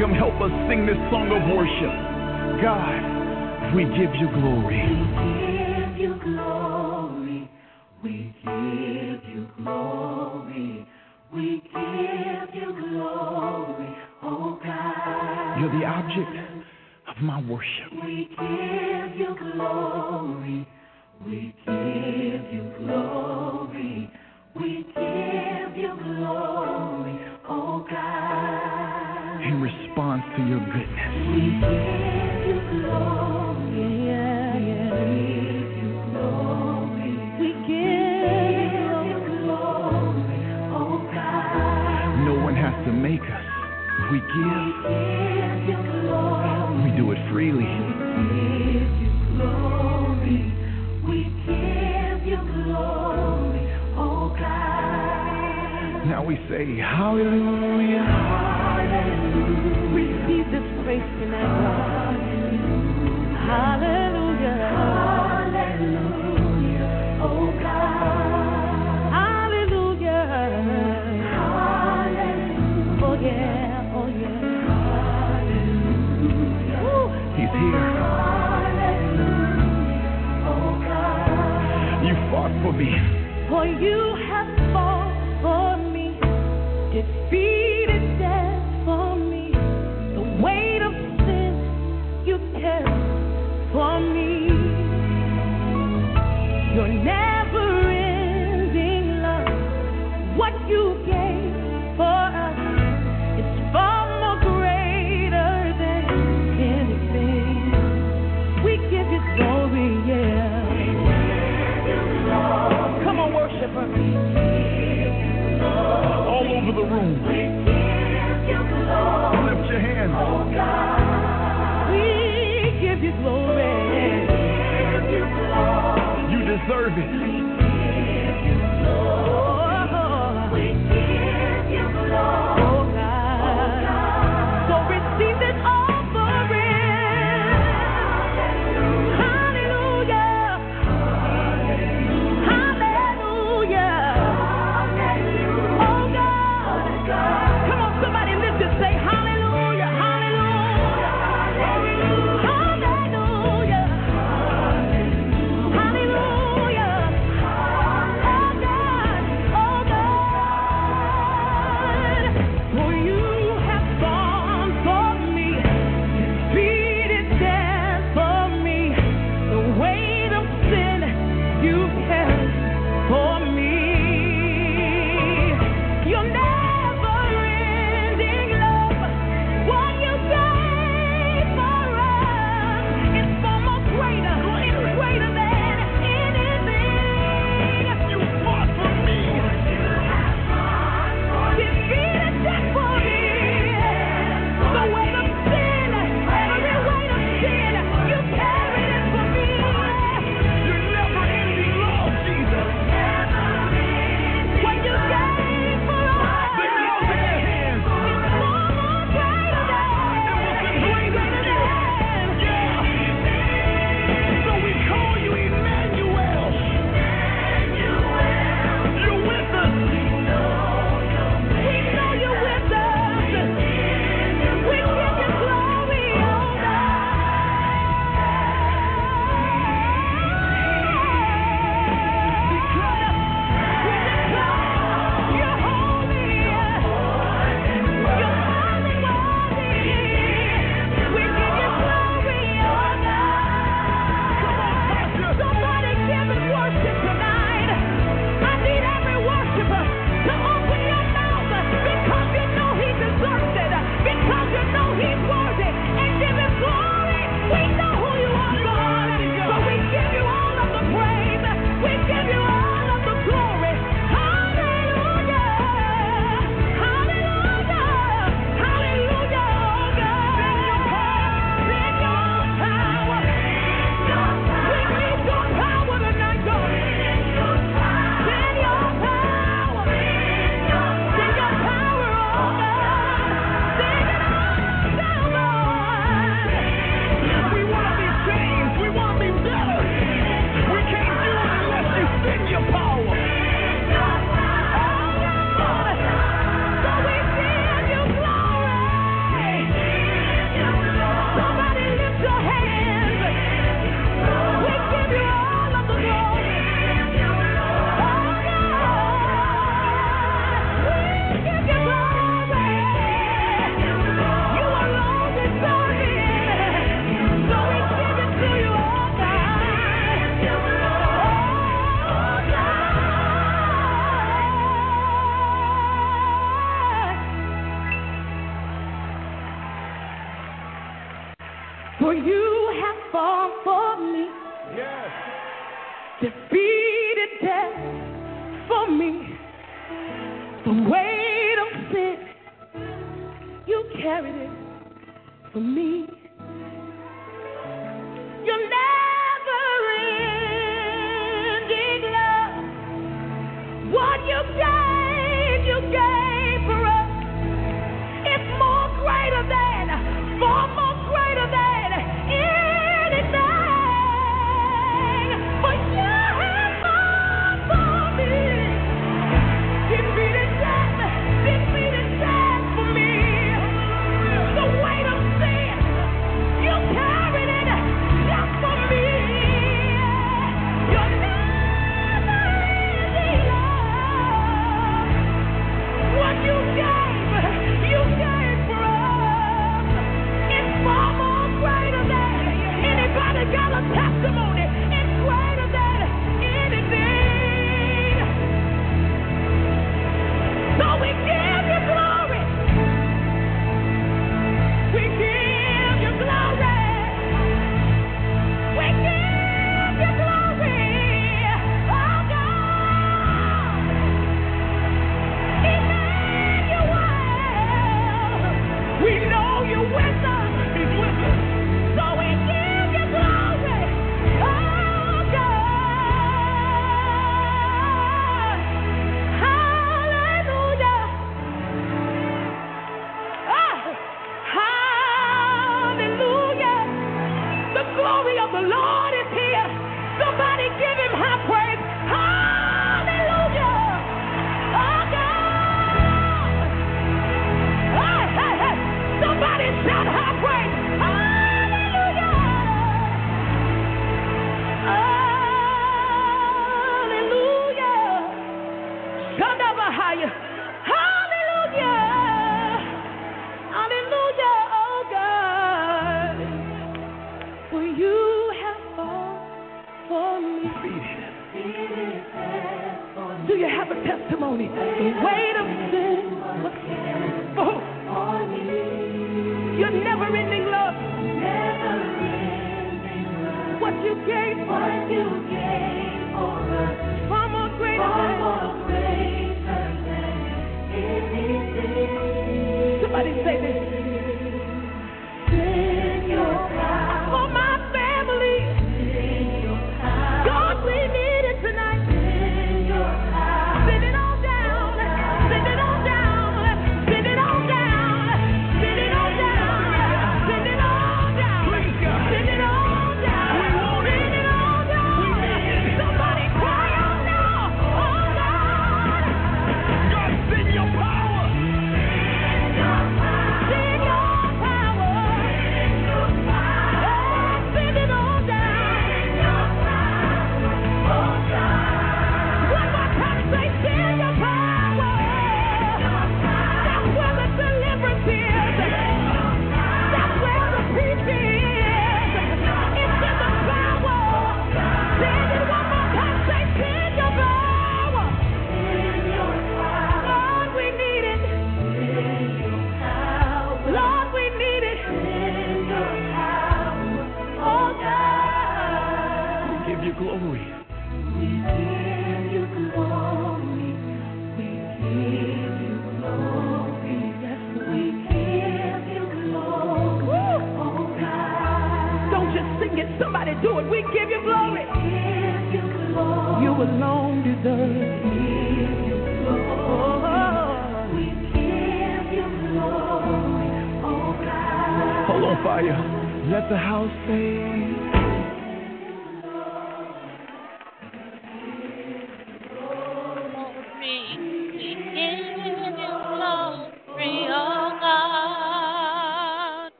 Come help us sing this song of worship. God, we give you glory. We give you glory. We give you glory. We give you glory, oh God. You're the object of my worship. We give you glory. We give you glory. We give you glory, God. No one has to make us. We give, we do it freely. Now we say, Hallelujah. Praise tonight, God. Hallelujah. Hallelujah, oh God. Hallelujah. Hallelujah. Oh yeah, oh yeah. Hallelujah. He's here. Hallelujah, oh God. You fought for me. For you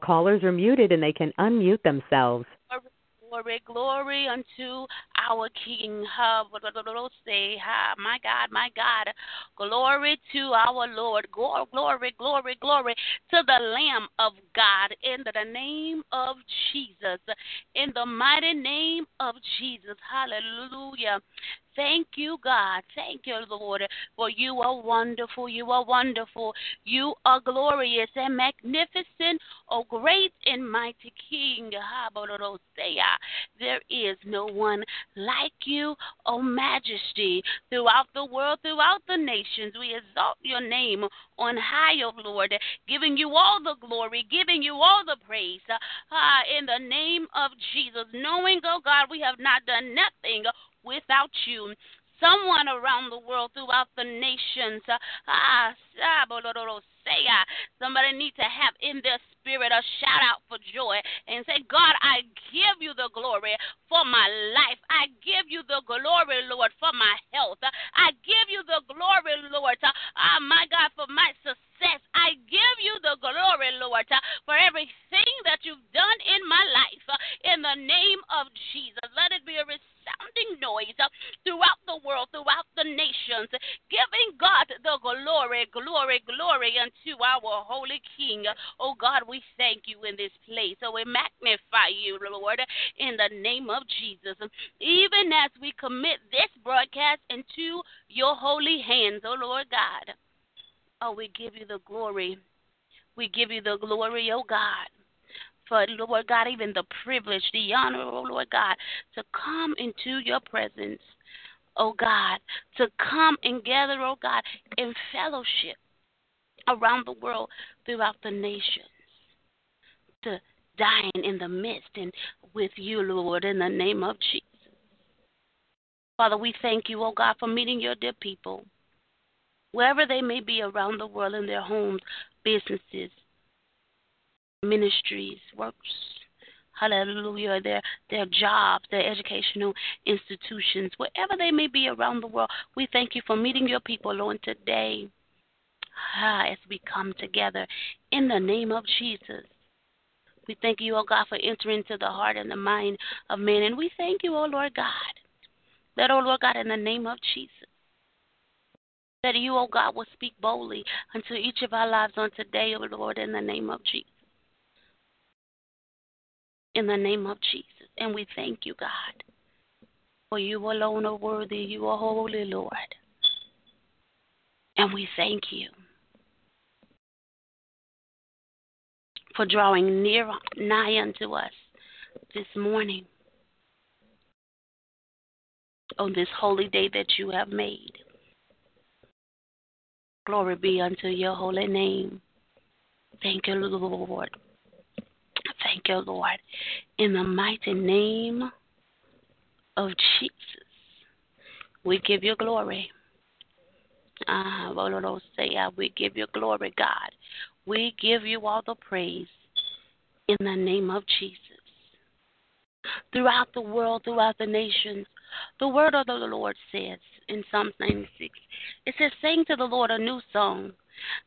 callers are muted and they can unmute themselves. glory, glory unto our King. Say, ha, my God, my God. Glory to our Lord. Glory, glory, glory to the Lamb of God in the name of Jesus. In the mighty name of Jesus. Hallelujah. Thank you, God. Thank you, Lord, for you are wonderful. You are wonderful. You are glorious and magnificent, O great and mighty King. There is no one like you, O majesty. Throughout the world, throughout the nations, we exalt your name on high, O Lord, giving you all the glory, giving you all the praise. Ah, in the name of Jesus, knowing, oh God, we have not done nothing without you. Someone around the world, throughout the nations, ah, ah, uh, ah, somebody needs to have in their spirit a shout out for joy and say, God, I give you the glory for my life. I give you the glory, Lord, for my health. I give you the glory, Lord, ah, my God, for my success. I give you the glory, Lord, for everything that you've done in my life. In the name of Jesus, let it be a resounding noise uh, throughout the world, throughout the nations, giving God the glory, glory, glory unto our holy King. Oh God, we thank you in this place. So we magnify you, Lord, in the name of Jesus. Even as we commit this broadcast into your holy hands, oh Lord God. Oh, we give you the glory. We give you the glory, oh God for, Lord God, even the privilege, the honor, oh Lord God, to come into your presence, oh God, to come and gather, oh God, in fellowship around the world, throughout the nations, to dine in the midst and with you, Lord, in the name of Jesus. Father, we thank you, oh God, for meeting your dear people, wherever they may be around the world in their homes, businesses, ministries, works, hallelujah, their their jobs, their educational institutions, wherever they may be around the world. We thank you for meeting your people, Lord, today. Ah, as we come together in the name of Jesus. We thank you, O oh God, for entering into the heart and the mind of men. And we thank you, O oh Lord God, that, O oh Lord God, in the name of Jesus, that you, O God, will speak boldly unto each of our lives on today, O Lord, in the name of Jesus in the name of Jesus. And we thank you, God, for you alone are worthy. You are holy, Lord. And we thank you for drawing near nigh unto us this morning on this holy day that you have made. Glory be unto your holy name. Thank you, Lord. Thank you, Lord. In the mighty name of Jesus, we give you glory. Ah, Uh, we give you glory, God. We give you all the praise in the name of Jesus. Throughout the world, throughout the nations, the word of the Lord says in Psalms 96, it says, Sing to the Lord a new song.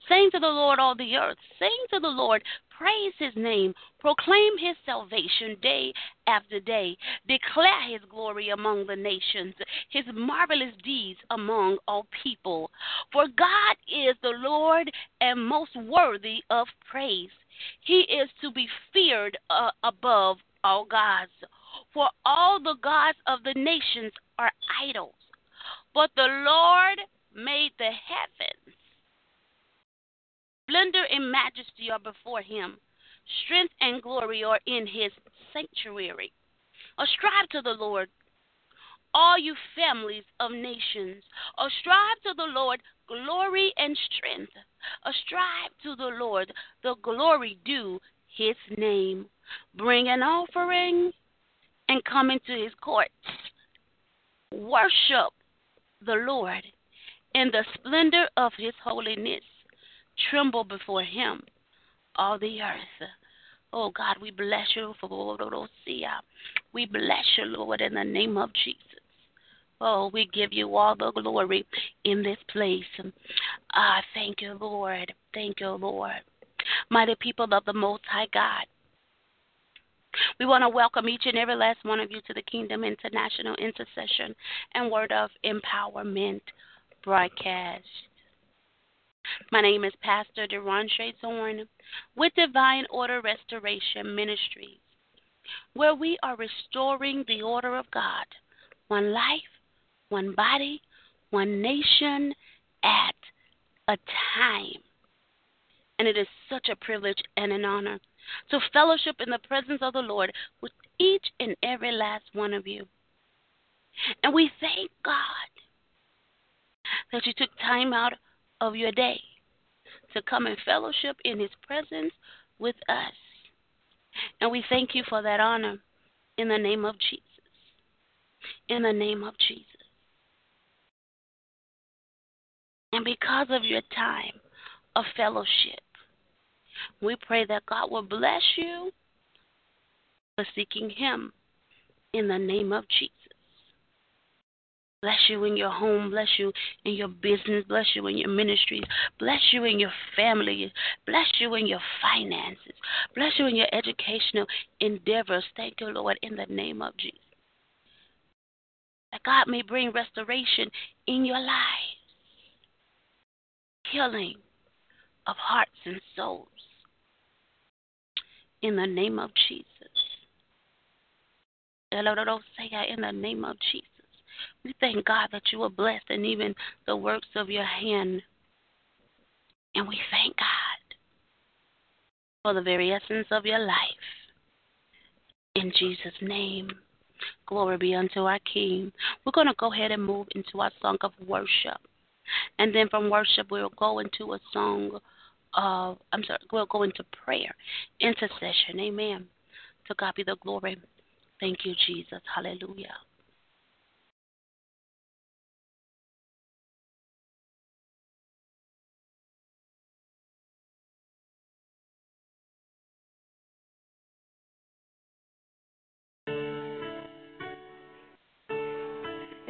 Sing to the Lord all the earth. Sing to the Lord Praise his name. Proclaim his salvation day after day. Declare his glory among the nations, his marvelous deeds among all people. For God is the Lord and most worthy of praise. He is to be feared uh, above all gods. For all the gods of the nations are idols. But the Lord made the heavens Splendor and majesty are before him. Strength and glory are in his sanctuary. Ascribe to the Lord, all you families of nations. Ascribe to the Lord glory and strength. Ascribe to the Lord the glory due his name. Bring an offering and come into his courts. Worship the Lord in the splendor of his holiness tremble before him, all the earth. Oh God, we bless you for We bless you, Lord, in the name of Jesus. Oh, we give you all the glory in this place. Ah, thank you, Lord. Thank you, Lord. mighty people of the Most High God. We want to welcome each and every last one of you to the Kingdom International Intercession and Word of Empowerment broadcast. My name is Pastor Deron Zorn with Divine Order Restoration Ministries, where we are restoring the order of God, one life, one body, one nation at a time. And it is such a privilege and an honor to fellowship in the presence of the Lord with each and every last one of you. And we thank God that you took time out of your day to come and fellowship in His presence with us. And we thank you for that honor in the name of Jesus. In the name of Jesus. And because of your time of fellowship, we pray that God will bless you for seeking Him in the name of Jesus. Bless you in your home, bless you in your business, bless you in your ministries, bless you in your family, bless you in your finances, bless you in your educational endeavors. Thank you, Lord, in the name of Jesus. That God may bring restoration in your lives, healing of hearts and souls in the name of Jesus. In the name of Jesus. We thank God that you are blessed and even the works of your hand. And we thank God for the very essence of your life. In Jesus' name, glory be unto our King. We're going to go ahead and move into our song of worship. And then from worship, we'll go into a song of, I'm sorry, we'll go into prayer, intercession. Amen. To God be the glory. Thank you, Jesus. Hallelujah.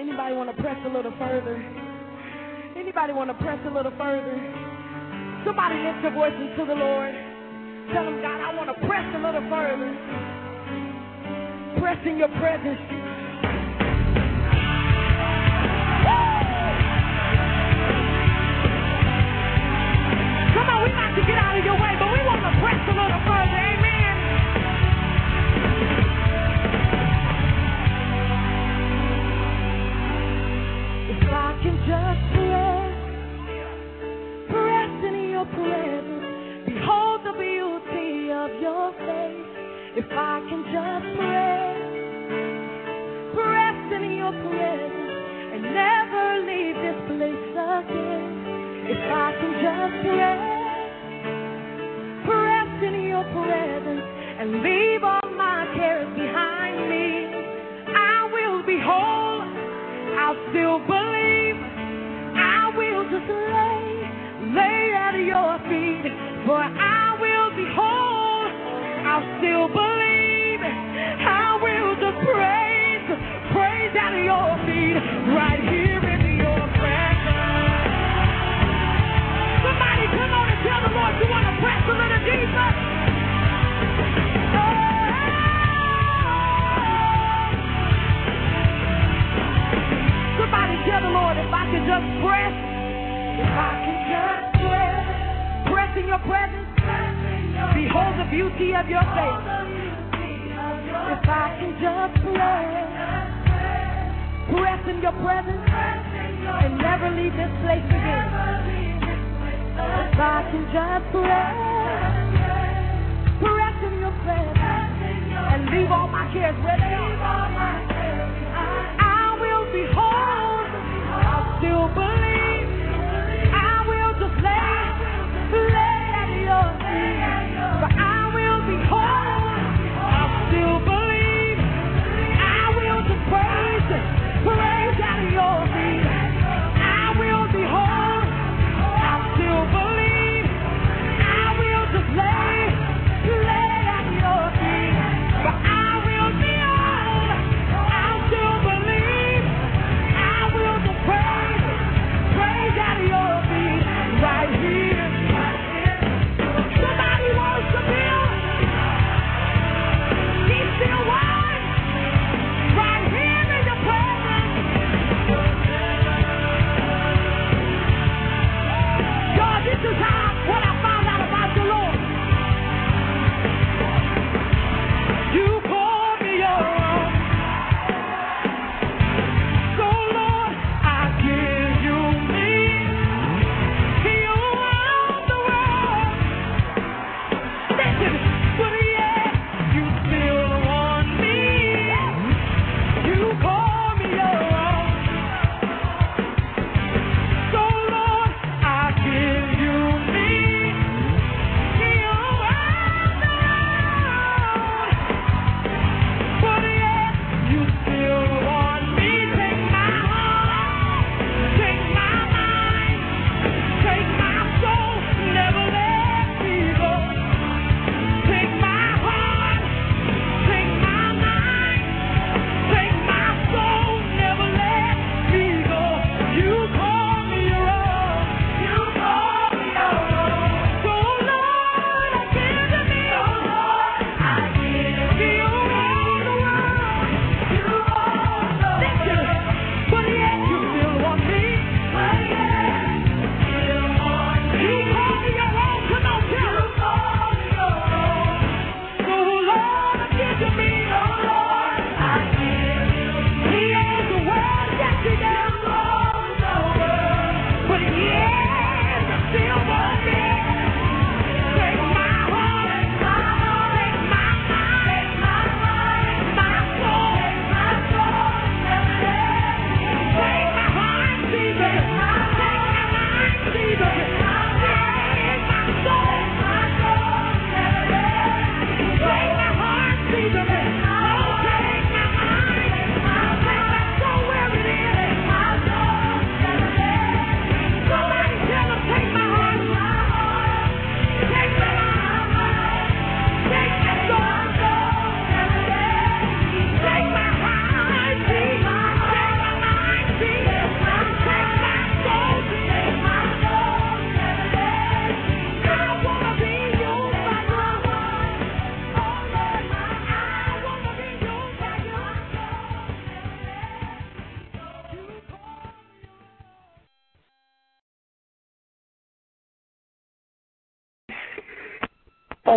Anybody want to press a little further? Anybody want to press a little further? Somebody lift your voices to the Lord. Tell him, God, I want to press a little further. Press in your presence. Come on, we about to get out of your way, but we want to press a little further. Can just press, press in your presence, behold the beauty of your face. If I can just press, press in your presence, and never leave this place again. If I can just press, press in your presence, and leave all my cares behind me, I will be whole. I'll still believe. For I will be whole. I'll still believe. I will just praise, praise at your feet. Right here in your presence. Somebody come on and tell the Lord you want to press a little deeper. Somebody tell the Lord if I can just press, if I can just press in your presence, behold the beauty of your face. If I can just press, press in your presence, and never leave this place again. If I can just press, press in your presence, and leave all my cares with you. I will be whole. I'll still believe. But I will be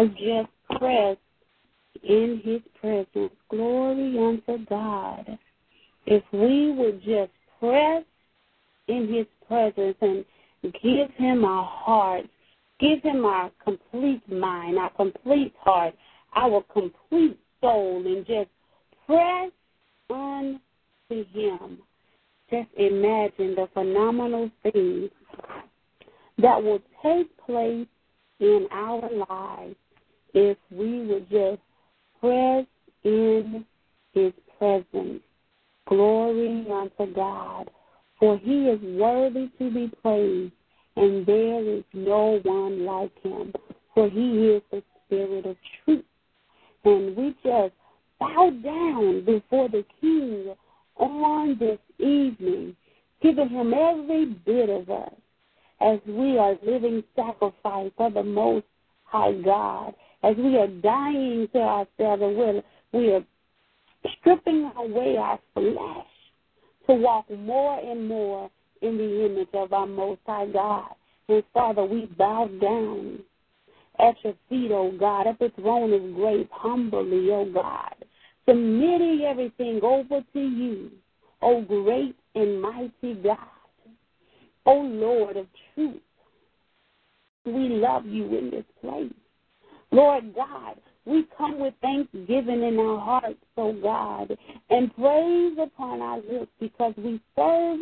just press in his presence. Glory unto God. If we would just press in his presence and give him our hearts, give him our complete mind, our complete heart, our complete soul, and just press unto him. Just imagine the phenomenal things that will take place in our lives if we would just press in his presence. Glory unto God, for he is worthy to be praised, and there is no one like him, for he is the spirit of truth. And we just bow down before the King on this evening, giving him every bit of us as we are living sacrifice of the Most High God, as we are dying to ourselves and we're, we are stripping away our flesh to walk more and more in the image of our Most High God. And Father, we bow down at your feet, O God, at the throne of grace, humbly, O God, submitting everything over to you, O great and mighty God, O Lord of truth. We love you in this place. Lord God, we come with thanksgiving in our hearts, O God, and praise upon our lips because we serve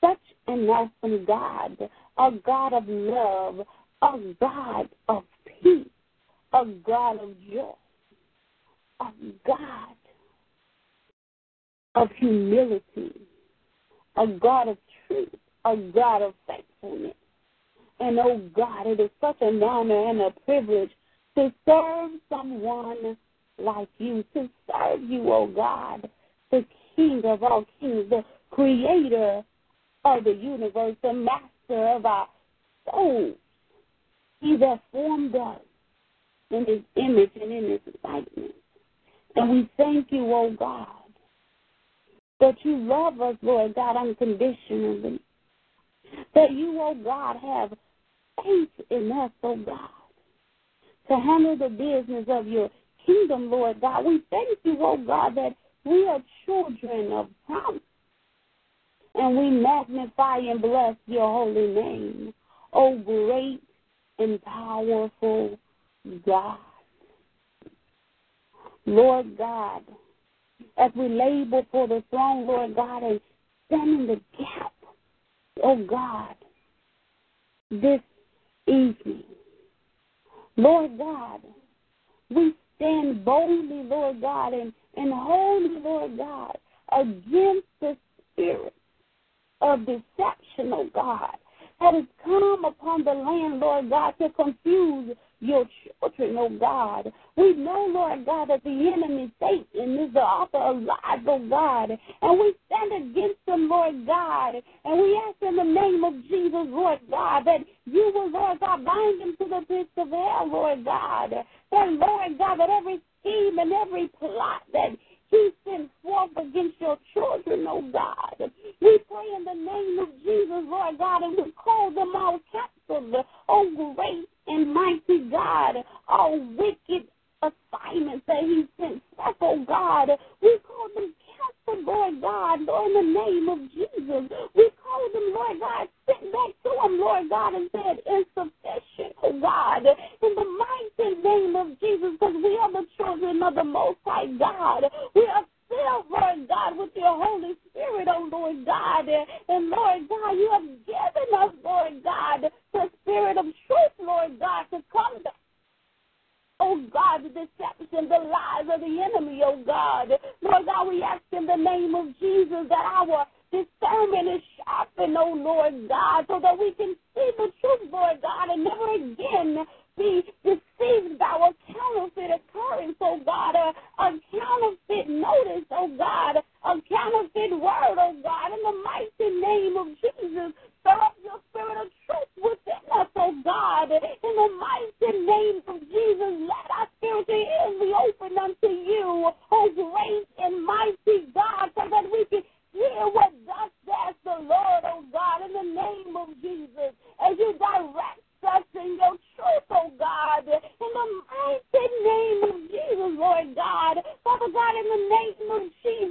such an awesome God, a God of love, a God of peace, a God of joy, a God of humility, a God of truth, a God of faithfulness. And oh God, it is such an honor and a privilege to serve someone like you, to serve you, oh God, the King of all kings, the creator of the universe, the master of our souls. He that formed us in his image and in his likeness. And we thank you, oh God, that you love us, Lord God, unconditionally. That you, oh God, have faith in us, oh God, to handle the business of your kingdom, Lord God. We thank you, oh God, that we are children of promise. And we magnify and bless your holy name. Oh, great and powerful God. Lord God, as we lay before the throne, Lord God, and stand in the gap, oh God, this evening. Lord God, we stand boldly, Lord God, and, and holy, Lord God, against the spirit of deception, oh God, that has come upon the land, Lord God, to confuse your children, oh God. We know, Lord God, that the enemy, Satan, is the author of lies, oh God. And we stand against him, Lord God. And we ask in the name of Jesus, Lord God, that you will, Lord God, bind him to the pits of hell, Lord God. That, Lord God, that every scheme and every plot that he sent forth against your children, oh God. We pray in the name of Jesus, Lord God, and we call them all captive, oh great and mighty God, all wicked assignments that he sent forth, oh God. We call them captive, Lord God, Lord, in the name of Jesus. We call them, Lord God, sent back to him, Lord God, and said, insufficient, oh God, in the mighty name of Jesus, because we are the children of the Most High God. We are filled, Lord God, with your Holy Spirit, oh Lord God. And Lord God, you have given us, Lord God, the spirit of truth, Lord God, to come back. Oh God, the deception, the lies of the enemy, oh God. Lord God, we ask in the name of Jesus that our discernment is sharpened, oh Lord God, so that we can see the truth, Lord God, and never again be deceived by a counterfeit occurrence, oh God, a, a counterfeit notice, oh God, a counterfeit word, oh God, in the mighty name of Jesus. Stir up your spirit of truth within us, oh God, in the mighty name of Jesus. Let our spiritual ears be open unto you, oh great and mighty God, so that we can hear what thus says the Lord, oh God, in the name of Jesus, as you direct accepting your truth, oh God, in the mighty name of Jesus, Lord God. Father God, in the name of Jesus.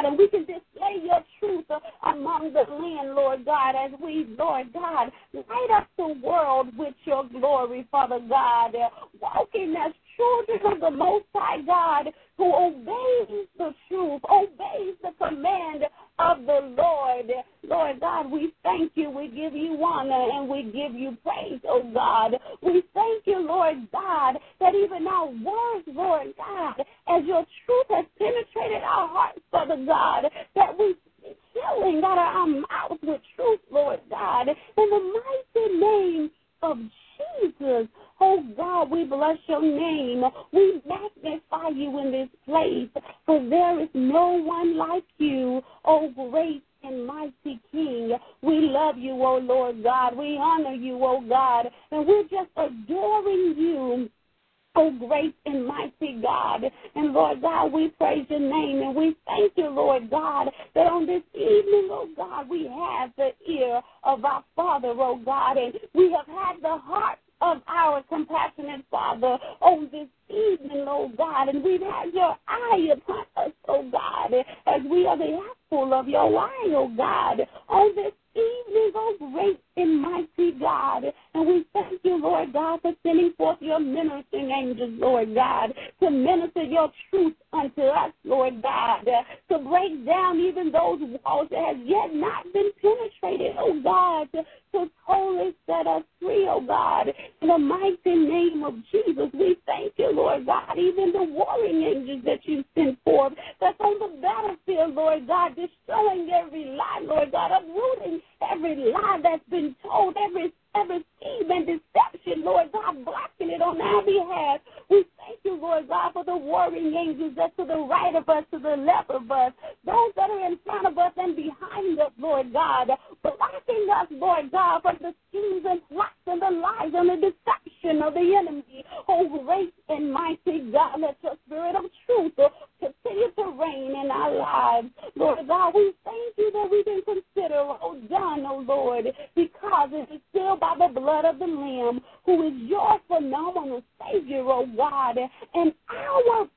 God, and we can display your truth among the land, Lord God, as we, Lord God, light up the world with your glory, Father God, walking as children of the Most High God who obeys the truth, obeys the command of the Lord. Lord God, we thank you. We give you honor and we give you praise, oh God. We thank you, Lord God, that even our words, Lord God, as your truth has penetrated our hearts, Father God, that we healing out of our mouths with truth, Lord God. In the mighty name of Jesus. Oh God, we bless your name. We magnify you in this place, for there is no one like you, oh great and mighty King. We love you, oh Lord God. We honor you, oh God, and we're just adoring you. Oh, great and mighty God. And Lord God, we praise your name and we thank you, Lord God, that on this evening, oh God, we have the ear of our Father, oh God, and we have had the heart of our compassionate Father on this evening, oh God, and we've had your eye upon us, oh God, as we are the apple of your eye, oh God, on this evening, oh great and mighty God. And we thank you, Lord God, for sending forth your ministering angels, Lord God, to minister your truth unto us, Lord God, to break down even those walls that have yet not been penetrated, oh God, to, to totally set us free, oh God. In the mighty name of Jesus, we thank you, Lord God, even the warring angels that you sent forth that's on the battlefield, Lord God, destroying every lie, Lord God, uprooting every lie that's been told, every every scheme and deception, Lord God, blocking it on our behalf. We thank you, Lord God, for the warring angels that's to the right of us, to the left of us, those that are in front of us and behind us, Lord God, blocking us, Lord God, from the schemes and plots and the lies and the deception of the enemy. Oh, great and mighty God, let your spirit of truth continue to reign in our lives. Lord God, we thank you that we can consider, oh, done, oh Lord, because it is still by the blood of the Lamb, who is your phenomenal Savior, oh God, and our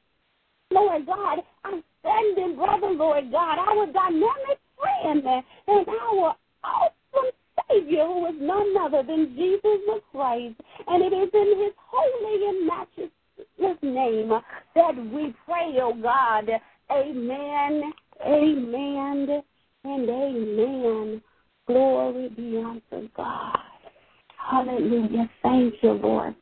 Lord God, our standing brother, Lord God, our dynamic friend, and our awesome Savior, who is none other than Jesus the Christ. And it is in his holy and matchless name that we pray, oh God. Amen, amen, and amen. Glory be unto God. Hallelujah. Thank you, Lord.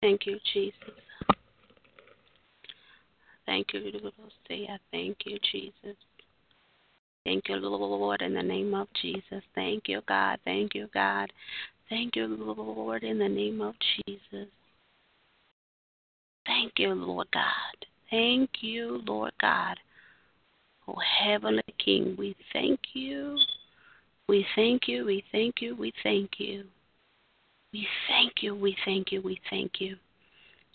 Thank you, Jesus. Thank you, I thank you, Jesus. Thank you, Lord, in the name of Jesus. Thank you, God. Thank you, God. Thank you, Lord, in the name of Jesus. Thank you, Lord God. Thank you, Lord God. Oh, Heavenly King, we thank you. We thank you. We thank you. We thank you. We thank you. We thank you. We thank you.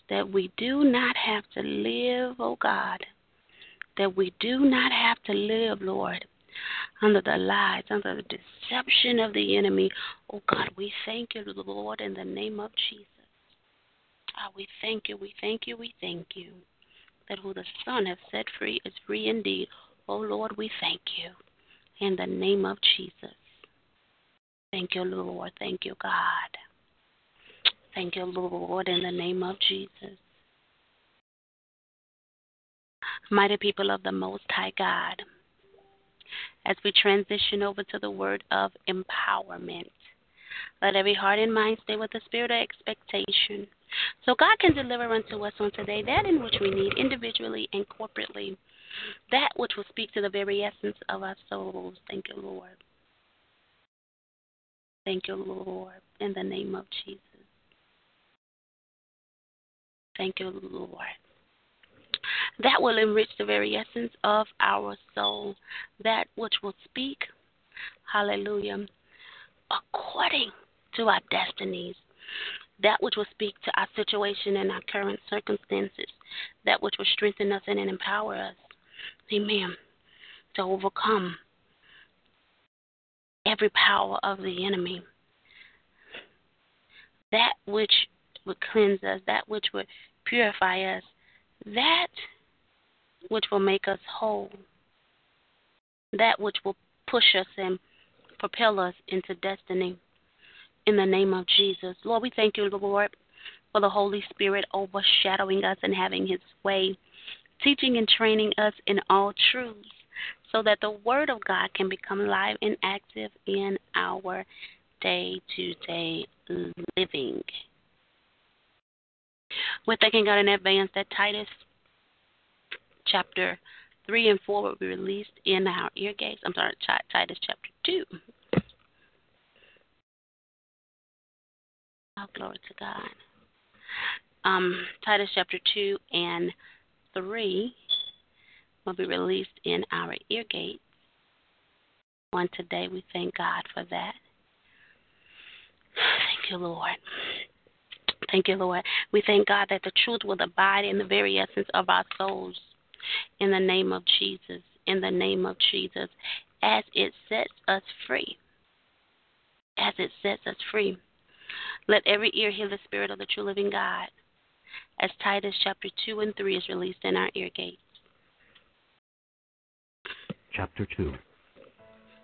That we do not have to live, oh God. That we do not have to live, Lord, under the lies, under the deception of the enemy. Oh God, we thank you, Lord, in the name of Jesus. Ah, we thank you, we thank you, we thank you. That who the Son has set free is free indeed. Oh Lord, we thank you. In the name of Jesus. Thank you, Lord. Thank you, God. Thank you, Lord, in the name of Jesus. Mighty people of the Most High God, as we transition over to the word of empowerment, let every heart and mind stay with the spirit of expectation. So God can deliver unto us on today that in which we need individually and corporately. that which will speak to the very essence of our souls. Thank you, Lord. Thank you, Lord, in the name of Jesus. Thank you, Lord. That will enrich the very essence of our soul, that which will speak, hallelujah, according to our destinies, that which will speak to our situation and our current circumstances, that which will strengthen us and empower us, amen, to overcome every power of the enemy. That which would cleanse us, that which would purify us, that which will make us whole, that which will push us and propel us into destiny. In the name of Jesus. Lord, we thank you, Lord, for the Holy Spirit overshadowing us and having his way, teaching and training us in all truths so that the Word of God can become live and active in our day to day living. We're thanking God in advance that Titus chapter 3 and 4 will be released in our ear gates. I'm sorry, Titus chapter 2. Oh, glory to God. Um, Titus chapter 2 and 3 will be released in our ear gates on today. We thank God for that. Thank you, Lord. Thank you, Lord. We thank God that the truth will abide in the very essence of our souls. In the name of Jesus. In the name of Jesus. As it sets us free. As it sets us free. Let every ear hear the Spirit of the true living God. As Titus chapter 2 and 3 is released in our ear gates. Chapter 2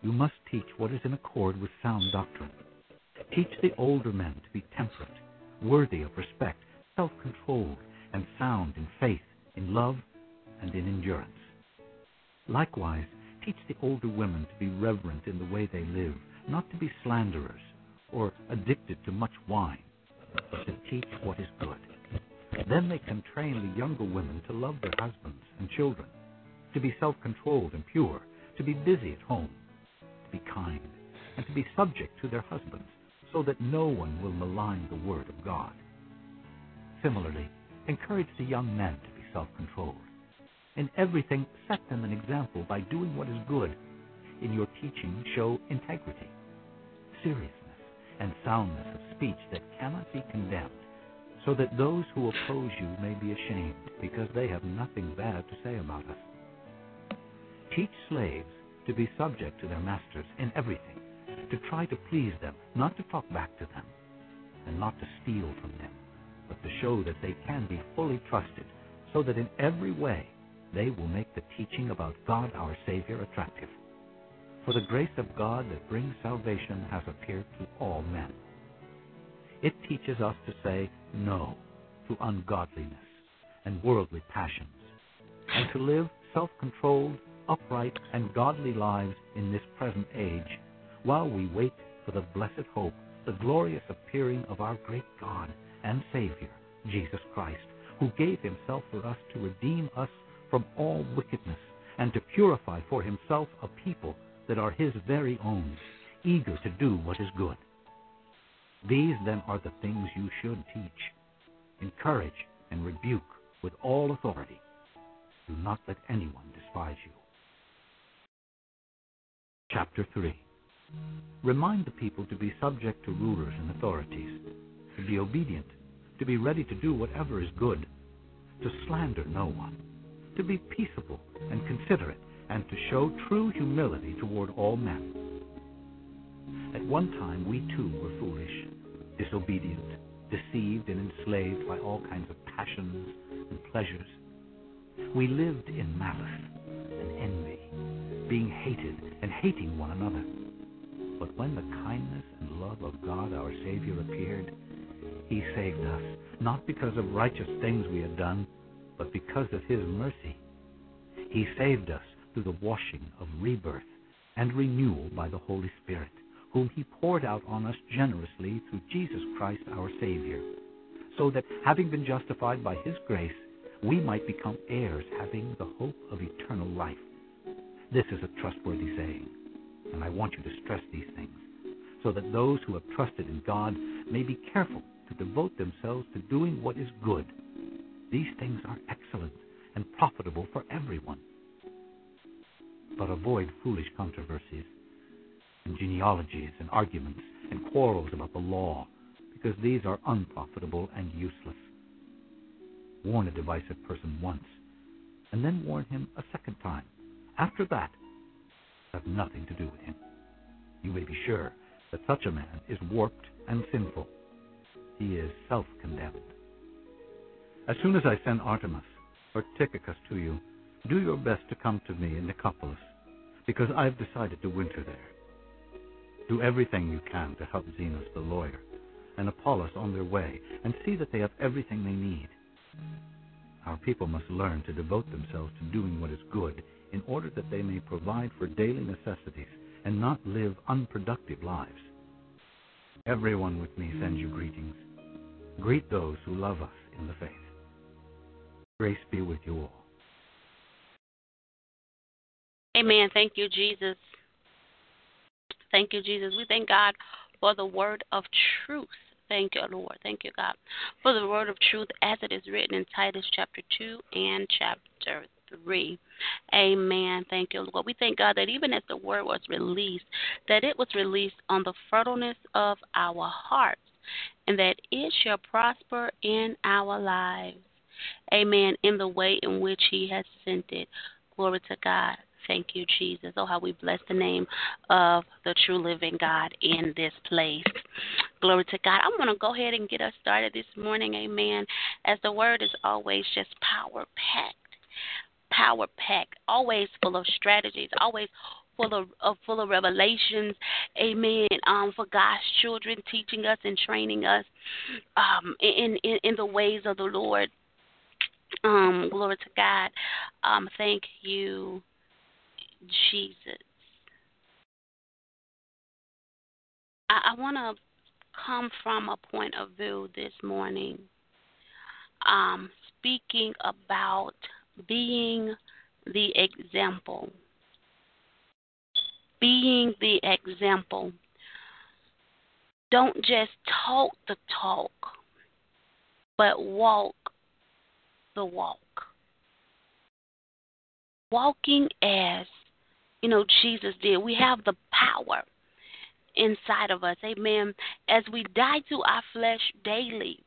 You must teach what is in accord with sound doctrine. Teach the older men to be temperate worthy of respect, self controlled, and sound in faith, in love, and in endurance. Likewise, teach the older women to be reverent in the way they live, not to be slanderers or addicted to much wine, but to teach what is good. Then they can train the younger women to love their husbands and children, to be self controlled and pure, to be busy at home, to be kind, and to be subject to their husbands so that no one will malign the word of God. Similarly, encourage the young men to be self controlled. In everything, set them an example by doing what is good. In your teaching, show integrity, seriousness, and soundness of speech that cannot be condemned, so that those who oppose you may be ashamed, because they have nothing bad to say about us. Teach slaves to be subject to their masters in everything to try to please them, not to talk back to them, and not to steal from them, but to show that they can be fully trusted, so that in every way they will make the teaching about God our Savior attractive. For the grace of God that brings salvation has appeared to all men. It teaches us to say no to ungodliness and worldly passions, and to live self controlled, upright, and godly lives in this present age while we wait for the blessed hope, the glorious appearing of our great God and Savior, Jesus Christ, who gave himself for us to redeem us from all wickedness and to purify for himself a people that are his very own, eager to do what is good. These then are the things you should teach. Encourage and rebuke with all authority. Do not let anyone despise you. Chapter 3 Remind the people to be subject to rulers and authorities, to be obedient, to be ready to do whatever is good, to slander no one, to be peaceable and considerate, and to show true humility toward all men. At one time we too were foolish, disobedient, deceived and enslaved by all kinds of passions and pleasures. We lived in malice and envy, being hated and hating one another. But when the kindness and love of God our Savior appeared, He saved us, not because of righteous things we had done, but because of His mercy. He saved us through the washing of rebirth and renewal by the Holy Spirit, whom He poured out on us generously through Jesus Christ our Savior, so that, having been justified by His grace, we might become heirs having the hope of eternal life. This is a trustworthy saying, and I want you to stress these things, so that those who have trusted in God may be careful to devote themselves to doing what is good. These things are excellent and profitable for everyone. But avoid foolish controversies and genealogies and arguments and quarrels about the law, because these are unprofitable and useless. Warn a divisive person once, and then warn him a second time. After that, have nothing to do with him. You may be sure that such a man is warped and sinful. He is self condemned. As soon as I send Artemas or Tychicus to you, do your best to come to me in Nicopolis, because I've decided to winter there. Do everything you can to help Zenas the lawyer and Apollos on their way, and see that they have everything they need. Our people must learn to devote themselves to doing what is good in order that they may provide for daily necessities and not live unproductive lives. Everyone with me sends you greetings. Greet those who love us in the faith. Grace be with you all. Amen. Thank you, Jesus. Thank you, Jesus. We thank God for the word of truth. Thank you, Lord. Thank you, God, for the word of truth as it is written in Titus chapter 2 and chapter 3. Amen. Thank you, Lord. We thank God that even as the word was released, that it was released on the fertileness of our hearts, and that it shall prosper in our lives. Amen. In the way in which He has sent it. Glory to God. Thank you, Jesus. Oh, how we bless the name of the true living God in this place. Glory to God. I'm going to go ahead and get us started this morning. Amen. As the word is always just power packed. Power packed. Always full of strategies. Always full of, full of revelations, amen. Um, for God's children, teaching us and training us um, in, in in the ways of the Lord. Um, glory to God. Um, thank you, Jesus. I, I want to come from a point of view this morning, um, speaking about being the example. Being the example. Don't just talk the talk, but walk the walk. Walking as you know Jesus did. We have the power inside of us. Amen. As we die to our flesh daily,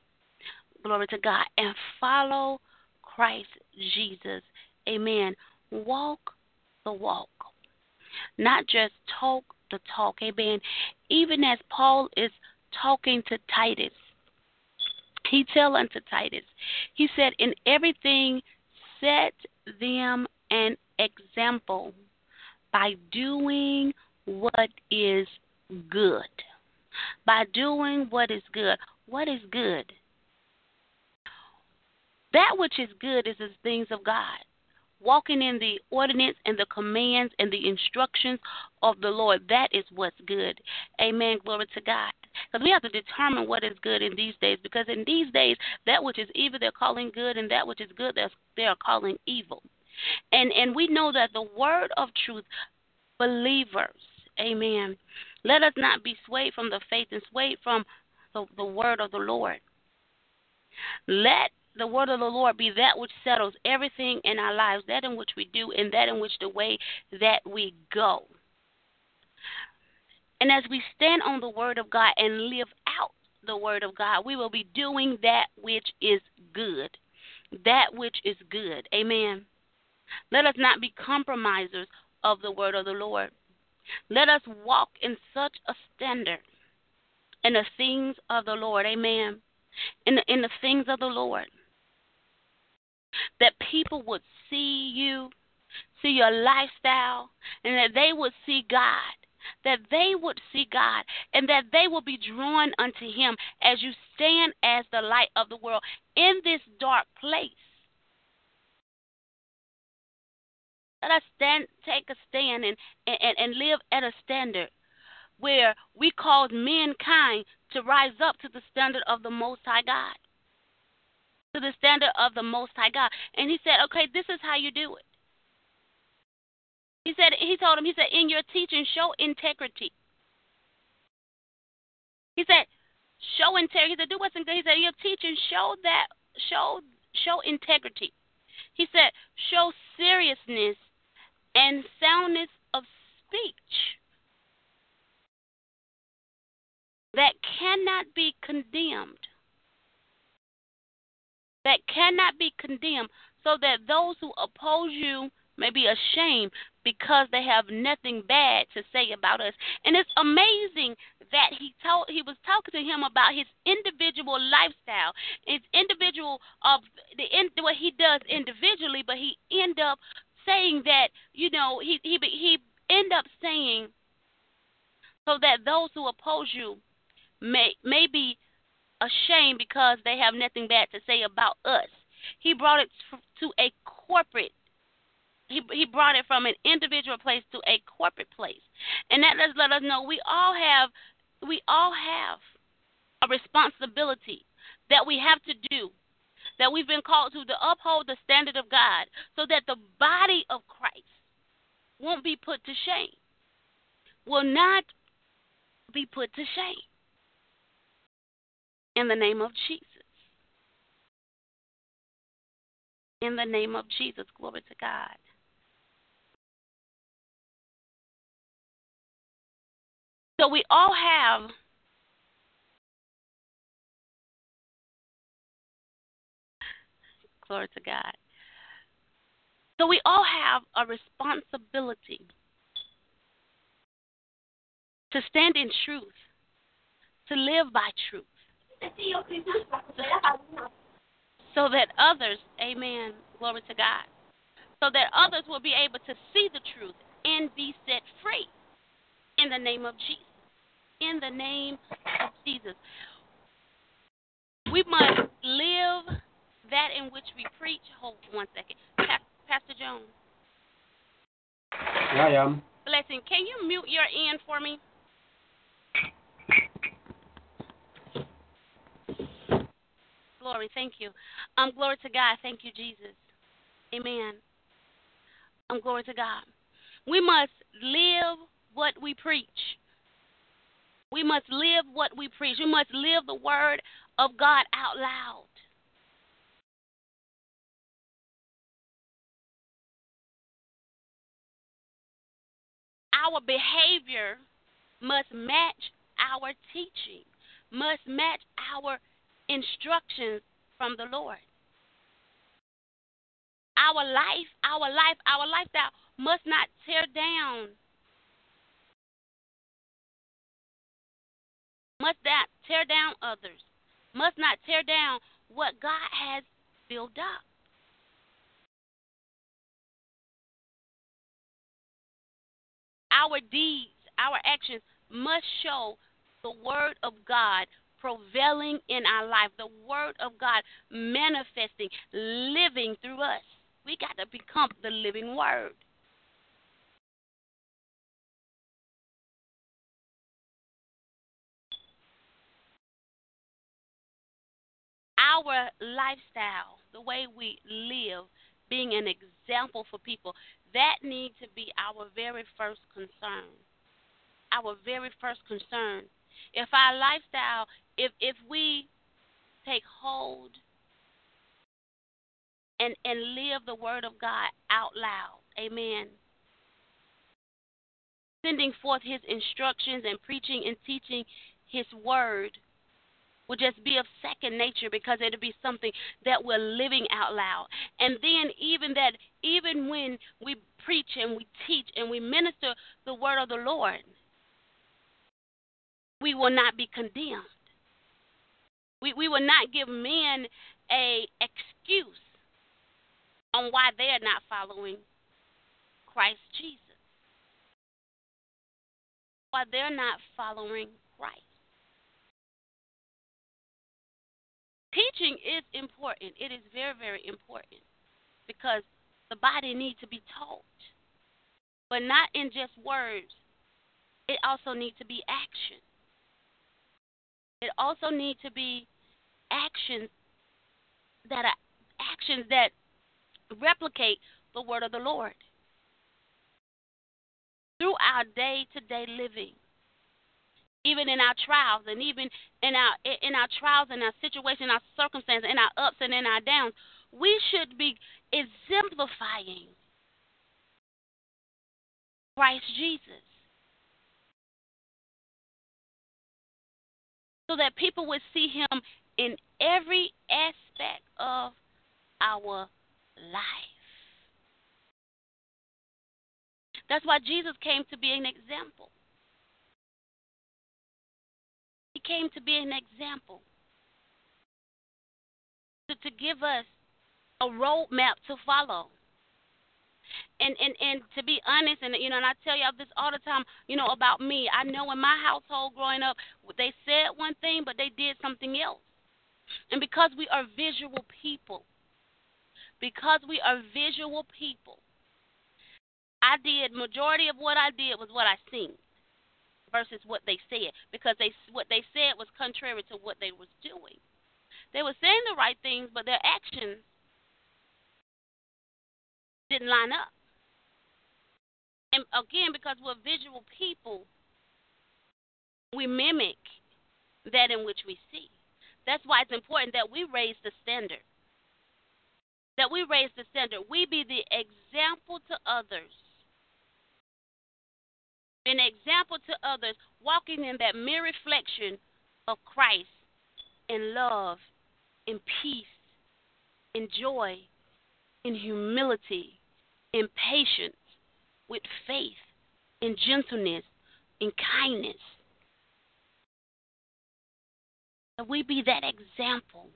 glory to God, and follow Christ Jesus. Amen. Walk the walk. Not just talk the talk. Amen. Even as Paul is talking to Titus, he tell unto Titus, he said, In everything set them an example by doing what is good. By doing what is good. What is good? That which is good is the things of God. Walking in the ordinance and the commands and the instructions of the Lord. That is what's good. Amen. Glory to God. Because we have to determine what is good in these days. Because in these days, that which is evil they're calling good, and that which is good they are calling evil. And and we know that the word of truth, believers, amen. Let us not be swayed from the faith and swayed from the, the word of the Lord. Let the word of the Lord be that which settles everything in our lives, that in which we do, and that in which the way that we go. And as we stand on the word of God and live out the word of God, we will be doing that which is good. That which is good. Amen. Let us not be compromisers of the word of the Lord. Let us walk in such a standard in the things of the Lord. Amen. In the, in the things of the Lord. That people would see you, see your lifestyle, and that they would see God. That they would see God and that they will be drawn unto Him as you stand as the light of the world in this dark place. Let us stand, take a stand and, and, and live at a standard where we cause mankind to rise up to the standard of the Most High God. To the standard of the Most High God. And he said, okay, this is how you do it. He said, he told him, he said, in your teaching, show integrity. He said, show integrity. He said, do what's in good. He said, your teaching, show that, show, show integrity. He said, show seriousness and soundness of speech that cannot be condemned. That cannot be condemned, so that those who oppose you may be ashamed because they have nothing bad to say about us. And it's amazing that he told he was talking to him about his individual lifestyle, his individual of the in, what he does individually, but he end up saying that you know he he he end up saying so that those who oppose you may may be ashamed because they have nothing bad to say about us. He brought it to a corporate he he brought it from an individual place to a corporate place, and that does let us know we all have we all have a responsibility that we have to do, that we've been called to to uphold the standard of God, so that the body of Christ won't be put to shame, will not be put to shame. In the name of Jesus. In the name of Jesus, glory to God. So we all have glory to God. So we all have a responsibility to stand in truth, to live by truth. So that others, amen, glory to God, so that others will be able to see the truth and be set free in the name of Jesus. In the name of Jesus. We must live that in which we preach. Hold one second. Pastor Jones. I am. Blessing, can you mute your end for me? Glory, thank you. Um, glory to God. Thank you, Jesus. Amen. Um, glory to God. We must live what we preach. We must live what we preach. We must live the word of God out loud. Our behavior must match our teaching, must match our instructions from the Lord. Our life, our life, our lifestyle must not tear down must not tear down others, must not tear down what God has built up. Our deeds, our actions must show the Word of God prevailing in our life, the Word of God manifesting, living through us. We got to become the living Word. our lifestyle, the way we live, being an example for people, that needs to be our very first concern. Our very first concern. If our lifestyle, if if we take hold and and live the word of God out loud, Amen. Sending forth His instructions and preaching and teaching His word will just be of second nature because it'll be something that we're living out loud. And then even that even when we preach and we teach and we minister the word of the Lord, we will not be condemned. We we will not give men a excuse on why they're not following Christ Jesus. Why they're not following Christ. teaching is important. It is very, very important because the body needs to be taught, but not in just words. It also needs to be action. It also need to be actions that are actions that replicate the word of the Lord through our day-to-day living even in our trials and even in our in our trials and our situation, our circumstances, in our ups and in our downs, we should be exemplifying Christ Jesus. So that people would see him in every aspect of our life. That's why Jesus came to be an example. He came to be an example, to, to give us a roadmap to follow. And, and and to be honest, and you know, and I tell y'all this all the time, you know, about me. I know in my household growing up, they said one thing, but they did something else. And because we are visual people, because we are visual people, I did majority of what I did was what I seen versus what they said because they what they said was contrary to what they was doing. They were saying the right things, but their actions didn't line up. And again, because we're visual people, we mimic that in which we see. That's why it's important that we raise the standard. That we raise the standard. We be the example to others an example to others, walking in that mere reflection of Christ in love, in peace, in joy, in humility, in patience, with faith, in gentleness, in kindness. That we be that example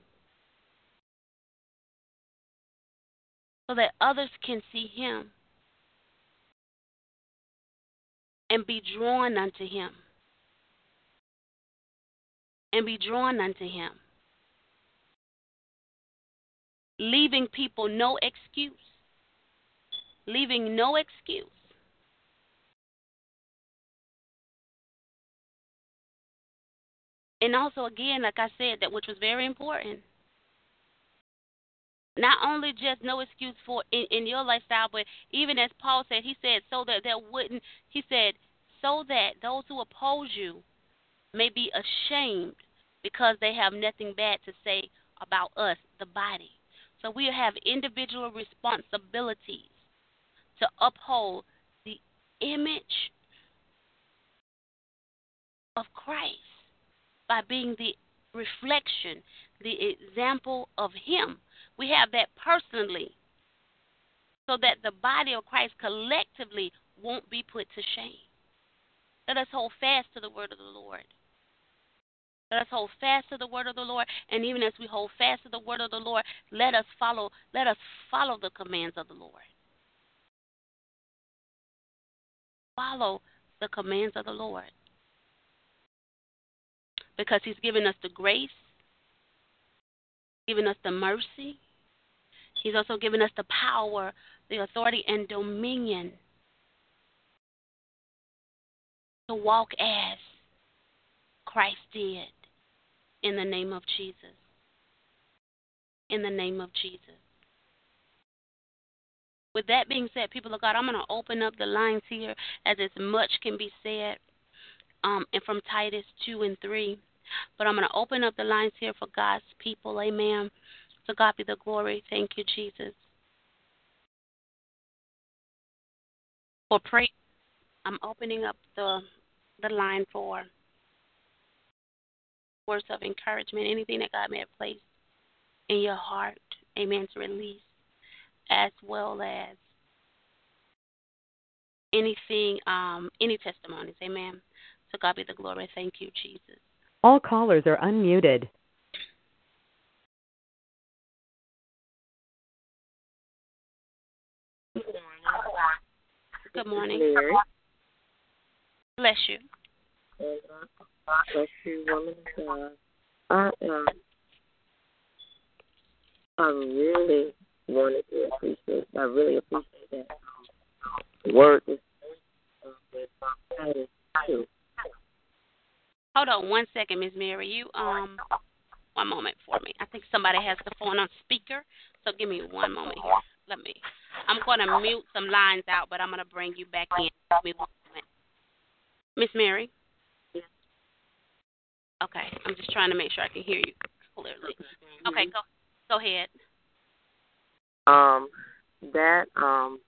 so that others can see Him and be drawn unto him. And be drawn unto him. Leaving people no excuse. Leaving no excuse. And also, again, like I said, that which was very important. Not only just no excuse for in, in your lifestyle, but even as Paul said, he said, so that there wouldn't, he said, so that those who oppose you may be ashamed because they have nothing bad to say about us, the body. So we have individual responsibilities to uphold the image of Christ by being the reflection, the example of Him. We have that personally so that the body of Christ collectively won't be put to shame. Let us hold fast to the word of the Lord. Let us hold fast to the word of the Lord, and even as we hold fast to the word of the Lord, let us follow. Let us follow the commands of the Lord. Follow the commands of the Lord, because He's given us the grace, given us the mercy. He's also given us the power, the authority, and dominion to walk as Christ did in the name of Jesus. In the name of Jesus. With that being said, people of God, I'm going to open up the lines here as as much can be said um, and from Titus 2 and 3. But I'm going to open up the lines here for God's people. Amen. So God be the glory. Thank you, Jesus. For pray, I'm opening up the the line for words of encouragement, anything that God may have placed in your heart, amen, to release, as well as anything, um, any testimonies, amen. So God be the glory. Thank you, Jesus. All callers are unmuted. Good morning. Bless you. Uh, bless you, woman of God. I um, I really wanted to appreciate. I really appreciate that um, word is. Hold on one second, Miss Mary. You um, one moment for me. I think somebody has the phone on speaker. So give me one moment here. Let me. I'm going to mute some lines out, but I'm going to bring you back in. Give me one moment. Miss Mary. Okay, I'm just trying to make sure I can hear you clearly. Okay, go go ahead. Um, that um,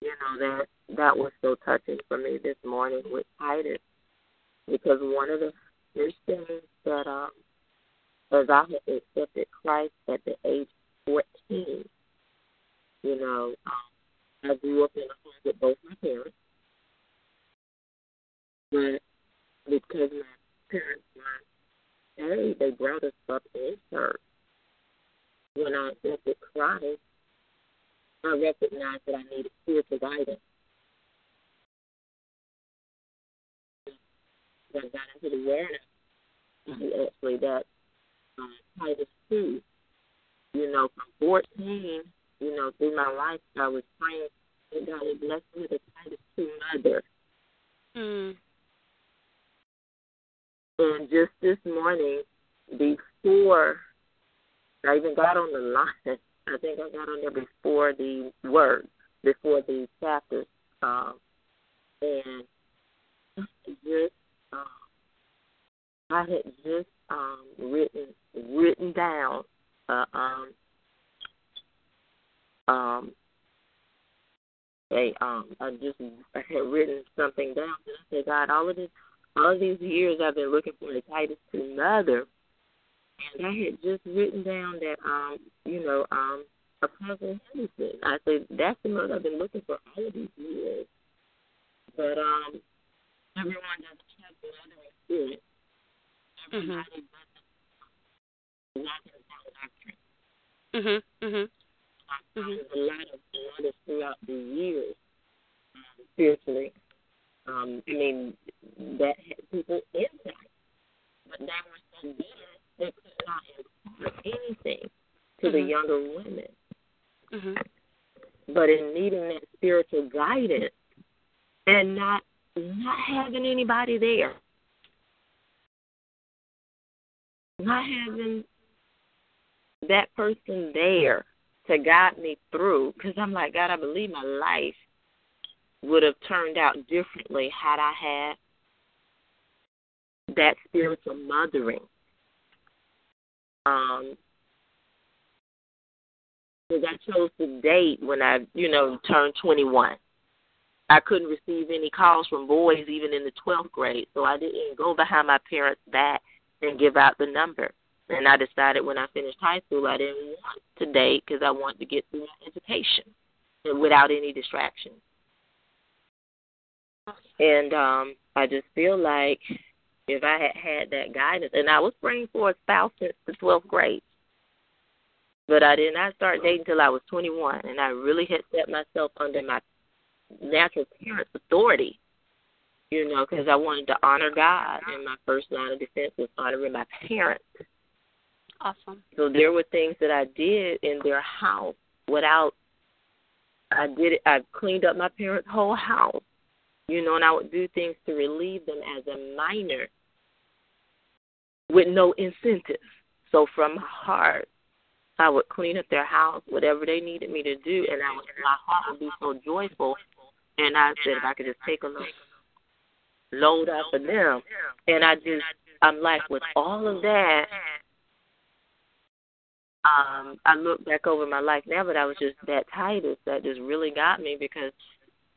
you know that that was so touching for me this morning with Titus because one of the first things that um, as I had accepted Christ at the age of 14, you know, um, I grew up in a home with both my parents, but because my parents were married, they brought us up in church. When I accepted Christ, I recognized that I needed spiritual guidance. I got into the Word, actually that um, Titus 2, you know, from 14, you know, through my life, I was praying that God would bless me with a Titus 2 mother. Mm. And just this morning, before I even got on the line, I think I got on there before the word, before the chapters, um, and just um, I had just um, written written down uh, um, um, a um, I just I had written something down, and I said, God, all of this, all these years I've been looking for a Titus two mother, and I had just written down that um, you know, um, Apostle Henderson. I said that's the mother I've been looking for all of these years, but um, everyone doesn't have the mother spirit. Everybody doesn't walk in sound doctrine. Mhm. Mhm. There's a lot of mothers throughout the years um, spiritually. Um, I mean, that had people insight, but they were so bitter they could not impart anything to the Mhm. younger women. Mhm. But in needing that spiritual guidance and not not having anybody there, not having that person there to guide me through, because I'm like, God, I believe my life would have turned out differently had I had that spiritual mothering. Um, because I chose to date when I, you know, turned 21. I couldn't receive any calls from boys even in the 12th grade, so I didn't go behind my parents' back and give out the number. And I decided when I finished high school, I didn't want to date because I wanted to get through my education without any distractions. And um, I just feel like if I had had that guidance, and I was praying for a spouse since the 12th grade, but I did not start dating until I was 21, and I really had set myself under my natural parents' authority, you know, because I wanted to honor God, and my first line of defense was honoring my parents. Awesome. So there were things that I did in their house without. I did it. I cleaned up my parents' whole house, you know, and I would do things to relieve them as a minor with no incentive. So from my heart, I would clean up their house, whatever they needed me to do, and I would, my heart would be so joyful. And I said, if I could just take a little load off of them, and I just, I'm like, with all of that, um, I look back over my life now, but I was just that Titus that just really got me because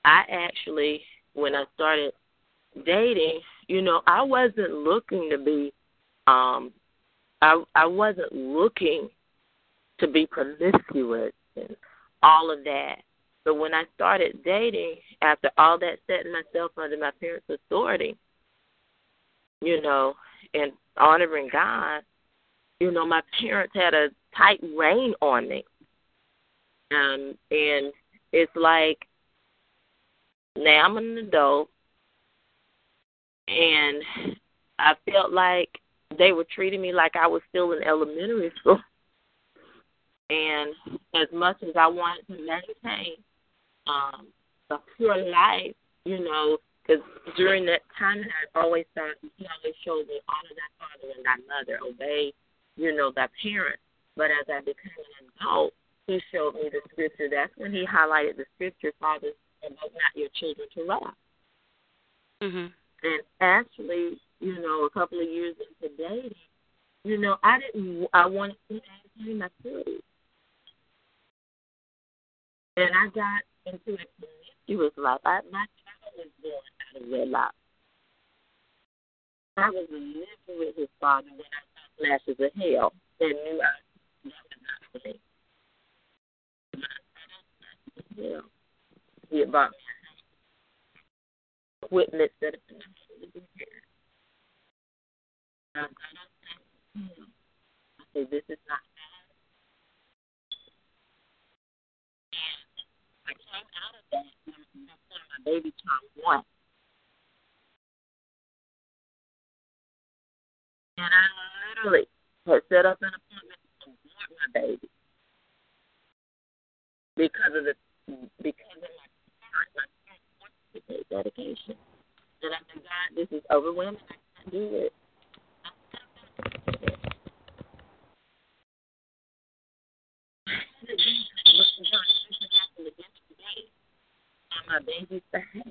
I actually, when I started dating, you know, I wasn't looking to be, um, I I wasn't looking to be promiscuous and all of that. But when I started dating, after all that setting myself under my parents' authority, you know, and honoring God, you know, my parents had a tight rein on me. Um, and it's like now I'm an adult and I felt like they were treating me like I was still in elementary school. And as much as I wanted to maintain um, a pure life, you know, Because during that time, I always thought he always showed me honor thy father and thy mother, obey, you know, thy parents. But as I became an adult, he showed me the scripture. That's when he highlighted the scripture, fathers, provoke not your children to wrath. Mhm. And actually, you know, a couple of years into dating, you know, I didn't. I wanted to maintain my purity, and I got into a promiscuous life. I, my child was born out of wedlock. I was living with his father when I saw flashes of hell and knew I that was not for me. When I saw those hell, he had bought me a house, equipment that never been. I. Said, "This is not God." And I came out of that when my baby turned one. And I literally had set up an appointment to abort my baby because of the because of my parents. My parents wanted dedication. And I said, God, this is overwhelming. I can't do it. My baby's behalf.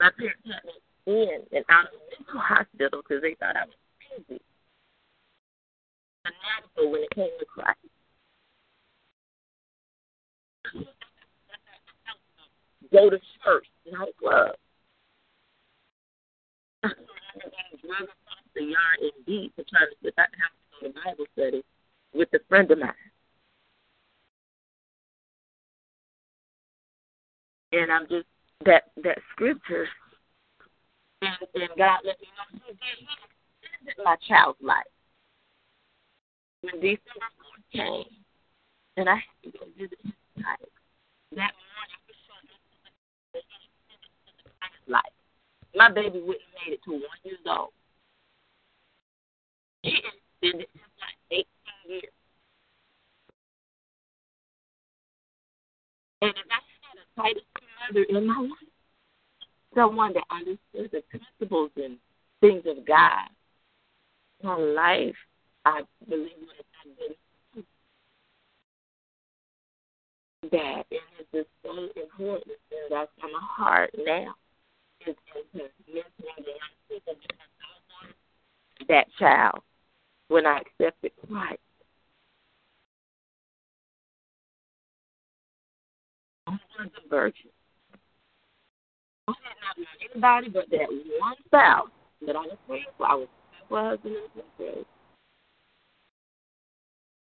My parents had me in and out of the mental hospital because they thought I was crazy. Fanatical when it came to Christ. Go to church, not a club. The yard in deep to try to sit out the house to go to Bible study with a friend of mine. And I'm just that that scripture and, and God let me know He did He extended my child's life. When December fourth came and I had to go visit his child, that morning he showed me that he extended his child's life. My baby wouldn't have made it to one years old. He extended his life eighteen years. And if I had a Titus mother in my life, someone that understood the principles and things of God, my life, I believe would have been that. It's just so important and that's on my heart now. That child when I accepted Christ. I was a virgin. I did not know anybody but that one spouse that I was praying for. I was praying for a husband and married.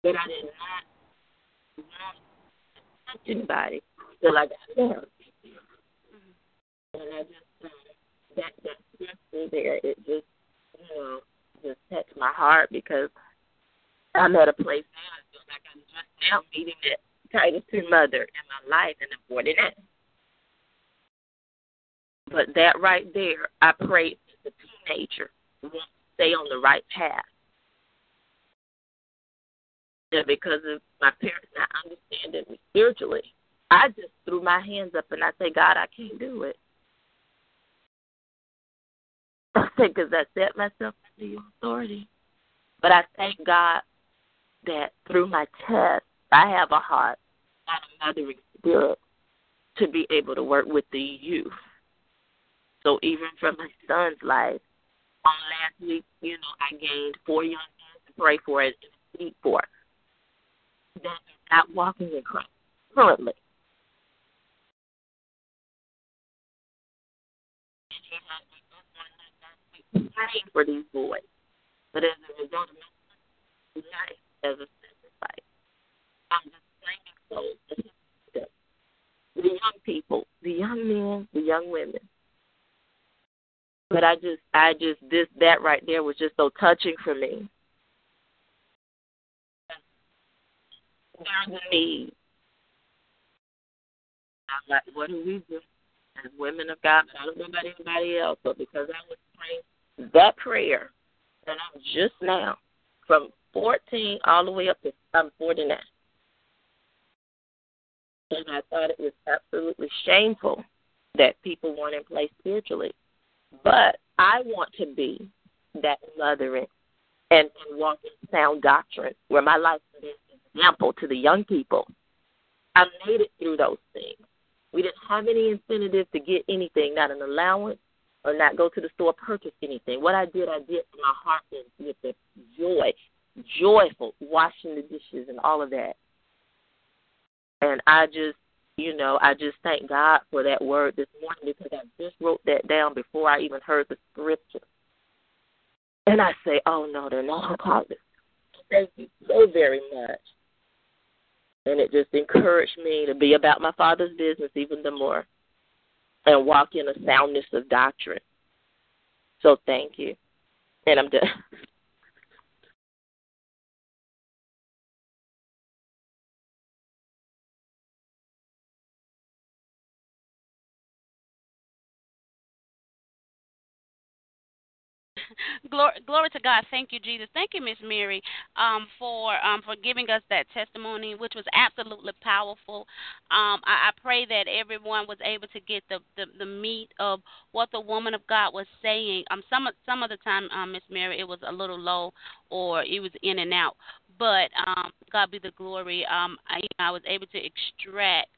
But I did not want to touch anybody till I got married. And I just that that scripture there, it just you know just touched my heart because I'm at a place now. I feel like I'm just now meeting that Titus two mother in my life, and I'm 49. But that right there, I pray the teenager to stay on the right path. And because of my parents not understanding me spiritually, I just threw my hands up and I say, God, I can't do it. Because I set myself under your authority. But I thank God that through my test, I have a heart and a mothering spirit to be able to work with the youth. So even from my son's life, on last week, you know, I gained four young men to pray for and speak for that are not walking in Christ currently. Praying for these boys, but as a result of my life as a sacrifice, I'm just claiming souls. The young people, the young men, the young women. But I just, I just, this, that right there was just so touching for me. There's a need. I'm like, what do we do as women of God? But I don't know about anybody else, but because I was praying that prayer, and I'm just now from 14 all the way up to I'm 49. And I thought it was absolutely shameful that people weren't in place spiritually. But I want to be that mothering and, and walk sound doctrine where my life is an example to the young people. I made it through those things. We didn't have any incentive to get anything, not an allowance or not go to the store purchase anything. What I did, I did from my heart and with the joy, joyful, washing the dishes and all of that. And I just, you know, I just thank God for that word this morning because I just wrote that down before I even heard the scripture. And I say, oh no, they're not alcoholics. Thank you so very much. And it just encouraged me to be about my father's business even the more and walk in a soundness of doctrine. So thank you. And I'm done. glory, glory to God. Thank you, Jesus. Thank you, Miss Mary, um, for um, for giving us that testimony, which was absolutely powerful. Um, I, I pray that everyone was able to get the, the, the meat of what the woman of God was saying. Um, some some of the time, um, Miss Mary, it was a little low or it was in and out. But um, God be the glory. Um, I, I was able to extract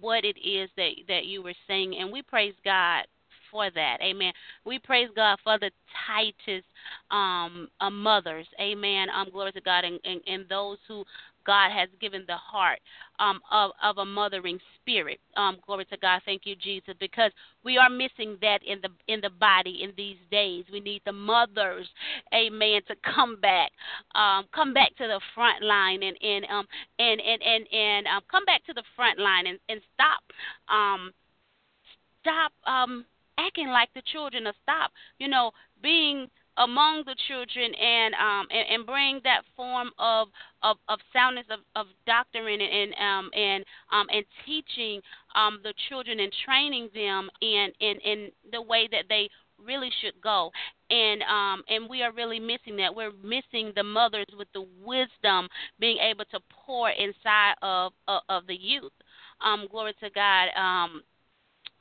what it is that that you were saying, and we praise God for that. Amen. We praise God for the Titus um, uh, mothers. Amen. Um, glory to God and, and, and those who God has given the heart um, of, of a mothering spirit. Um, glory to God. Thank you, Jesus, because we are missing that in the in the body in these days. We need the mothers, Amen, to come back, um, come back to the front line and and um and and and and um, come back to the front line and and stop um stop um acting like the children of stop, you know, being among the children and um and, and bring that form of of, of soundness of, of doctrine and, and um and um and teaching um the children and training them in in in the way that they really should go. And um and we are really missing that. We're missing the mothers with the wisdom being able to pour inside of of, of the youth. Um glory to god um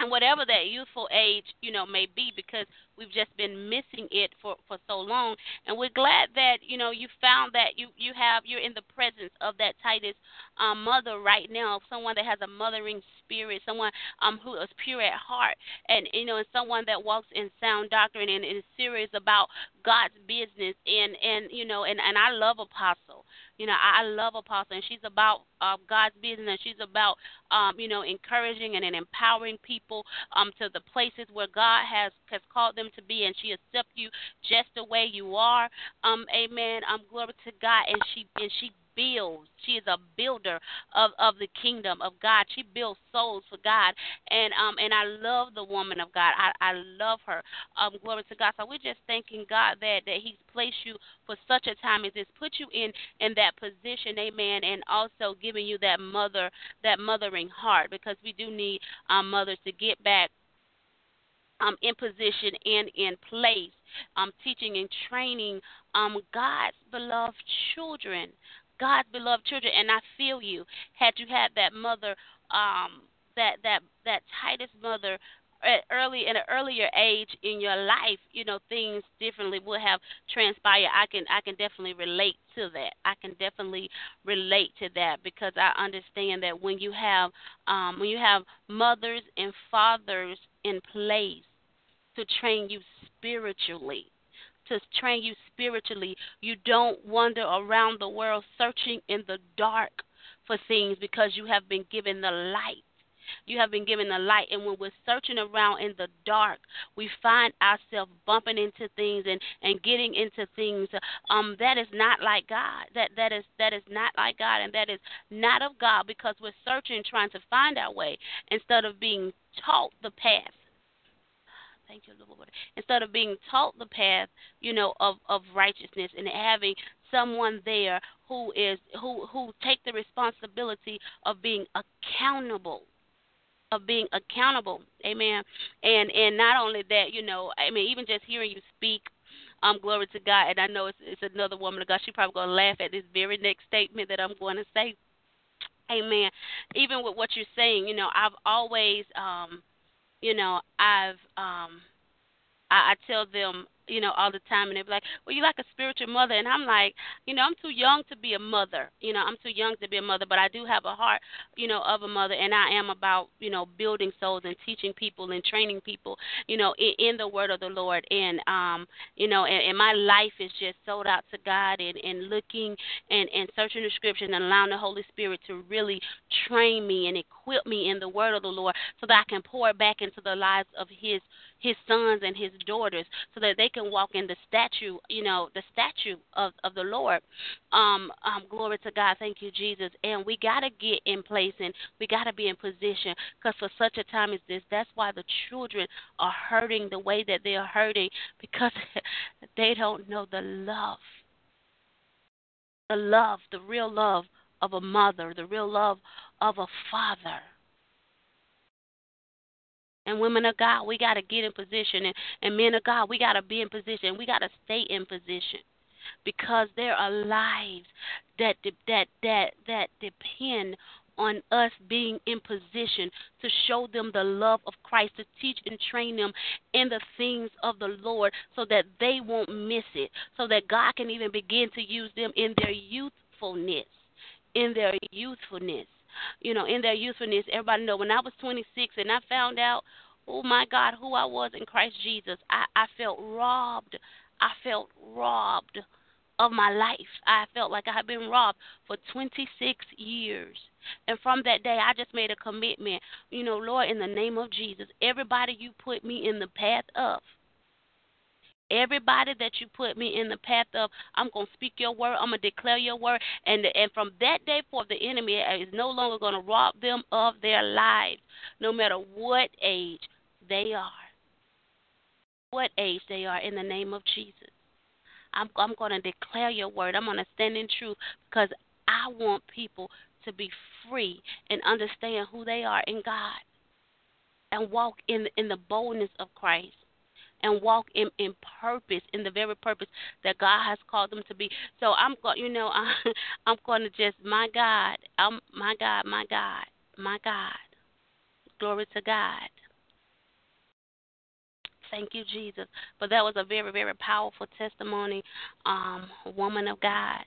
and whatever that youthful age you know may be because we've just been missing it for for so long. And we're glad that you know you found that you you have you're in the presence of that Titus um, mother right now someone that has a mothering spirit someone um who is pure at heart and you know and someone that walks in sound doctrine and is serious about God's business and and you know and and I love apostle you know, I, love Apostle, and she's about uh, God's business. She's about, um, you know, encouraging and, and empowering people um, to the places where God has has called them to be, and she accepts you just the way you are. Um, amen. Um, glory to God, and she and she builds. She is a builder of of the kingdom of God. She builds souls for God, and um and I love the woman of God. I I love her. Um, glory to God. So we're just thanking God that that He's placed you for such a time as this, put you in in that position, Amen, and also giving you that mother that mothering heart because we do need um, mothers to get back um, in position and in place, um, teaching and training um, God's beloved children. God's beloved children, and I feel you. Had you had that mother, um, that that that Titus mother at early in an earlier age in your life, you know, things differently would have transpired. I can I can definitely relate to that. I can definitely relate to that because I understand that when you have um when you have mothers and fathers in place to train you spiritually, to train you spiritually. You don't wander around the world searching in the dark for things because you have been given the light. You have been given the light, and when we're searching around in the dark, we find ourselves bumping into things and and getting into things um that is not like God. That that is that is not like God, and that is not of God because we're searching, trying to find our way instead of being taught the path Thank you, Lord. Instead of being taught the path, you know, of, of righteousness and having someone there who is who who take the responsibility of being accountable of being accountable amen and and not only that you know i mean even just hearing you speak um glory to god and i know it's, it's another woman of god she probably to laugh at this very next statement that i'm going to say Amen. Even with what you're saying, you know, I've always, um, you know, I've, um, I, I tell them you know, all the time, and they're like, "Well, you like a spiritual mother," and I'm like, you know, I'm too young to be a mother. You know, I'm too young to be a mother, but I do have a heart, you know, of a mother, and I am about, you know, building souls and teaching people and training people, you know, in, in the Word of the Lord, and um, you know, and, and my life is just sold out to God and and looking and and searching the Scripture and allowing the Holy Spirit to really train me and equip me in the Word of the Lord, so that I can pour back into the lives of His his sons and his daughters so that they can walk in the statue, you know, the statue of, of the Lord. Um, um, glory to God. Thank you, Jesus. And we got to get in place and we got to be in position because for such a time as this, that's why the children are hurting the way that they are hurting because they don't know the love. The love, the real love of a mother, the real love of a father and women of God, we got to get in position. And, and men of God, we got to be in position. We got to stay in position because there are lives that that that that depend on us being in position to show them the love of Christ, to teach and train them in the things of the Lord so that they won't miss it, so that God can even begin to use them in their youthfulness. In their youthfulness you know, in their usefulness. Everybody know when I was 26 and I found out, oh my God, who I was in Christ Jesus, I, I felt robbed. I felt robbed of my life. I felt like I had been robbed for 26 years. And from that day, I just made a commitment. You know, Lord, in the name of Jesus, everybody you put me in the path of, Everybody that you put me in the path of, I'm going to speak your word. I'm going to declare your word. And, and from that day forth, the enemy is no longer going to rob them of their lives, no matter what age they are. What age they are, in the name of Jesus. I'm, I'm going to declare your word. I'm going to stand in truth because I want people to be free and understand who they are in God and walk in in the boldness of Christ and walk in in purpose, in the very purpose that God has called them to be. So I'm going, you know, I'm going to just my God, I'm my God, my God, my God. Glory to God. Thank you, Jesus. But that was a very, very powerful testimony, um, woman of God.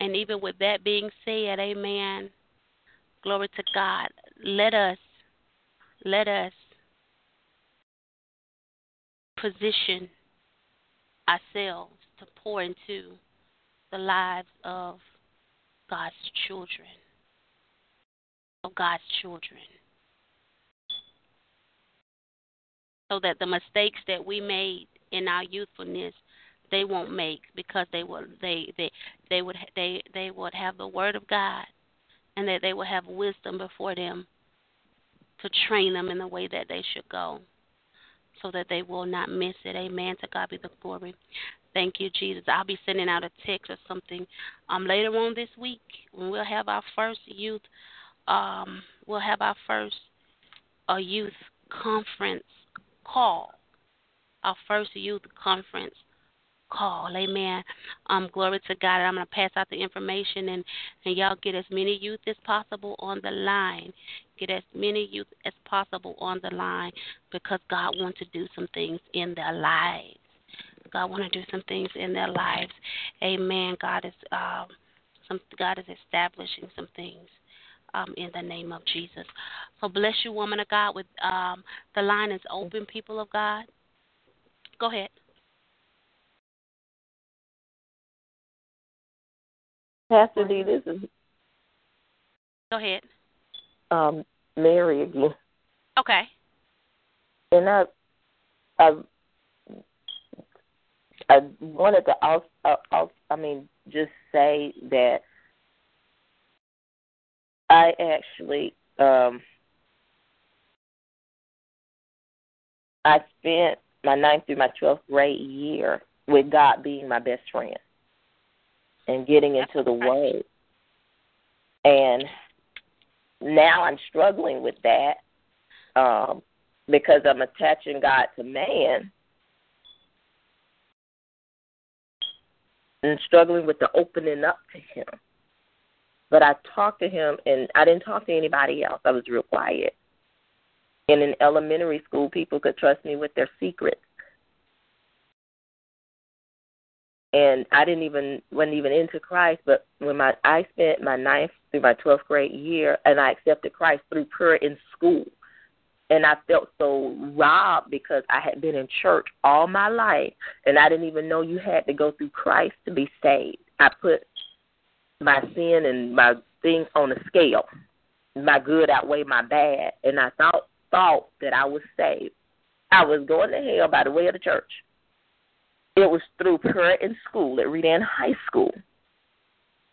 And even with that being said, amen. Glory to God. Let us, let us position ourselves to pour into the lives of God's children. Of God's children. So that the mistakes that we made in our youthfulness they won't make because they will they they they would they they would have the word of God and that they will have wisdom before them to train them in the way that they should go so that they will not miss it. Amen. To God be the glory. Thank you, Jesus. I'll be sending out a text or something um, later on this week when we'll have our first youth. Um, we'll have our first uh, youth conference call. Our first youth conference call. Amen. Um, glory to God. I'm going to pass out the information and, and y'all get as many youth as possible on the line. Get as many youth as possible on the line because God wants to do some things in their lives. God want to do some things in their lives. Amen. God is um, some God is establishing some things. Um, in the name of Jesus. So bless you, woman of God. With um, the line is open, people of God. Go ahead. Pastor D, this is. Go ahead. Um, Mary again. Okay. And I, I, I wanted to also, also, I mean, just say that I actually, um, I spent my ninth through my twelfth grade year with God being my best friend and getting into the Word. And now I'm struggling with that um, because I'm attaching God to man and struggling with the opening up to Him. But I talked to him, and I didn't talk to anybody else. I was real quiet. And in elementary school, people could trust me with their secrets. And I didn't even wasn't even into Christ, but when my I spent my ninth through my twelfth grade year, and I accepted Christ through prayer in school, and I felt so robbed because I had been in church all my life, and I didn't even know you had to go through Christ to be saved. I put my sin and my things on a scale. My good outweighed my bad, and I thought thought that I was saved. I was going to hell by the way of the church. It was through prayer in school at Redan High School.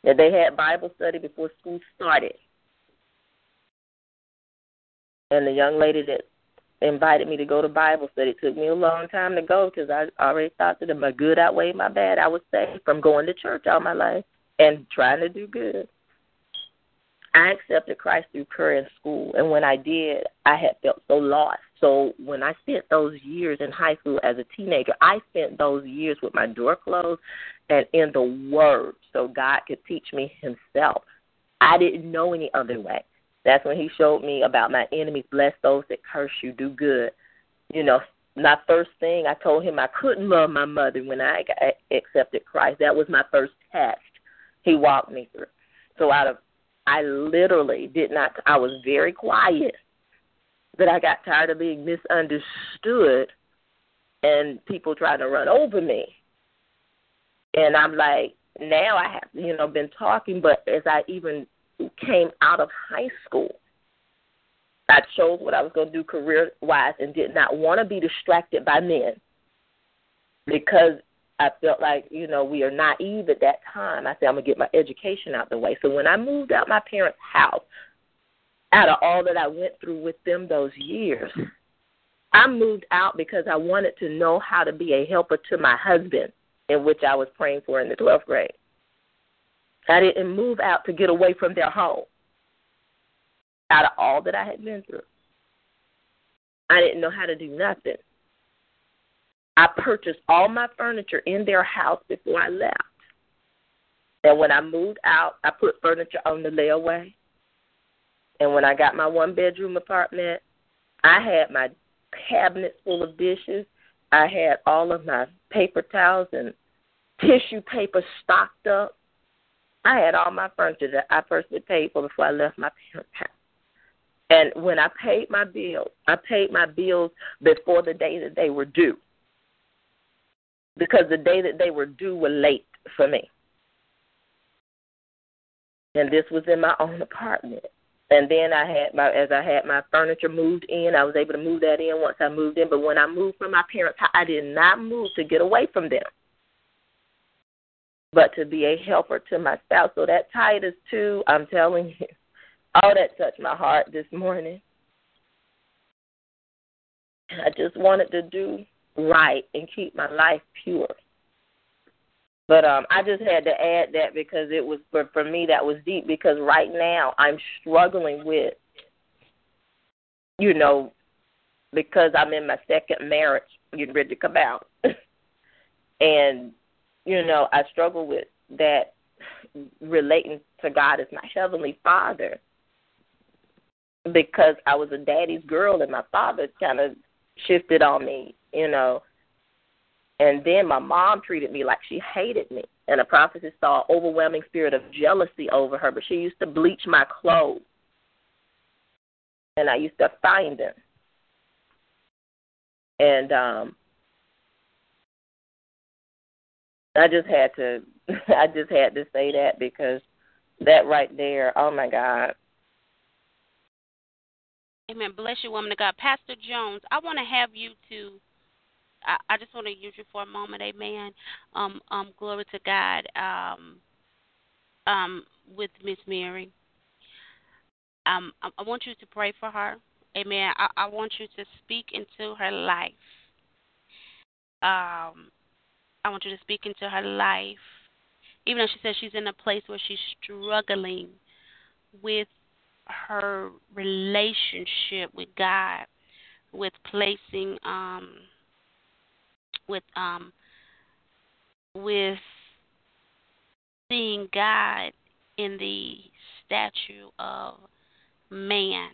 And they had Bible study before school started. And the young lady that invited me to go to Bible study took me a long time to go because I already thought that my good outweighed my bad. I was saved from going to church all my life and trying to do good. I accepted Christ through prayer in school, and when I did, I had felt so lost. So when I spent those years in high school as a teenager, I spent those years with my door closed and in the Word, so God could teach me Himself. I didn't know any other way. That's when He showed me about my enemies. Bless those that curse you. Do good. You know, my first thing I told Him I couldn't love my mother when I accepted Christ. That was my first test. He walked me through. So out of I literally did not. I was very quiet, but I got tired of being misunderstood and people trying to run over me. And I'm like, now I have, you know, been talking, but as I even came out of high school, I chose what I was going to do career wise and did not want to be distracted by men because I felt like, you know, we are naive at that time. I said, I'm going to get my education out the way. So when I moved out my parents' house, out of all that I went through with them those years, I moved out because I wanted to know how to be a helper to my husband, in which I was praying for in the 12th grade. I didn't move out to get away from their home out of all that I had been through. I didn't know how to do nothing. I purchased all my furniture in their house before I left. And when I moved out, I put furniture on the layaway. And when I got my one bedroom apartment, I had my cabinet full of dishes. I had all of my paper towels and tissue paper stocked up. I had all my furniture that I personally paid for before I left my parents' house. And when I paid my bills, I paid my bills before the day that they were due because the day that they were due were late for me. And this was in my own apartment. And then I had my as I had my furniture moved in, I was able to move that in once I moved in. But when I moved from my parents' house, I did not move to get away from them, but to be a helper to my spouse. So that Titus two, I'm telling you, all that touched my heart this morning. I just wanted to do right and keep my life pure. But um I just had to add that because it was for for me that was deep because right now I'm struggling with you know because I'm in my second marriage getting ready to come out. and you know, I struggle with that relating to God as my heavenly father because I was a daddy's girl and my father kind of shifted on me you know. And then my mom treated me like she hated me. And the prophetess saw an overwhelming spirit of jealousy over her, but she used to bleach my clothes. And I used to find them. And um I just had to I just had to say that because that right there, oh my God. Amen. Bless you, woman of God. Pastor Jones, I want to have you to I, I just want to use you for a moment, amen. Um, um, glory to God. Um, um, with Miss Mary. Um, I, I want you to pray for her, amen. I, I want you to speak into her life. Um, I want you to speak into her life. Even though she says she's in a place where she's struggling with her relationship with God, with placing um with um with seeing God in the statue of man.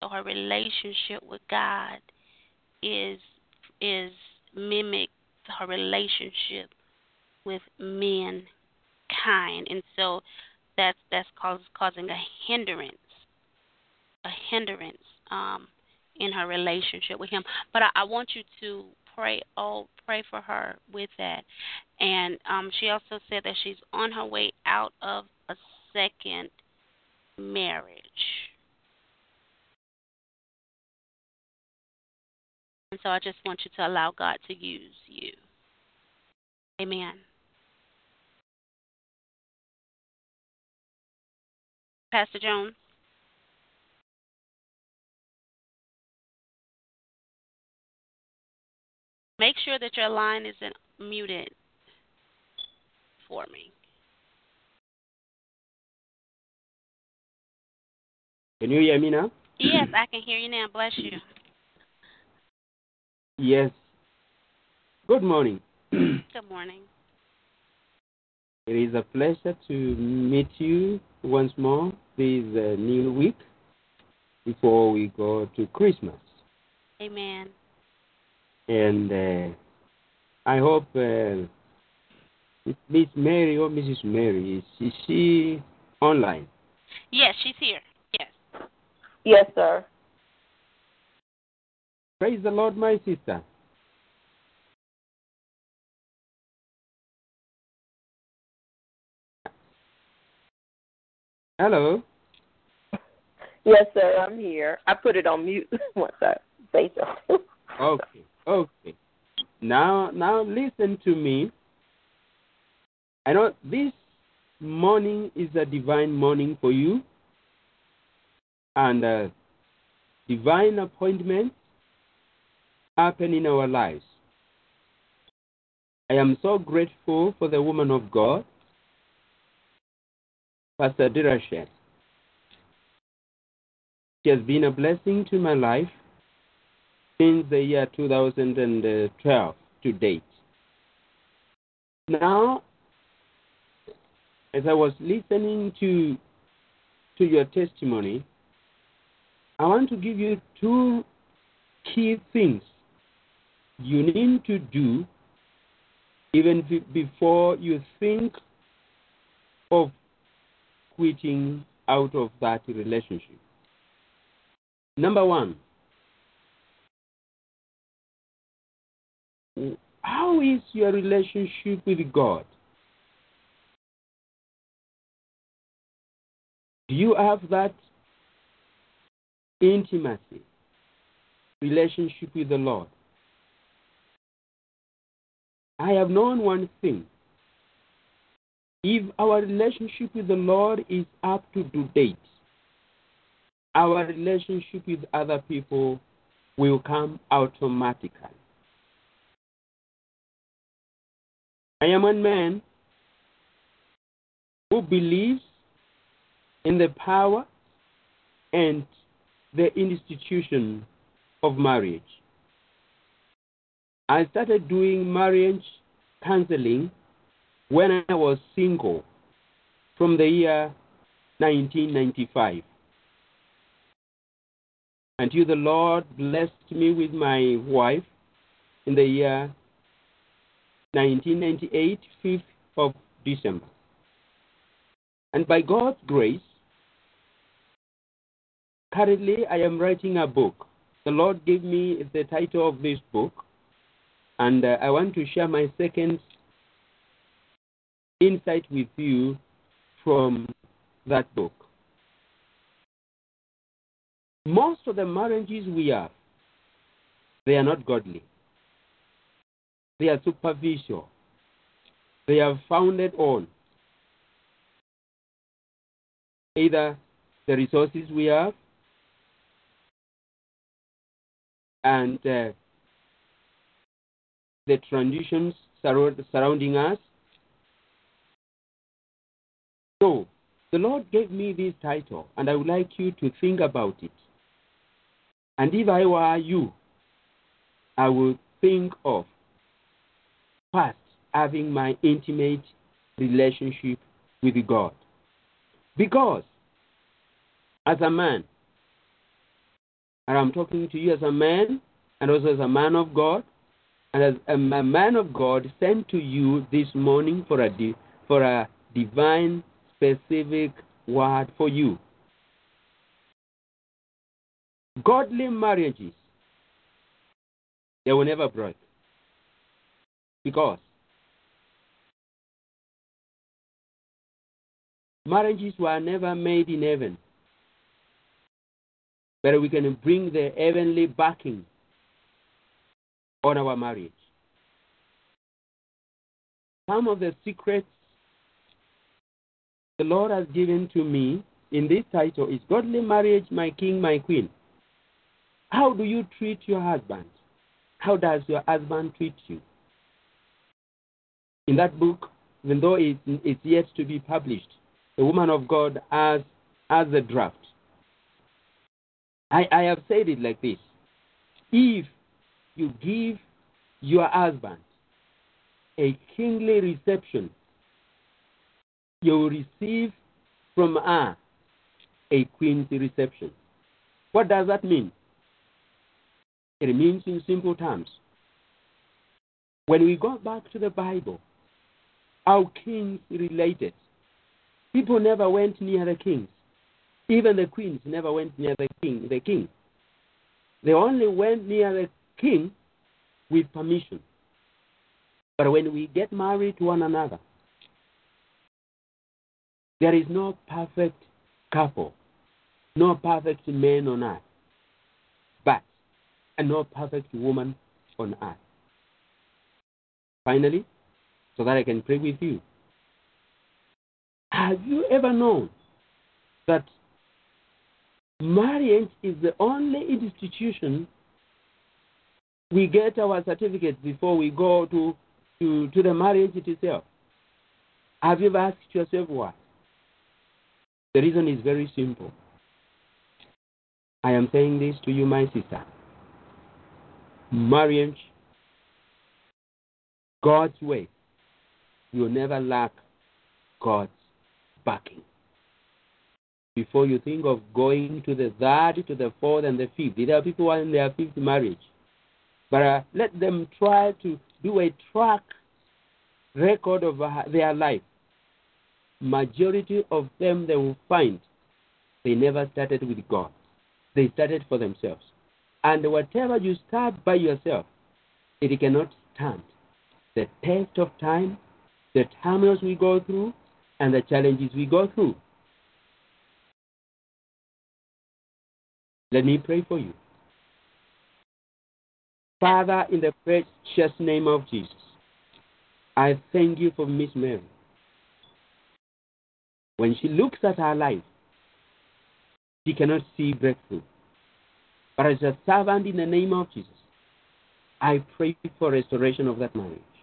So her relationship with God is is mimicked her relationship with mankind, and so that's that's cause, causing a hindrance, a hindrance um, in her relationship with him. But I, I want you to pray oh pray for her with that. And um, she also said that she's on her way out of a second marriage. And so I just want you to allow God to use you. Amen. Pastor Jones. Make sure that your line isn't muted for me. Can you hear me now? Yes, I can hear you now. Bless you. Yes. Good morning. Good morning. It is a pleasure to meet you once more this uh, new week before we go to Christmas. Amen. And uh, I hope uh, Miss Mary or Mrs. Mary, is, is she online? Yes, she's here. Yes. Yes, sir. Praise the Lord, my sister. Hello. Yes, sir. I'm here. I put it on mute once I say so. Okay. Okay. Now, now listen to me. I know this morning is a divine morning for you, and uh, divine appointments happen in our lives. I am so grateful for the woman of God, Pastor Dirashet. She has been a blessing to my life since the year 2012 to date. Now, as I was listening to to your testimony, I want to give you two key things you need to do even before you think of quitting out of that relationship. Number one, how is your relationship with God? Do you have that intimacy, relationship with the Lord? I have known one thing. If our relationship with the Lord is up to date, our relationship with other people will come automatically. I am a man who believes in the power and the institution of marriage. I started doing marriage counseling when I was single from the year 1995 until the Lord blessed me with my wife in the year 1998, 5th of December. And by God's grace, currently I am writing a book. The Lord gave me the title of this book, and uh, I want to share my second insight with you from that book. Most of the marriages we have, they are not godly. They are superficial. They are founded on either the resources we have and uh, the traditions surrounding us. So, the Lord gave me this title, and I would like you to think about it. And if I were you, I would think of first having my intimate relationship with God. Because, as a man, and I'm talking to you as a man and also as a man of God, and as a man of God sent to you this morning for a, di- for a divine, specific word for you. Godly marriages, they will never break. Because marriages were never made in heaven. But we can bring the heavenly backing on our marriage. Some of the secrets the Lord has given to me in this title is Godly Marriage, My King, My Queen. How do you treat your husband? How does your husband treat you? In that book, even though it, it's yet to be published, the woman of God has, has a draft. I, I have said it like this if you give your husband a kingly reception, you will receive from her a queen's reception. What does that mean? It means, in simple terms, when we go back to the Bible, how kings related. People never went near the kings. Even the queens never went near the king. The king. They only went near the king with permission. But when we get married to one another, there is no perfect couple, no perfect man on earth, but a no perfect woman on earth. Finally, so that I can pray with you. Have you ever known that marriage is the only institution we get our certificate before we go to, to, to the marriage itself? Have you ever asked yourself why? The reason is very simple. I am saying this to you, my sister. Marriage, God's way, will never lack God's backing. Before you think of going to the third, to the fourth, and the fifth, there are people who are in their fifth marriage. But uh, let them try to do a track record of uh, their life. Majority of them they will find they never started with God. They started for themselves. And whatever you start by yourself, it cannot stand the test of time, the turmoils we go through, and the challenges we go through. Let me pray for you. Father, in the precious name of Jesus, I thank you for Miss Mary. When she looks at her life, she cannot see breakthrough. But as a servant in the name of Jesus, I pray for restoration of that marriage.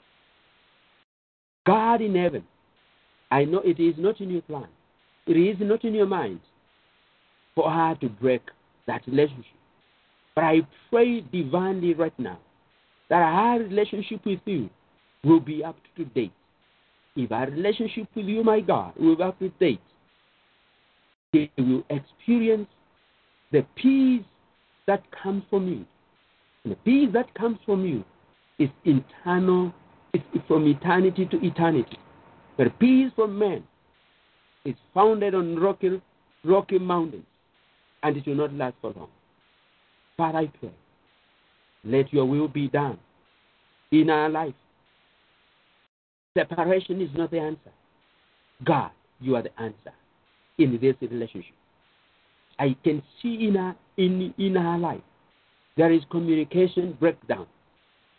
God in heaven, I know it is not in your plan, it is not in your mind for her to break that relationship. But I pray divinely right now that her relationship with you will be up to date. If our relationship with you, my God, will be up to date, they will experience the peace that comes from you. And the peace that comes from you is internal, from eternity to eternity. But peace for men is founded on rocky, rocky mountains, and it will not last for long. Father, I pray, let your will be done in our life. Separation is not the answer. God, you are the answer in this relationship. I can see in our, in, in our life there is communication breakdown.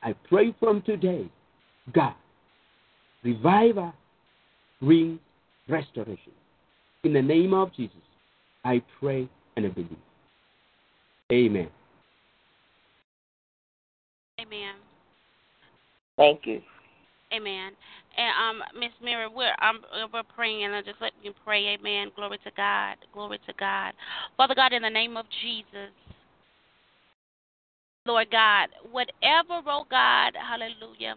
I pray from today, God, revive us, bring restoration. In the name of Jesus, I pray and I believe. Amen. Amen. Thank you. Amen. And um, Miss Mary, we're um, we're praying, and I just let me pray. Amen. Glory to God. Glory to God. Father God, in the name of Jesus, Lord God, whatever, oh God, hallelujah.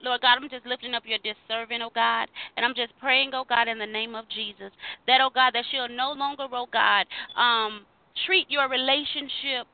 Lord God, I'm just lifting up your dear servant, oh God, and I'm just praying, oh God, in the name of Jesus, that, oh God, that she'll no longer, oh God, um, treat your relationship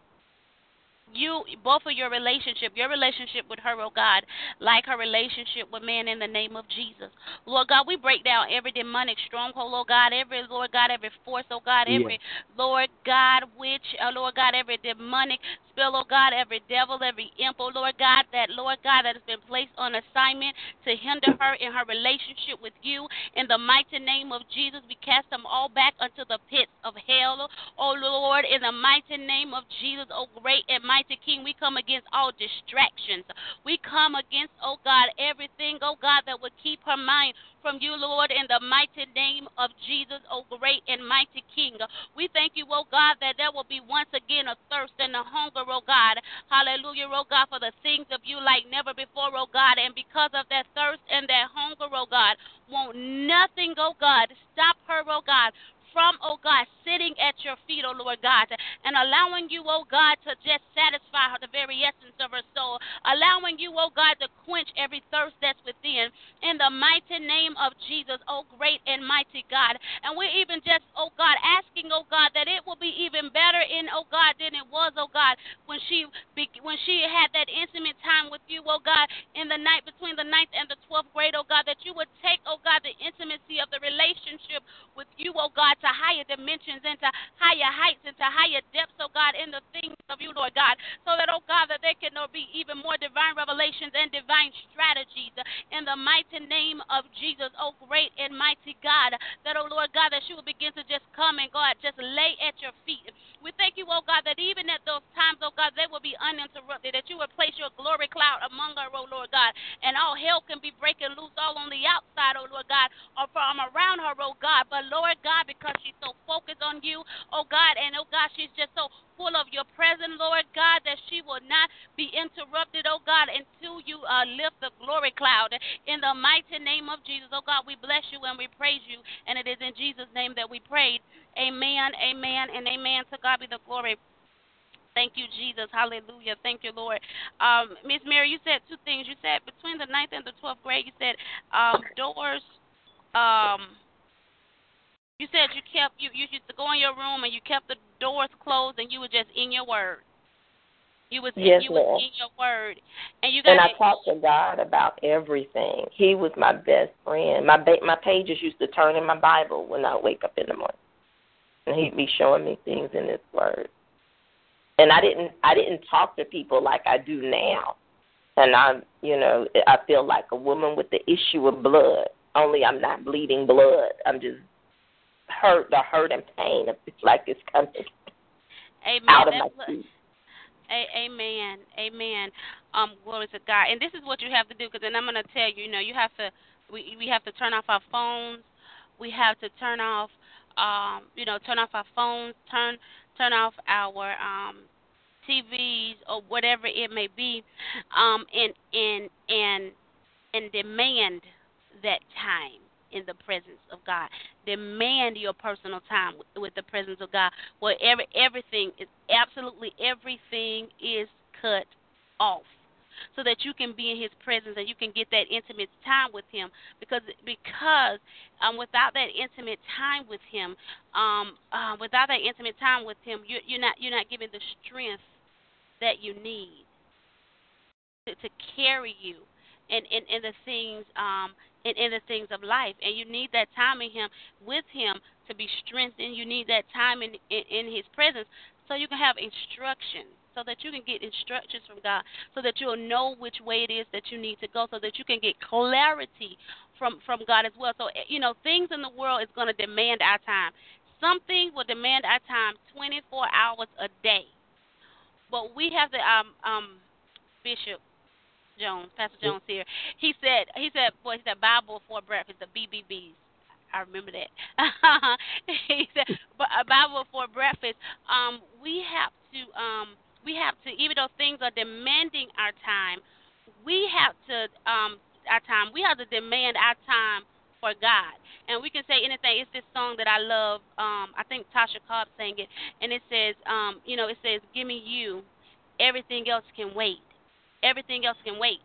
you both of your relationship, your relationship with her, oh God, like her relationship with man in the name of Jesus. Lord God, we break down every demonic stronghold, oh God, every Lord God, every force, oh God, every Lord God, witch, uh, Lord God, every demonic spell, oh God, every devil, every imp, oh Lord God, that Lord God that has been placed on assignment to hinder her in her relationship with you. In the mighty name of Jesus, we cast them all back unto the pits of hell. Oh Lord, in the mighty name of Jesus, oh great and mighty King, we come against all distractions. We come against, oh God, everything, oh God, that would keep her mind from you, Lord, in the mighty name of Jesus, O great and mighty King. We thank you, O God, that there will be once again a thirst and a hunger, O God. Hallelujah, O God, for the things of you like never before, O God. And because of that thirst and that hunger, O God, won't nothing, oh God, stop her, O God, from, oh God, sitting at your feet, oh Lord God, and allowing you, oh God, to just satisfy her, the very essence of her soul, allowing you, oh God, to quench every thirst that's within. In the mighty name of Jesus, oh great and mighty God. And we're even just, oh God, asking, oh God, that it will be even better in, oh God, than it was, oh God, when she when she had that intimate time with you, oh God, in the night between the ninth and the twelfth grade, oh God, that you would take, oh God, the intimacy of the relationship with you, oh God, to higher dimensions, into higher heights, into higher depths, oh God, in the things of you, Lord God, so that, oh God, that there can be even more divine revelations and divine strategies in the mighty name of Jesus, oh great and mighty God, that, oh Lord God, that she will begin to just come and God, just lay at your feet. We thank you, oh God, that even at those times, oh God, they will be uninterrupted, that you will place your glory cloud among her, oh Lord God, and all hell can be breaking loose all on the outside, oh Lord God, or from around her, oh God. But Lord God, because she's so focused on you, oh God, and oh God, she's just so full of your presence, Lord God, that she will not be interrupted, oh God, until you uh, lift the glory cloud. In the mighty name of Jesus, oh God, we bless you and we praise you, and it is in Jesus' name that we prayed. Amen, amen, and amen. To God be the glory. Thank you, Jesus. Hallelujah. Thank you, Lord. Um, Miss Mary, you said two things. You said between the ninth and the twelfth grade, you said um, doors. Um, you said you kept you you used to go in your room and you kept the doors closed and you were just in your word. You was yes, you ma'am. was in your word, and you got. And I talked to God about everything. He was my best friend. My ba- my pages used to turn in my Bible when I wake up in the morning, and he'd be showing me things in His Word. And I didn't I didn't talk to people like I do now, and I you know I feel like a woman with the issue of blood. Only I'm not bleeding blood. I'm just hurt, the hurt and pain. It's like it's coming Amen. out of That my feet. A- amen. Amen. Um, glory to God. And this is what you have to do, because then I'm going to tell you. You know, you have to. We we have to turn off our phones. We have to turn off. Um, you know, turn off our phones. Turn turn off our um TVs or whatever it may be. Um, and and and and demand that time in the presence of God. Demand your personal time with, the presence of God. Where every, everything is absolutely everything is cut off. So that you can be in His presence and you can get that intimate time with Him, because because um, without that intimate time with Him, um, uh, without that intimate time with Him, you're, you're not you're not given the strength that you need to, to carry you and, in, in the things um in, in the things of life. And you need that time in him with him to be strengthened. You need that time in, in, in his presence so you can have instruction. So that you can get instructions from God, so that you'll know which way it is that you need to go, so that you can get clarity from from God as well. So you know, things in the world is going to demand our time. Something will demand our time 24 hours a day. But we have to um um Bishop Jones, Pastor Jones here. He said he said boy he said Bible for breakfast, the BBBs. I remember that. he said but a Bible for breakfast. Um, we have to um we have to even though things are demanding our time, we have to um our time. We have to demand our time for God. And we can say anything. It's this song that I love. Um, I think Tasha Cobb sang it, and it says, um, you know, it says, "Give me you, everything else can wait. Everything else can wait.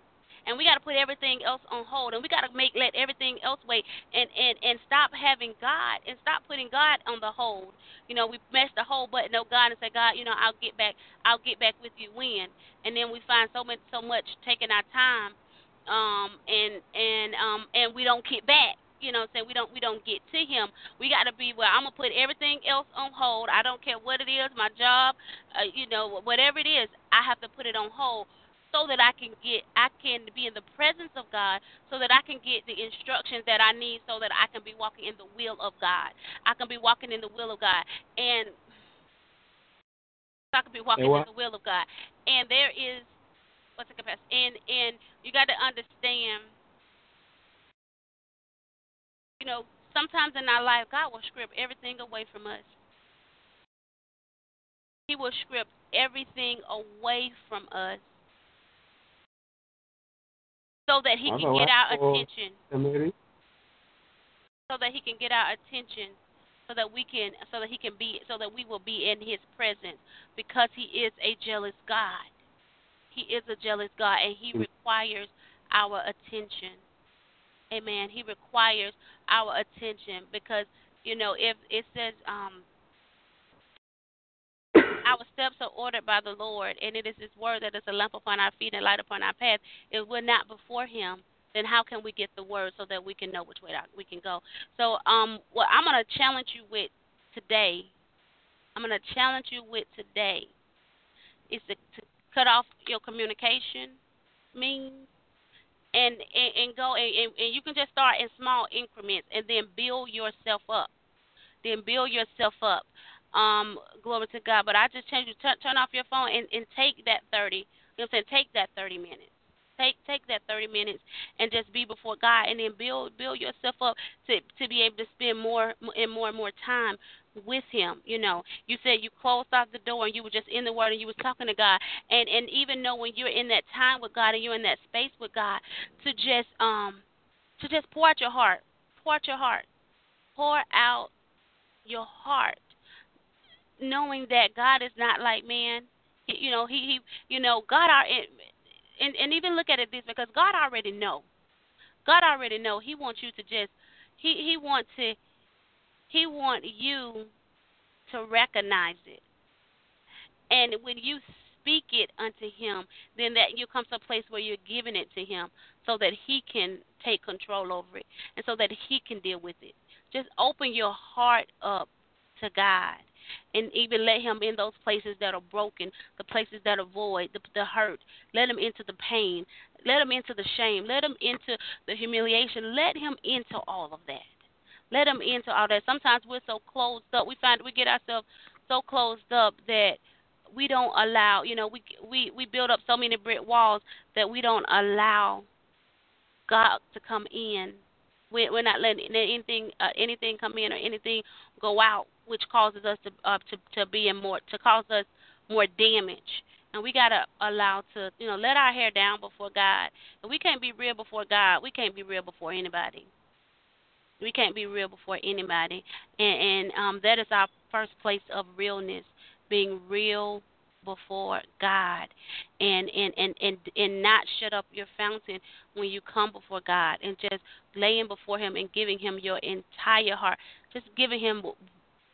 And we got to put everything else on hold, and we got to make let everything else wait, and and and stop having God, and stop putting God on the hold. You know, we mess the whole button of God and say, God, you know, I'll get back, I'll get back with you when, and then we find so much, so much taking our time, um, and and um, and we don't get back. You know I'm saying? We don't we don't get to him. We got to be where I'm gonna put everything else on hold. I don't care what it is my job uh, you know whatever it is I have to put it on hold so that I can get I can be in the presence of God so that I can get the instructions that I need so that I can be walking in the will of God. I can be walking in the will of God. And I can be walking in the will of God. And there is what's the capacity and and you got to understand you know, sometimes in our life, God will strip everything away from us. He will strip everything away from us so that He can get our attention. So that He can get our attention. So that we can, so that He can be, so that we will be in His presence, because He is a jealous God. He is a jealous God, and He requires our attention. Amen. He requires our attention because you know if it says um our steps are ordered by the Lord, and it is His word that is a lamp upon our feet and light upon our path. If we're not before Him, then how can we get the word so that we can know which way we can go? So, um, what I'm going to challenge you with today, I'm going to challenge you with today, is to, to cut off your communication means and and, and go and, and you can just start in small increments and then build yourself up then build yourself up um glory to god. But i just change you turn, turn off your phone and, and take that 30 you know what i'm saying? Take that 30 minutes. Take take that 30 minutes and just be before god and then build build yourself up to to be able to spend more and more and more time with him you know. You said you closed off the door and you were just in the word and you was talking to god. And and even know when you're in that time with god and you're in that space with god to just um to just pour out your heart pour out your heart pour out your heart knowing that god is not like man you know he he you know god are and and even look at it this because god already know god already know he wants you to just he he wants to he wants you to recognize it. And when you speak it unto him, then that you come to a place where you're giving it to him so that he can take control over it and so that he can deal with it. Just open your heart up to God and even let him in those places that are broken, the places that are void, the, the hurt. Let him into the pain. Let him into the shame. Let him into the humiliation. Let him into all of that. Let him into all that. Sometimes we're so closed up. We find we get ourselves so closed up that we don't allow. You know, we we we build up so many brick walls that we don't allow God to come in. We're, we're not letting anything uh, anything come in or anything go out, which causes us to uh, to to be in more to cause us more damage. And we gotta allow to you know let our hair down before God. If we can't be real before God, we can't be real before anybody. We can't be real before anybody, and, and um, that is our first place of realness, being real before God, and and and and and not shut up your fountain when you come before God, and just laying before Him and giving Him your entire heart, just giving Him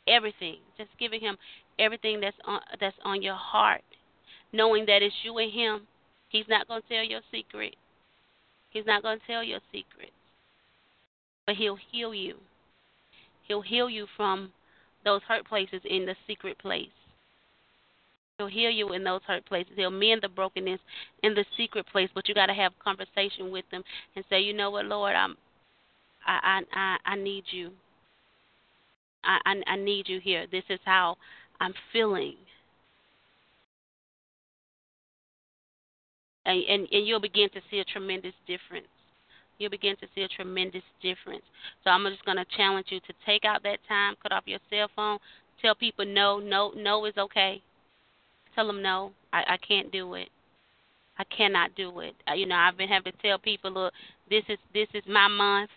everything, just giving Him everything that's on that's on your heart, knowing that it's you and Him. He's not going to tell your secret. He's not going to tell your secret but He'll heal you. He'll heal you from those hurt places in the secret place. He'll heal you in those hurt places. He'll mend the brokenness in the secret place, but you got to have conversation with them and say, you know what, Lord, I'm, I, I, I, I need you. I, I, I need you here. This is how I'm feeling. And, and and you'll begin to see a tremendous difference you'll begin to see a tremendous difference. So I'm just going to challenge you to take out that time, cut off your cell phone, tell people no, no, no is okay. Tell them no, I, I can't do it. I cannot do it. You know, I've been having to tell people, look, this is this is my month.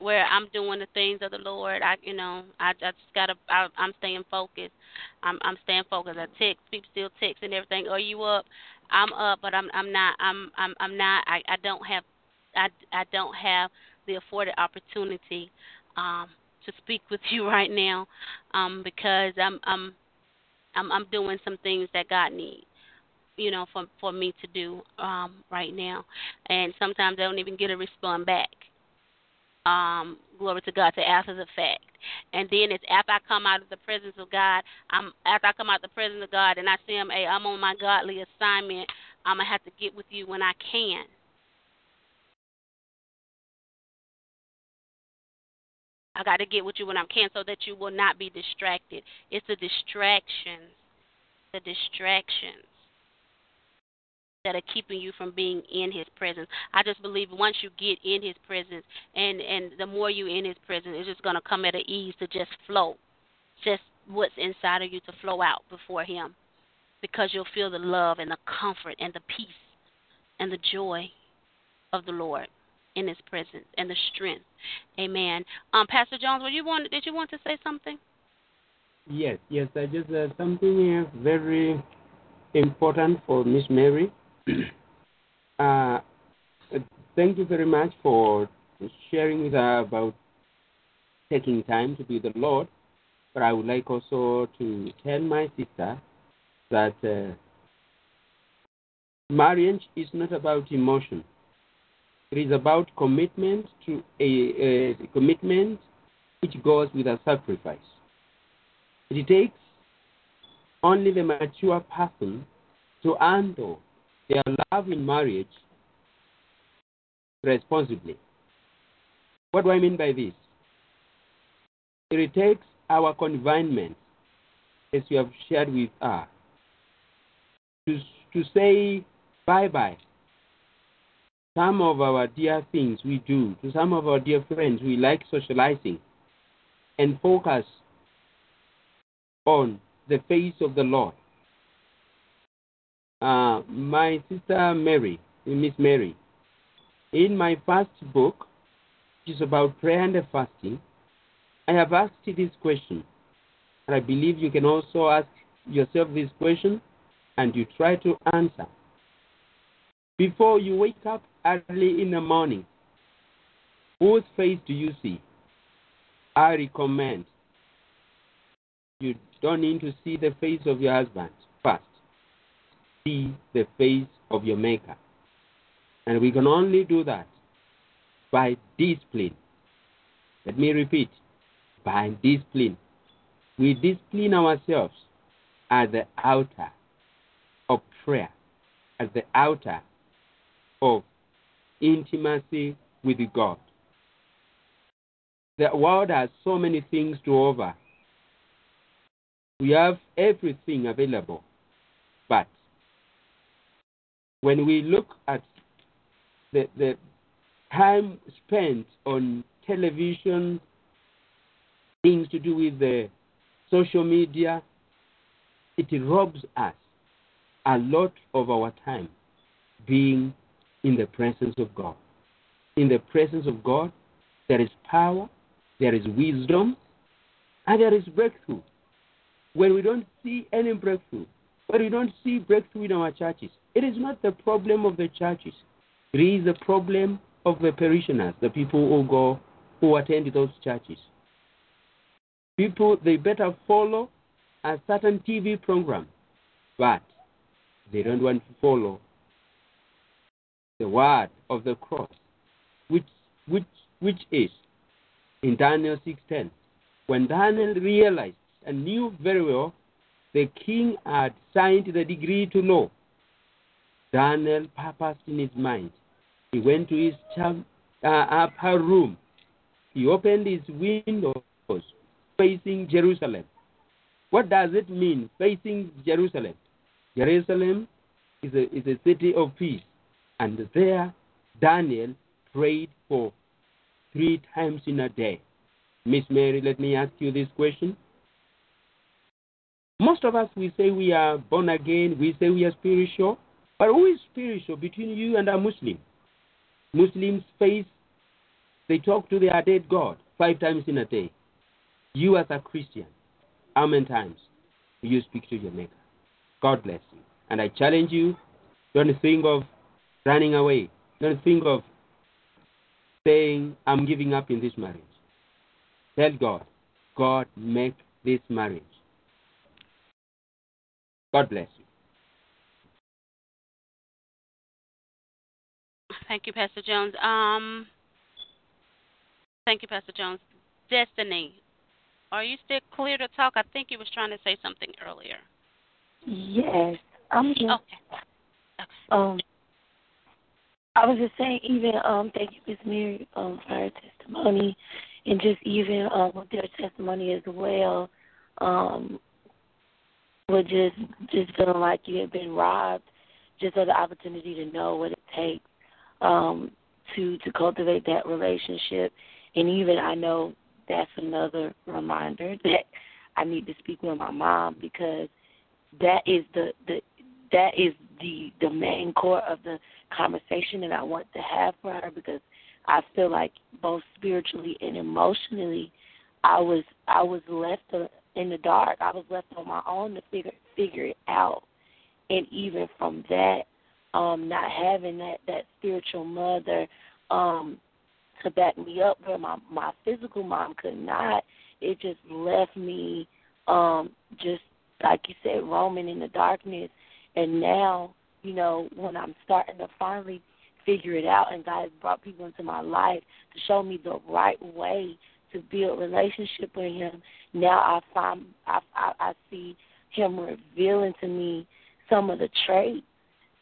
where I'm doing the things of the Lord. I, you know, I, I just gotta. I, I'm staying focused. I'm, I'm staying focused. I text, people still text and everything. Are you up? I'm up, but I'm, I'm not. I'm, I'm, I'm not. I, I don't have, I, I don't have the afforded opportunity, um, to speak with you right now, um, because I'm, I'm, I'm, I'm doing some things that God needs you know, for for me to do um, right now. And sometimes I don't even get a respond back. Um, glory to God to after the fact. And then it's after I come out of the presence of God, I'm after I come out the presence of God and I see him, hey, I'm on my godly assignment. I'm gonna have to get with you when I can. I got to get with you when I'm can so that you will not be distracted. It's the distractions, the distractions that are keeping you from being in his presence. I just believe once you get in his presence and and the more you in his presence, it's just gonna come at an ease to just flow. Just what's inside of you to flow out before him. Because you'll feel the love and the comfort and the peace and the joy of the Lord in his presence and the strength. Amen. Um, Pastor Jones, were you want did you want to say something? Yes, yes, I just uh, something uh, very important for Miss Mary. uh, thank you very much for sharing with her about taking time to be the Lord. But I would like also to tell my sister that uh, marriage is not about emotion. It is about commitment to a, a commitment which goes with a sacrifice. It takes only the mature person to handle their love in marriage responsibly. What do I mean by this? It takes our confinement, as you have shared with us, to, to say bye bye. Some of our dear things we do, to some of our dear friends we like socializing, and focus on the face of the Lord. Uh, my sister Mary, Miss Mary, in my first book, which is about prayer and fasting, I have asked this question. And I believe you can also ask yourself this question and you try to answer. Before you wake up early in the morning, whose face do you see? I recommend you don't need to see the face of your husband first see the face of your Maker. And we can only do that by discipline. Let me repeat by discipline. We discipline ourselves at the altar of prayer, at the altar of intimacy with God. The world has so many things to offer. We have everything available, but when we look at the, the time spent on television, things to do with the social media, it robs us a lot of our time being in the presence of God. In the presence of God, there is power, there is wisdom, and there is breakthrough. When we don't see any breakthrough, but we don't see breakthrough in our churches, it is not the problem of the churches. It is the problem of the parishioners, the people who go, who attend those churches. People, they better follow a certain TV program, but they don't want to follow the word of the cross, which, which, which is in Daniel 6.10. When Daniel realized and knew very well the king had signed the decree to law Daniel purposed in his mind. He went to his uh, upper room. He opened his windows facing Jerusalem. What does it mean, facing Jerusalem? Jerusalem is a, is a city of peace. And there, Daniel prayed for three times in a day. Miss Mary, let me ask you this question. Most of us, we say we are born again, we say we are spiritual, but who is spiritual between you and a Muslim? Muslims face They talk to their dead God five times in a day. You, as a Christian, how many times do you speak to your Maker? God bless you. And I challenge you don't think of running away. Don't think of saying, I'm giving up in this marriage. Tell God, God, make this marriage. God bless you. Thank you, Pastor Jones. Um, thank you, Pastor Jones. Destiny, are you still clear to talk? I think you was trying to say something earlier. Yes, I'm here. Okay. Um, I was just saying, even um, thank you, Miss Mary, um, for her testimony, and just even um, with their testimony as well, um, with just just feeling like you had been robbed, just of the opportunity to know what it takes um, to to cultivate that relationship, and even I know that's another reminder that I need to speak with my mom because that is the the that is the the main core of the conversation that I want to have for her because I feel like both spiritually and emotionally I was I was left in the dark. I was left on my own to figure figure it out. And even from that, um, not having that that spiritual mother um, to back me up where my my physical mom could not, it just left me um, just like you said, roaming in the darkness. And now, you know, when I'm starting to finally figure it out, and God has brought people into my life to show me the right way to build relationship with Him. Now I find I I, I see Him revealing to me some of the traits,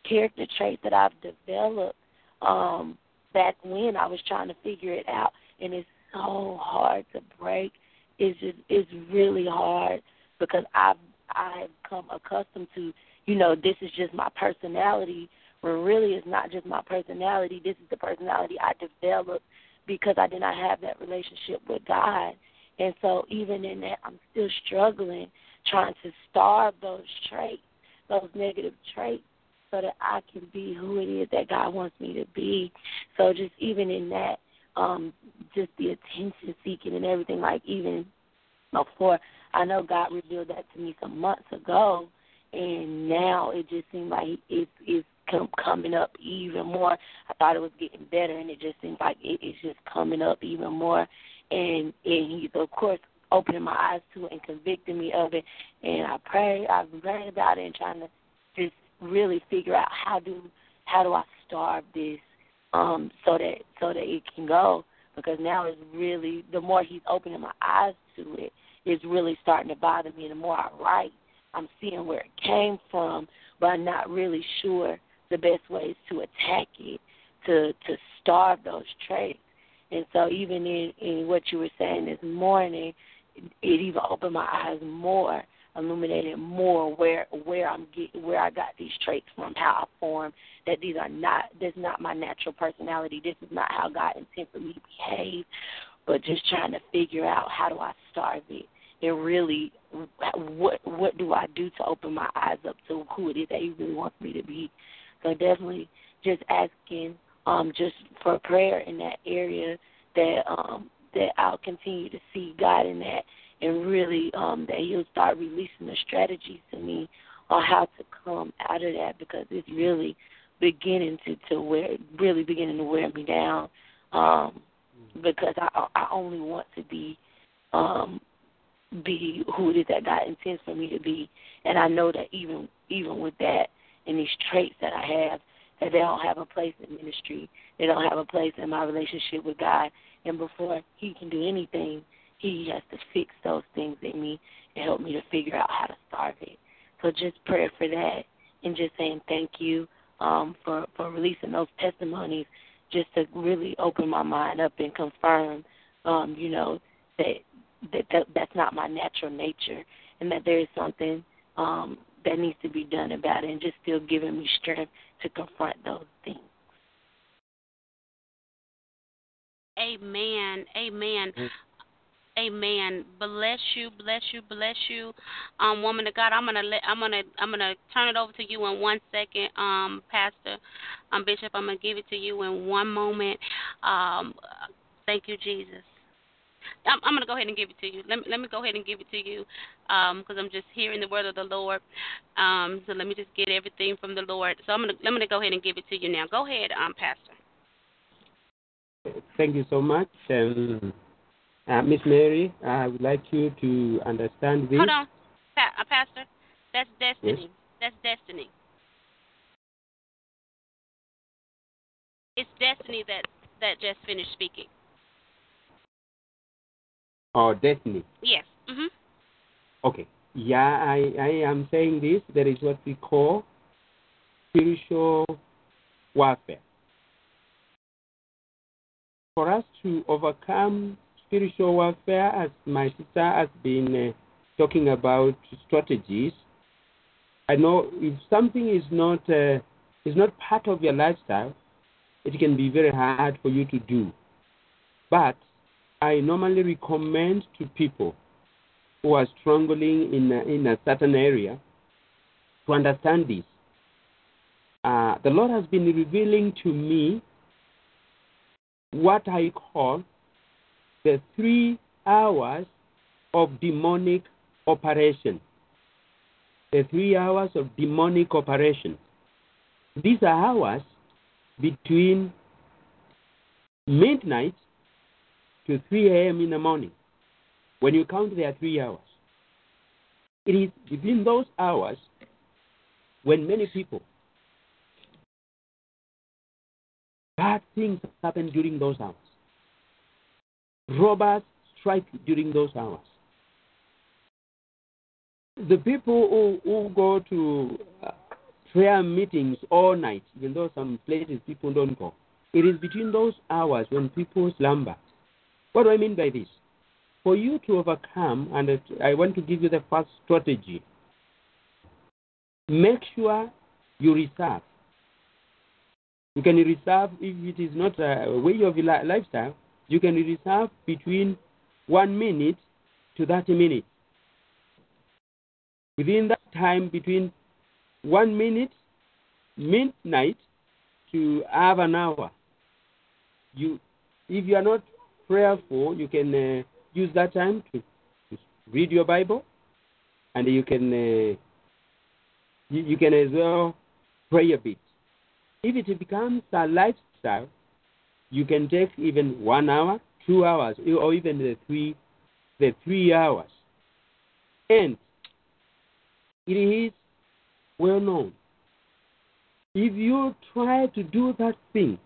character traits that I've developed um, back when I was trying to figure it out, and it's so hard to break. It's just it's really hard because I've I've come accustomed to, you know, this is just my personality, when really it's not just my personality. This is the personality I developed because I did not have that relationship with God. And so even in that, I'm still struggling trying to starve those traits, those negative traits, so that I can be who it is that God wants me to be. So just even in that, um, just the attention seeking and everything, like even before I know God revealed that to me some months ago, and now it just seems like it's it's coming up even more. I thought it was getting better, and it just seems like it, it's just coming up even more. And and He's of course opening my eyes to it and convicting me of it. And I pray, I've been praying about it and trying to just really figure out how do how do I starve this um so that so that it can go because now it's really the more he's opening my eyes to it, it is really starting to bother me. And the more I write, I'm seeing where it came from, but I'm not really sure the best ways to attack it, to to starve those traits. And so even in, in what you were saying this morning, it, even opened my eyes more, illuminated more where where I'm get, where I got these traits from, how I formed. That these are not this is not my natural personality. This is not how God intended me to behave. But just trying to figure out how do I starve it and really what what do I do to open my eyes up to who it is that he really wants me to be. So definitely just asking um just for prayer in that area that um that I'll continue to see God in that and really um that he'll start releasing the strategies to me on how to come out of that because it's really beginning to to wear really beginning to wear me down um because I I only want to be um be who it is that God intends for me to be. And I know that even even with that and these traits that I have, that they don't have a place in ministry. They don't have a place in my relationship with God. And before He can do anything, He has to fix those things in me and help me to figure out how to starve it. So just prayer for that and just saying thank you um, for for releasing those testimonies, just to really open my mind up and confirm, um, you know, that that, that that's not my natural nature, and that there is something um, that needs to be done about it, and just still giving me strength to confront those things. Amen. Amen. Amen. Bless you, bless you, bless you, um, woman of God. I'm gonna let I'm gonna I'm gonna turn it over to you in one second, um, Pastor, um, Bishop. I'm gonna give it to you in one moment. Um, Thank you, Jesus. I'm, I'm going to go ahead and give it to you. Let me, let me go ahead and give it to you because I'm just hearing the word of the Lord. Um, so let me just get everything from the Lord. So I'm going to, I'm going to go ahead and give it to you now. Go ahead, um, Pastor. Thank you so much. Um, uh, Miss Mary, I would like you to understand this. Hold on, pa- uh, Pastor. That's destiny. That's destiny. It's destiny that that just finished speaking. Or destiny. Yes. Mhm. Okay. Yeah, I, I am saying this. There is what we call spiritual warfare. For us to overcome spiritual warfare, as my sister has been uh, talking about strategies, I know if something is not uh, is not part of your lifestyle, it can be very hard for you to do. But I normally recommend to people who are struggling in a, in a certain area to understand this. Uh, the Lord has been revealing to me what I call the three hours of demonic operation. The three hours of demonic operation. These are hours between midnight to 3 a.m. in the morning. When you count, there three hours. It is within those hours when many people, bad things happen during those hours. Robbers strike during those hours. The people who, who go to uh, prayer meetings all night, even though some places people don't go, it is between those hours when people slumber. What do I mean by this? For you to overcome, and I want to give you the first strategy. Make sure you reserve. You can reserve if it is not a way of li- lifestyle. You can reserve between one minute to 30 minutes. Within that time, between one minute, midnight, to half an hour, you, if you are not prayerful, you can uh, use that time to, read your Bible, and you can uh, you, you can as well pray a bit. If it becomes a lifestyle, you can take even one hour, two hours, or even the three the three hours. And it is well known. If you try to do that thing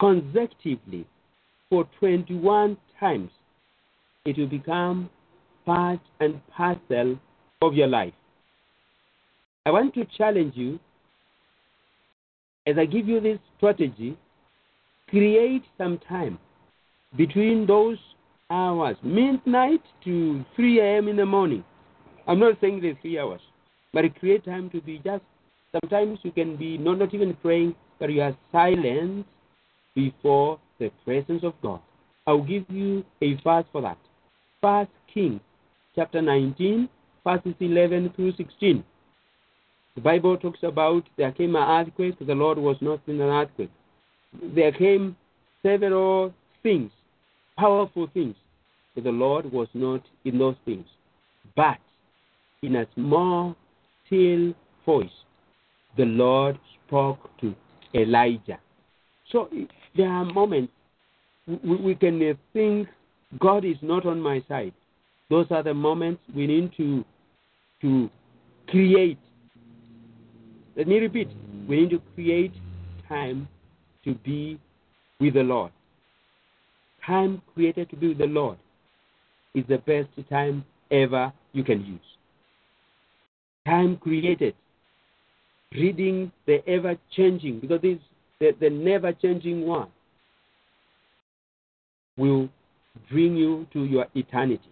consecutively for 21 times, it will become part and parcel of your life. I want to challenge you as I give you this strategy, create some time between those hours, midnight to 3 a.m. in the morning. I'm not saying the three hours, but create time to be just. Sometimes you can be not, not even praying, but you are silent before the presence of God. I'll give you a verse for that. First Kings chapter 19, verses 11 through 16. The Bible talks about there came an earthquake, the Lord was not in an earthquake. There came several things, powerful things, but the Lord was not in those things. But in a small, still voice, the Lord spoke to Elijah. So there are moments we, we can uh, think God is not on my side. Those are the moments we need to to create. Let me repeat. We need to create time to be with the Lord. Time created to be with the Lord is the best time ever you can use. Time created reading the ever changing because this the, the never changing one will bring you to your eternity.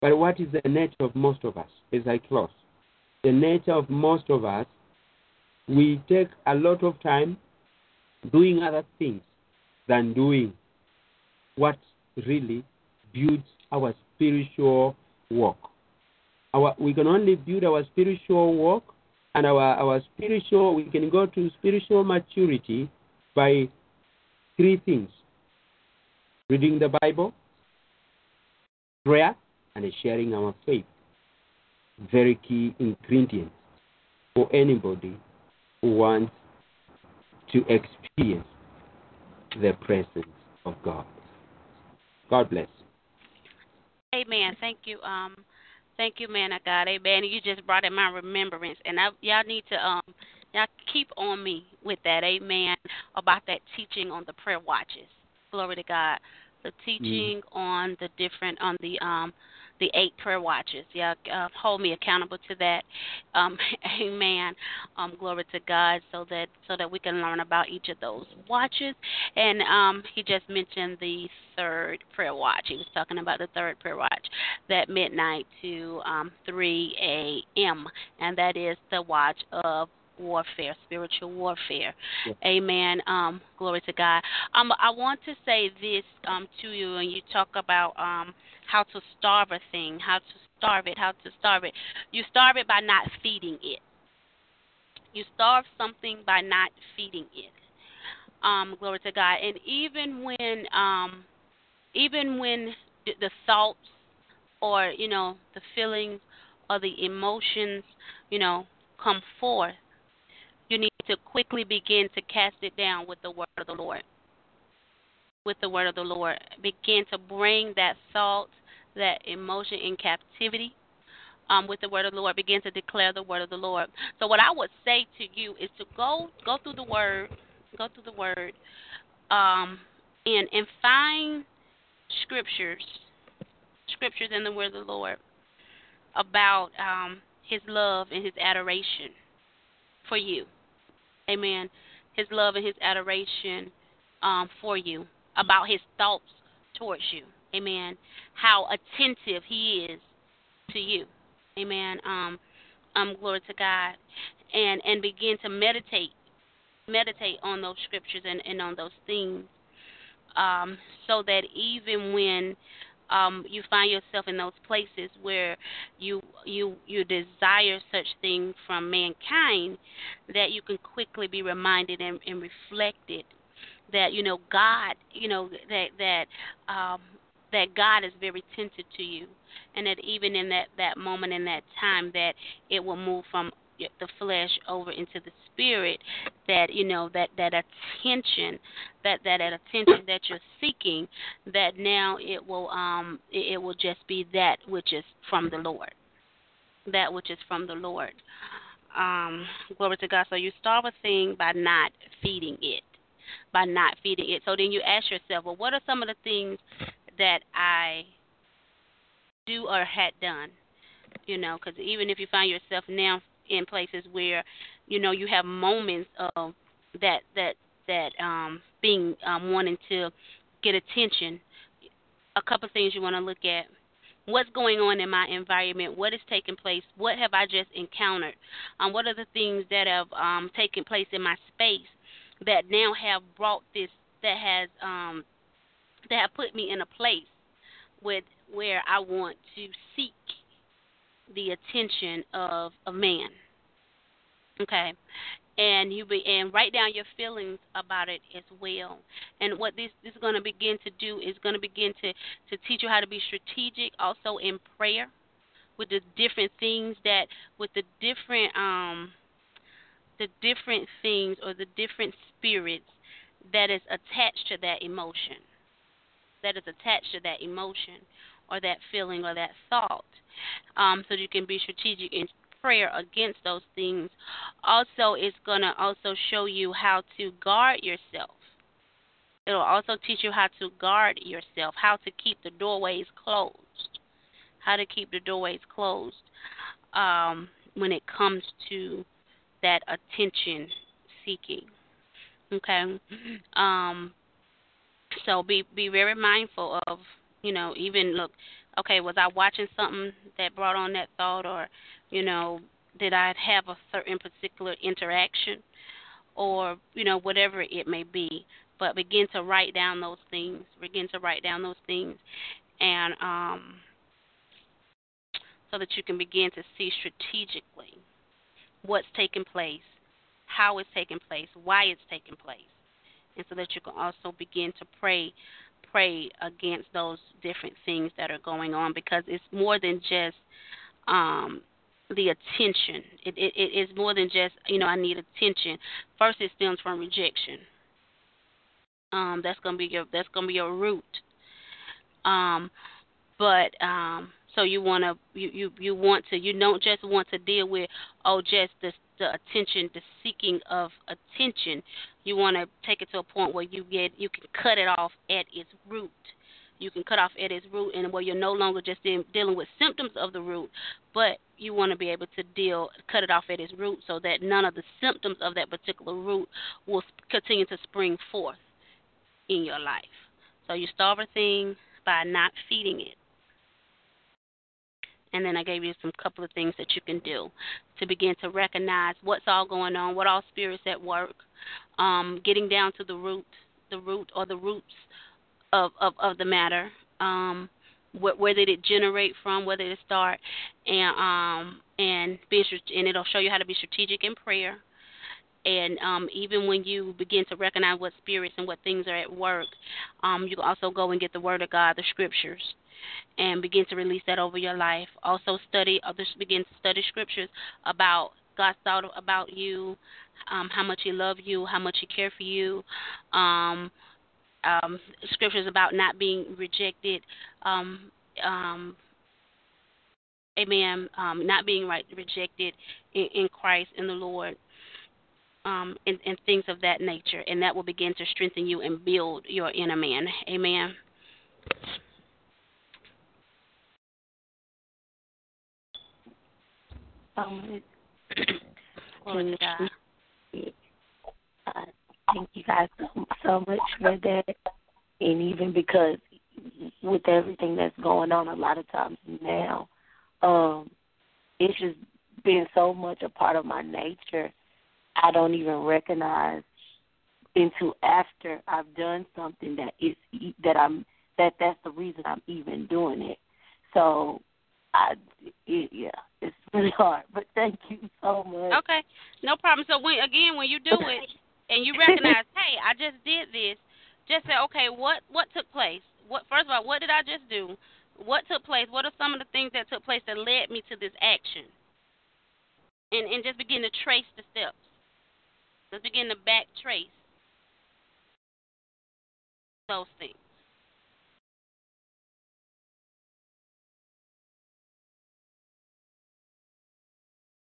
But what is the nature of most of us as I close? The nature of most of us, we take a lot of time doing other things than doing what really builds our spiritual walk. Our, we can only build our spiritual walk and our, our spiritual, we can go to spiritual maturity by three things reading the Bible, prayer, and sharing our faith. Very key ingredients for anybody who wants to experience the presence of God. God bless. Amen. Thank you. Um, thank you, man of God. Amen. You just brought in my remembrance, and I, y'all need to um, y'all keep on me with that. Amen. About that teaching on the prayer watches. Glory to God. The teaching mm. on the different on the um the eight prayer watches. Yeah, uh, hold me accountable to that. Um, amen. Um, glory to God, so that so that we can learn about each of those watches. And um, he just mentioned the third prayer watch. He was talking about the third prayer watch, that midnight to um, 3 a.m. And that is the watch of warfare, spiritual warfare. Yeah. Amen. Um, glory to God. Um, I want to say this um, to you, and you talk about um, how to starve a thing, how to starve it, how to starve it. You starve it by not feeding it. You starve something by not feeding it. Um, glory to God. And even when, um, even when the thoughts or you know the feelings or the emotions, you know, come forth, you need to quickly begin to cast it down with the word of the Lord. With the word of the Lord. Begin to bring that thought, that emotion in captivity. Um, with the word of the Lord, begin to declare the word of the Lord. So, what I would say to you is to go go through the word, go through the word, um, and and find scriptures, scriptures in the word of the Lord about um, His love and His adoration for you. Amen. His love and his adoration um, for you, about his thoughts towards you. Amen. How attentive he is to you. Amen. Um, um, glory to God. And and begin to meditate, meditate on those scriptures and, and on those things, um, so that even when um, you find yourself in those places where you you you desire such things from mankind, that you can quickly be reminded and, and reflected that you know God, you know that that um, that God is very tender to you, and that even in that that moment in that time, that it will move from the flesh over into the spirit that you know that that attention that that, attention that you're seeking that now it will um it, will just be that which is from the lord. That which is from the lord. Um glory to god. So you starve a thing by not feeding it by not feeding it. So then you ask yourself well what are some of the things that i do or had done you know because even if you find yourself now in places where you know you have moments of that that that um being um wanting to get attention a couple of things you want to look at. What's going on in my environment? What is taking place? What have i just encountered? Um what are the things that have um taken place in my space that now have brought this that has um that have put me in a place with where i want to seek the attention of a man. Okay, and you be and write down your feelings about it as well. And what this, this is to begin to do is going to begin to to teach you how to be strategic, also in prayer, with the different things that with the different um the different things or the different spirits that is attached to that emotion that is attached to that emotion or that feeling or that thought um, so you can be strategic in prayer against those things. Also, it's going to also show you how to guard yourself. It'll also teach you how to guard yourself, how to keep the doorways closed, how to keep the doorways closed um, when it comes to that attention seeking. Okay, um, so be be very mindful of you know even look okay, was I watching something that brought on that thought, or, you know, did I have a certain particular interaction, or, you know, whatever it may be. But begin to write down those things. Begin to write down those things, and um, so that you can begin to see strategically what's taking place, how it's taking place, why it's taking place, and so that you can also begin to pray pray against those different things that are going on because it's more than just um the attention. It, it it is more than just you know I need attention. First, it stems from rejection. Um, that's gonna be your that's gonna be your root. Um, but um, so you wanna you, you you want to you don't just want to deal with oh just the the attention the seeking of attention. You want to take it to a point where you get you can cut it off at its root you can cut off at its root and where you're no longer just in, dealing with symptoms of the root, but you want to be able to deal cut it off at its root so that none of the symptoms of that particular root will continue to spring forth in your life. So you starve a thing by not feeding it. And then I gave you some couple of things that you can do to begin to recognize what's all going on, what all spirits at work, um, getting down to the root, the root or the roots of, of, of the matter. Um, where, where did it generate from? Where did it start? And um, and be and it'll show you how to be strategic in prayer. And um, even when you begin to recognize what spirits and what things are at work, um, you can also go and get the Word of God, the Scriptures, and begin to release that over your life. Also study, uh, begin to study Scriptures about God's thought about you, um, how much He loves you, how much He cares for you, um, um, scriptures about not being rejected. Um, um, amen. Um, not being right, rejected in, in Christ in the Lord. Um, and, and things of that nature, and that will begin to strengthen you and build your inner man. Amen. Um, thank you guys so, so much for that. And even because with everything that's going on, a lot of times now, um, it's just been so much a part of my nature. I don't even recognize until after I've done something that is that I'm that that's the reason I'm even doing it. So, I it, yeah, it's really hard. But thank you so much. Okay, no problem. So when again, when you do it, and you recognize, hey, I just did this, just say, okay, what what took place? What first of all, what did I just do? What took place? What are some of the things that took place that led me to this action? And and just begin to trace the steps. Just begin to back trace those things.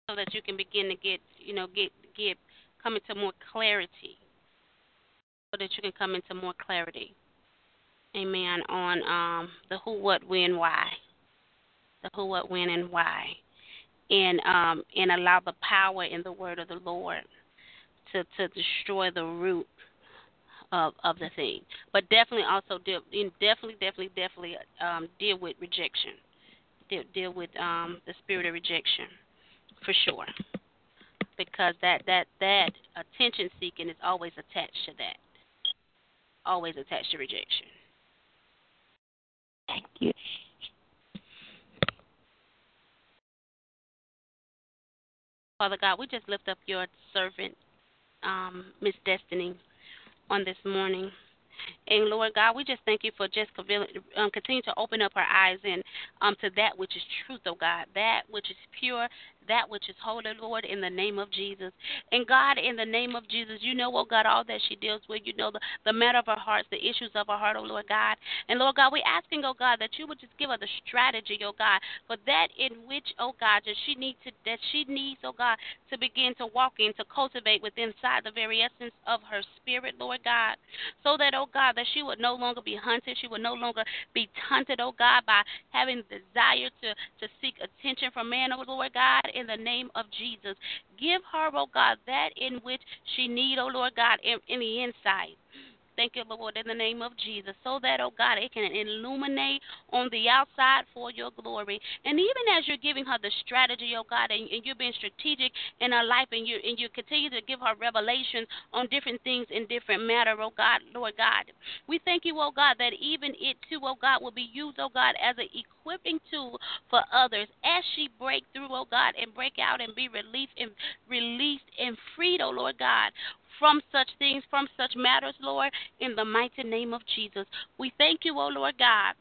So that you can begin to get, you know, get get come into more clarity. So that you can come into more clarity. Amen. On um, the who, what, when, why. The who, what, when, and why. And um, and allow the power in the word of the Lord to, to destroy the root of of the thing. But definitely also deal definitely, definitely, definitely um, deal with rejection. Deal, deal with um, the spirit of rejection for sure because that that that attention seeking is always attached to that. Always attached to rejection. Thank you. Father God, we just lift up your servant, um, Miss Destiny, on this morning. And Lord God, we just thank you for just um, continue to open up our eyes and um, to that which is truth, oh God, that which is pure, that which is holy, Lord, in the name of Jesus. And God, in the name of Jesus, you know, oh God, all that she deals with. You know the, the matter of her heart, the issues of her heart, oh Lord God. And Lord God, we're asking, oh God, that you would just give her the strategy, oh God, for that in which, oh God, that she needs to that she needs, oh God, to begin to walk in, to cultivate within inside the very essence of her spirit, Lord God. So that, oh God, that she would no longer be hunted, she would no longer be taunted, oh God, by having desire to, to seek attention from man, oh Lord God in the name of Jesus. Give her, oh God, that in which she need, oh Lord God, the insight. Thank you, Lord, in the name of Jesus, so that, oh God, it can illuminate on the outside for your glory. And even as you're giving her the strategy, oh God, and, and you're being strategic in her life, and you and you continue to give her revelations on different things in different matter, oh God, Lord God, we thank you, oh God, that even it too, oh God, will be used, oh God, as an equipping tool for others as she break through, oh God, and break out and be released and released and freed, oh Lord God, from such things, from such matters, Lord, in the mighty name of Jesus. We thank you, O Lord God,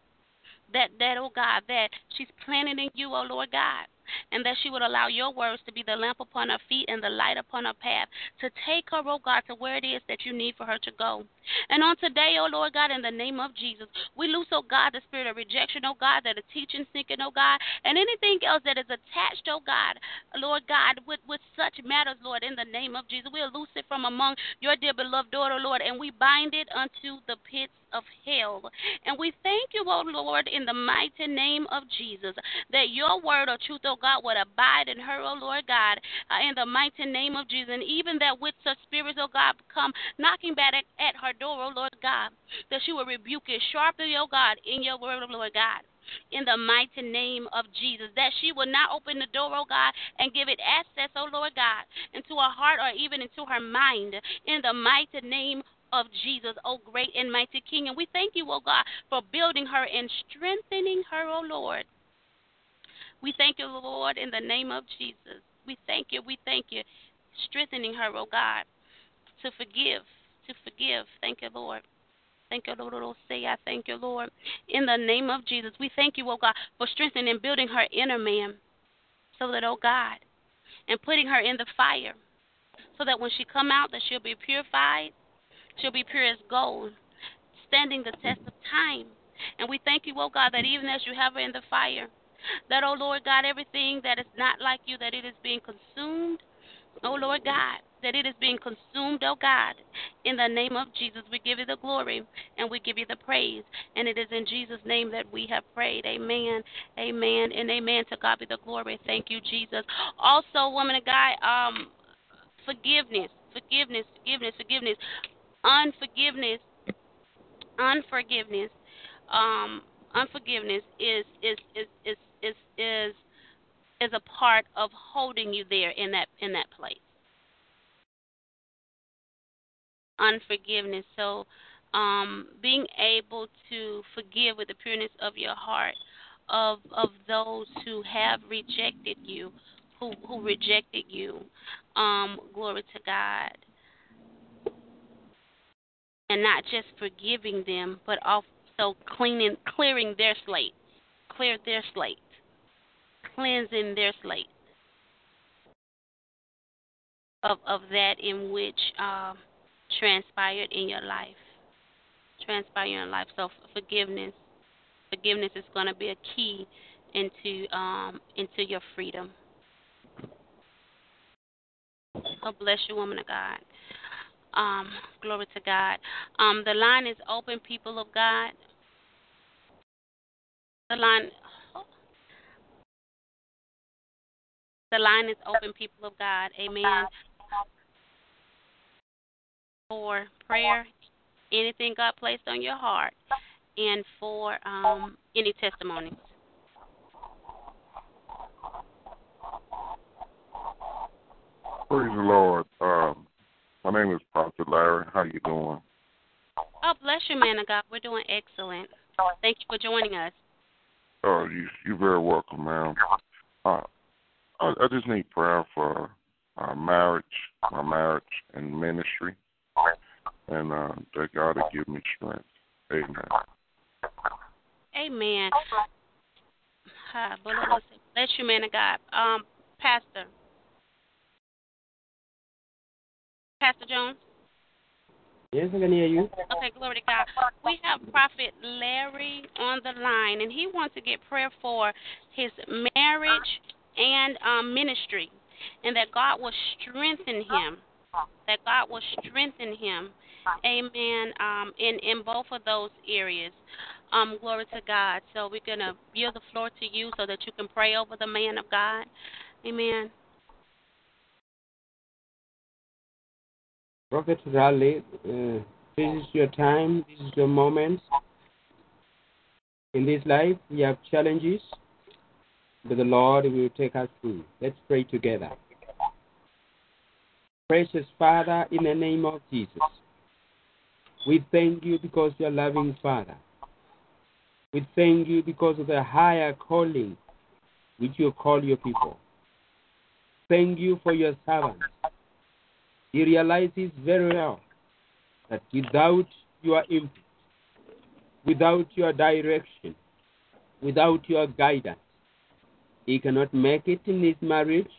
that that, oh God, that she's planted in you, O Lord God and that she would allow your words to be the lamp upon her feet and the light upon her path, to take her, oh God, to where it is that you need for her to go. And on today, oh Lord God, in the name of Jesus, we loose, oh God, the spirit of rejection, oh God, that are teaching, seeking, oh God, and anything else that is attached, oh God, Lord God, with, with such matters, Lord, in the name of Jesus. We'll loose it from among your dear beloved daughter, Lord, and we bind it unto the pits of hell. And we thank you, oh Lord, in the mighty name of Jesus, that your word of truth, oh God, would abide in her, oh Lord God, uh, in the mighty name of Jesus. And even that with such spirits, oh God, come knocking back at, at her door, oh Lord God, that she will rebuke it sharply, oh God, in your word, oh Lord God in the mighty name of Jesus. That she will not open the door, oh God, and give it access, oh Lord God, into her heart or even into her mind. In the mighty name of Jesus, oh great and mighty King. And we thank you, oh God, for building her and strengthening her, oh Lord. We thank you, Lord, in the name of Jesus. We thank you, we thank you, strengthening her, oh God, to forgive, to forgive. Thank you, Lord. Thank you, Lord. Say, I thank you, Lord. In the name of Jesus, we thank you, oh God, for strengthening and building her inner man, so that, oh God, and putting her in the fire, so that when she come out, that she'll be purified, She'll be pure as gold, standing the test of time. And we thank you, oh God, that even as you have her in the fire, that, oh Lord God, everything that is not like you, that it is being consumed, oh Lord God, that it is being consumed, oh God. In the name of Jesus, we give you the glory and we give you the praise. And it is in Jesus' name that we have prayed. Amen, amen, and amen. To God be the glory. Thank you, Jesus. Also, woman of God, um, forgiveness, forgiveness, forgiveness, forgiveness unforgiveness unforgiveness um unforgiveness is is is is is is is a part of holding you there in that in that place. Unforgiveness. So um being able to forgive with the pureness of your heart of of those who have rejected you who who rejected you um glory to god. And not just forgiving them, but also cleaning, clearing their slate, clear their slate, cleansing their slate of of that in which uh, transpired in your life, transpired in life. So forgiveness, forgiveness is going to be a key into um, into your freedom. God bless you, woman of God. Um, glory to God. Um, the line is open, people of God. The line. The line is open, people of God. Amen. For prayer, anything God placed on your heart, and for um, any testimonies. Praise the Lord. Um, my name is Prophet Larry. How you doing? Oh, bless you, man of God. We're doing excellent. Thank you for joining us. Oh, you you're very welcome, ma'am. Uh, I, I just need prayer for uh, marriage, my marriage and ministry, and uh, that God will give me strength. Amen. Amen. Bless you, man of God. Um, Pastor. Pastor Jones? Yes, I can hear you. Okay, glory to God. We have Prophet Larry on the line, and he wants to get prayer for his marriage and um, ministry, and that God will strengthen him. That God will strengthen him. Amen. Um, in in both of those areas. Um, glory to God. So we're gonna yield the floor to you so that you can pray over the man of God. Amen. Prophet Raleigh, uh, this is your time, this is your moment. In this life, we have challenges, the Lord will take us through. Let's pray together. Precious Father, in the name of Jesus, we thank you because you're loving Father. We thank you because of the higher calling which you call your people. Thank you for your servants He realizes very well that without your input, without your direction, without your guidance, he cannot make it in his marriage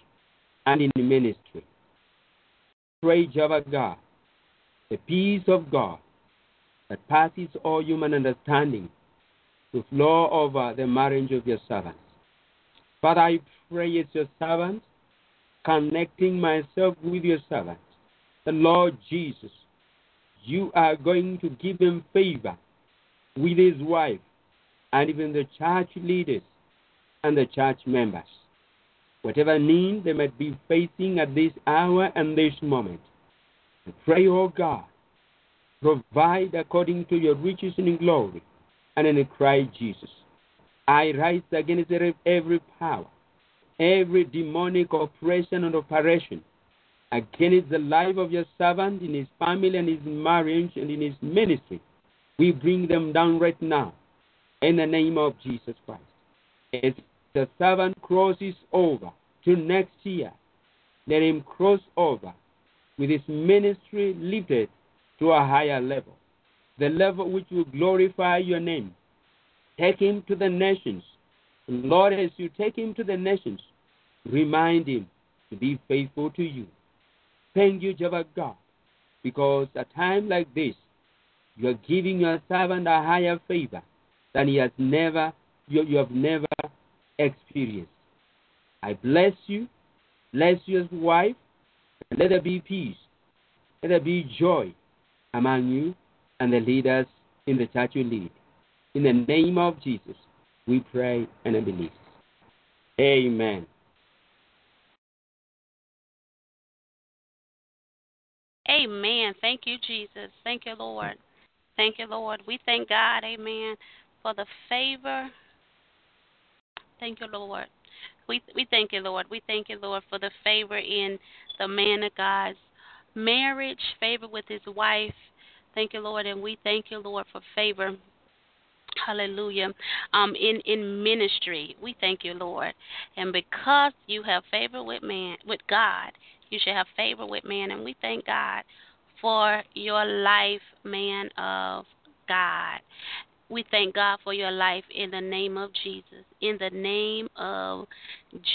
and in the ministry. Pray, Jehovah God, the peace of God that passes all human understanding to flow over the marriage of your servants. Father, I pray as your servant, connecting myself with your servant, the Lord Jesus, you are going to give him favor with his wife and even the church leaders and the church members. Whatever need they might be facing at this hour and this moment, I pray, O God, provide according to your riches in glory and in the Christ Jesus. I rise against every power, every demonic oppression and operation against the life of your servant in his family and his marriage and in his ministry. We bring them down right now in the name of Jesus Christ. As the servant crosses over to next year, let him cross over with his ministry lifted to a higher level, the level which will glorify your name. Take him to the nations. Lord, as you take him to the nations, remind him to be faithful to you. Thank you, Jehovah God, because at a time like this, you are giving your servant a higher favor than he has never, you, you have never experienced. I bless you, bless your wife, and let there be peace, let there be joy among you and the leaders in the church you lead. In the name of Jesus, we pray and believe. Amen. Amen. Thank you, Jesus. Thank you, Lord. Thank you, Lord. We thank God, amen, for the favor. Thank you, Lord. We we thank you, Lord. We thank you, Lord, for the favor in the man of God's marriage, favor with his wife. Thank you, Lord, and we thank you, Lord, for favor. Hallelujah. Um, in in ministry, we thank you, Lord, and because you have favor with man, with God, you should have favor with man, and we thank God for your life, man of God. We thank God for your life in the name of Jesus. In the name of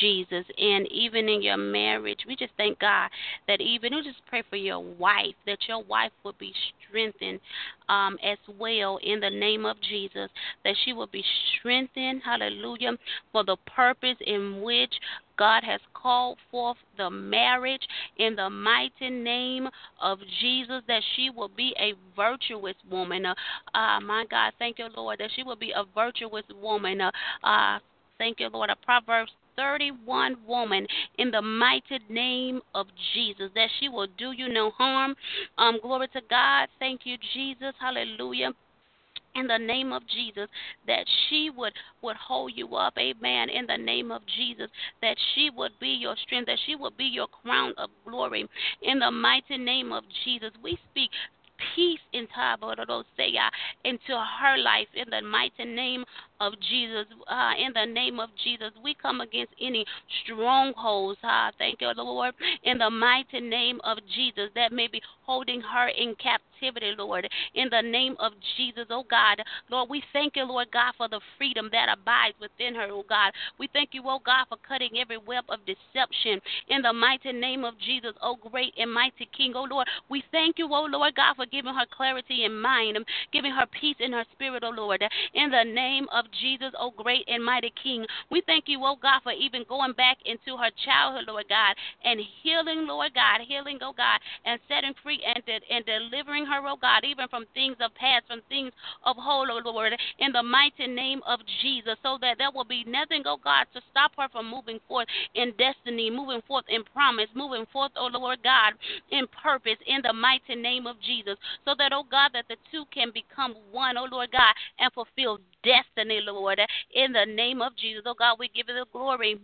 Jesus. And even in your marriage, we just thank God that even we just pray for your wife, that your wife will be strengthened um, as well in the name of Jesus, that she will be strengthened, hallelujah, for the purpose in which God has called forth the marriage in the mighty name of Jesus, that she will be a virtuous woman. Uh, uh, my God, thank you, Lord, that she will be a virtuous woman. Uh, uh, thank you, Lord. A Proverbs 31 woman in the mighty name of Jesus, that she will do you no harm. Um, glory to God. Thank you, Jesus. Hallelujah in the name of Jesus that she would would hold you up amen in the name of Jesus that she would be your strength that she would be your crown of glory. In the mighty name of Jesus we speak peace in into her life in the mighty name of Jesus. Uh, in the name of Jesus, we come against any strongholds. Uh, thank you, Lord. In the mighty name of Jesus, that may be holding her in captivity, Lord. In the name of Jesus, oh God. Lord, we thank you, Lord God, for the freedom that abides within her, oh God. We thank you, oh God, for cutting every web of deception. In the mighty name of Jesus, oh great and mighty King, oh Lord. We thank you, oh Lord God, for giving her clarity in mind, giving her peace in her spirit, oh Lord. In the name of Jesus, oh great and mighty King. We thank you, oh God, for even going back into her childhood, Lord God, and healing, Lord God, healing, oh God, and setting free and, de- and delivering her, oh God, even from things of past, from things of whole, oh Lord, in the mighty name of Jesus, so that there will be nothing, oh God, to stop her from moving forth in destiny, moving forth in promise, moving forth, oh Lord God, in purpose, in the mighty name of Jesus, so that, oh God, that the two can become one, oh Lord God, and fulfill destiny, Lord. In the name of Jesus, oh God, we give you the glory.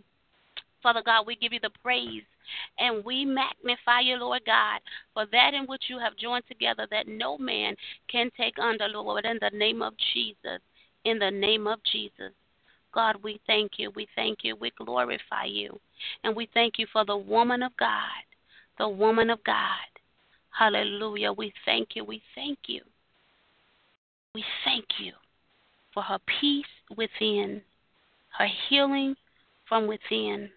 Father God, we give you the praise and we magnify you, Lord God, for that in which you have joined together that no man can take under, Lord, in the name of Jesus. In the name of Jesus. God, we thank you. We thank you. We glorify you. And we thank you for the woman of God, the woman of God Hallelujah. We thank you. We thank you. We thank you for her peace within, her healing from within,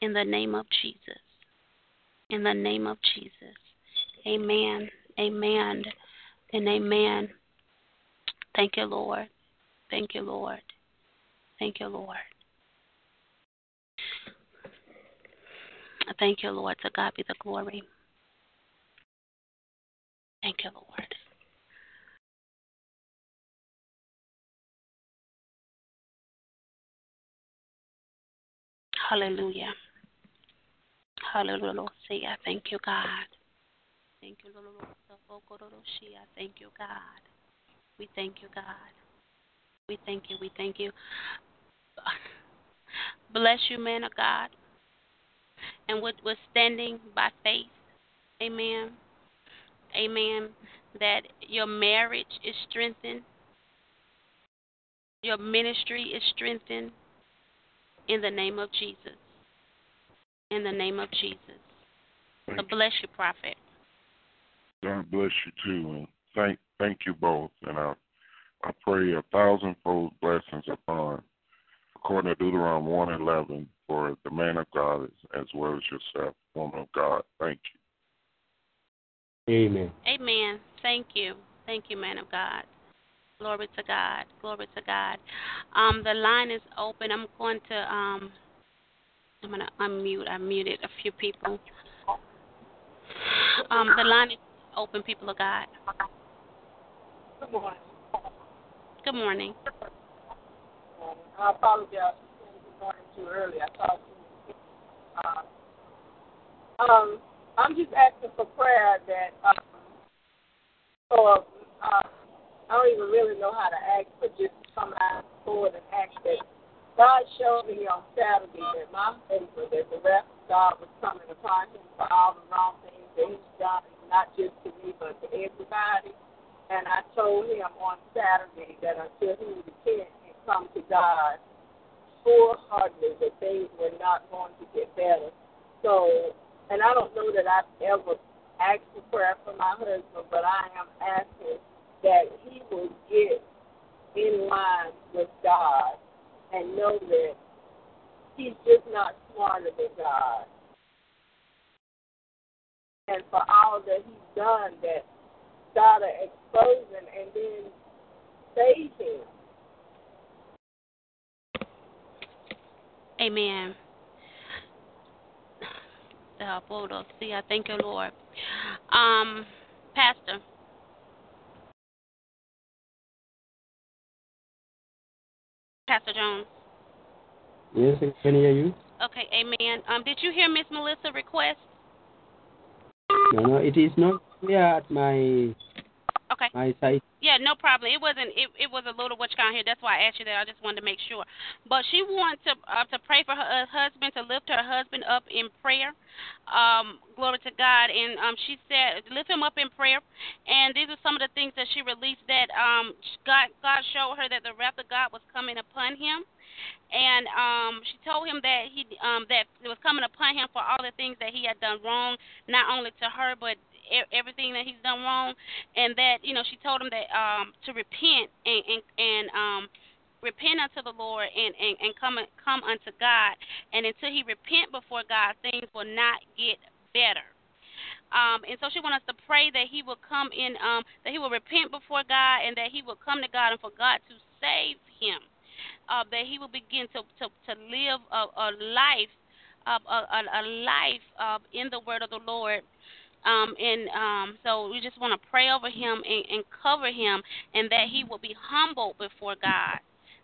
in the name of Jesus. In the name of Jesus. Amen. Amen. And amen. Thank you, Lord. Thank you, Lord. Thank you, Lord. Thank you, Lord. To God be the glory. Thank you, Lord. Hallelujah. Hallelujah. I thank you, God. Thank you, Lord. I thank you, God. We thank you, God. We thank you. We thank you. Bless you, man of God. And we're standing by faith. Amen. Amen. That your marriage is strengthened, your ministry is strengthened in the name of Jesus. In the name of Jesus. Thank so bless you, prophet. God bless you too, and thank thank you both. And I I pray a thousandfold blessings upon, according to Deuteronomy one eleven, for the man of God as, as well as yourself, woman of God. Thank you. Amen. Amen. Thank you. Thank you, man of God. Glory to God. Glory to God. Um, the line is open. I'm going to um, I'm gonna unmute. I muted a few people. Um, the line is open, people of God. Good morning. Good morning. I apologize for saying good morning too early. I thought you uh, um, I'm just asking for prayer that um, for uh, I don't even really know how to ask, but just come out forward and ask that God showed me on Saturday that my favor, that the wrath of God was coming upon him for all the wrong things that he's done, not just to me, but to everybody. And I told him on Saturday that until he repent and come to God full heartedly, that things were not going to get better. So, and I don't know that I've ever asked for prayer for my husband, but I am asking that he will get in line with God and know that he's just not smarter than God. And for all that he's done, that God expose him and then save him. Amen. Uh, see, I thank you, Lord. Um, Pastor. Pastor Jones. Yes, I can hear you. Okay, amen. Um, did you hear Miss Melissa request? No, no, it is not clear at my okay. my site. Yeah, no problem. It wasn't. It, it was a little you can here. That's why I asked you that. I just wanted to make sure. But she wants to uh, to pray for her uh, husband to lift her husband up in prayer. Um, glory to God. And um, she said lift him up in prayer. And these are some of the things that she released that um God God showed her that the wrath of God was coming upon him and um she told him that he um that it was coming upon him for all the things that he had done wrong not only to her but everything that he's done wrong and that you know she told him that um to repent and and, and um repent unto the Lord and, and, and come come unto God and until he repent before God things will not get better. Um, and so she wants us to pray that he will come in, um, that he will repent before God, and that he will come to God, and for God to save him uh, that he will begin to to, to live a, a life, uh, a, a life uh, in the word of the Lord. Um, and um, so we just want to pray over him and, and cover him, and that he will be humble before God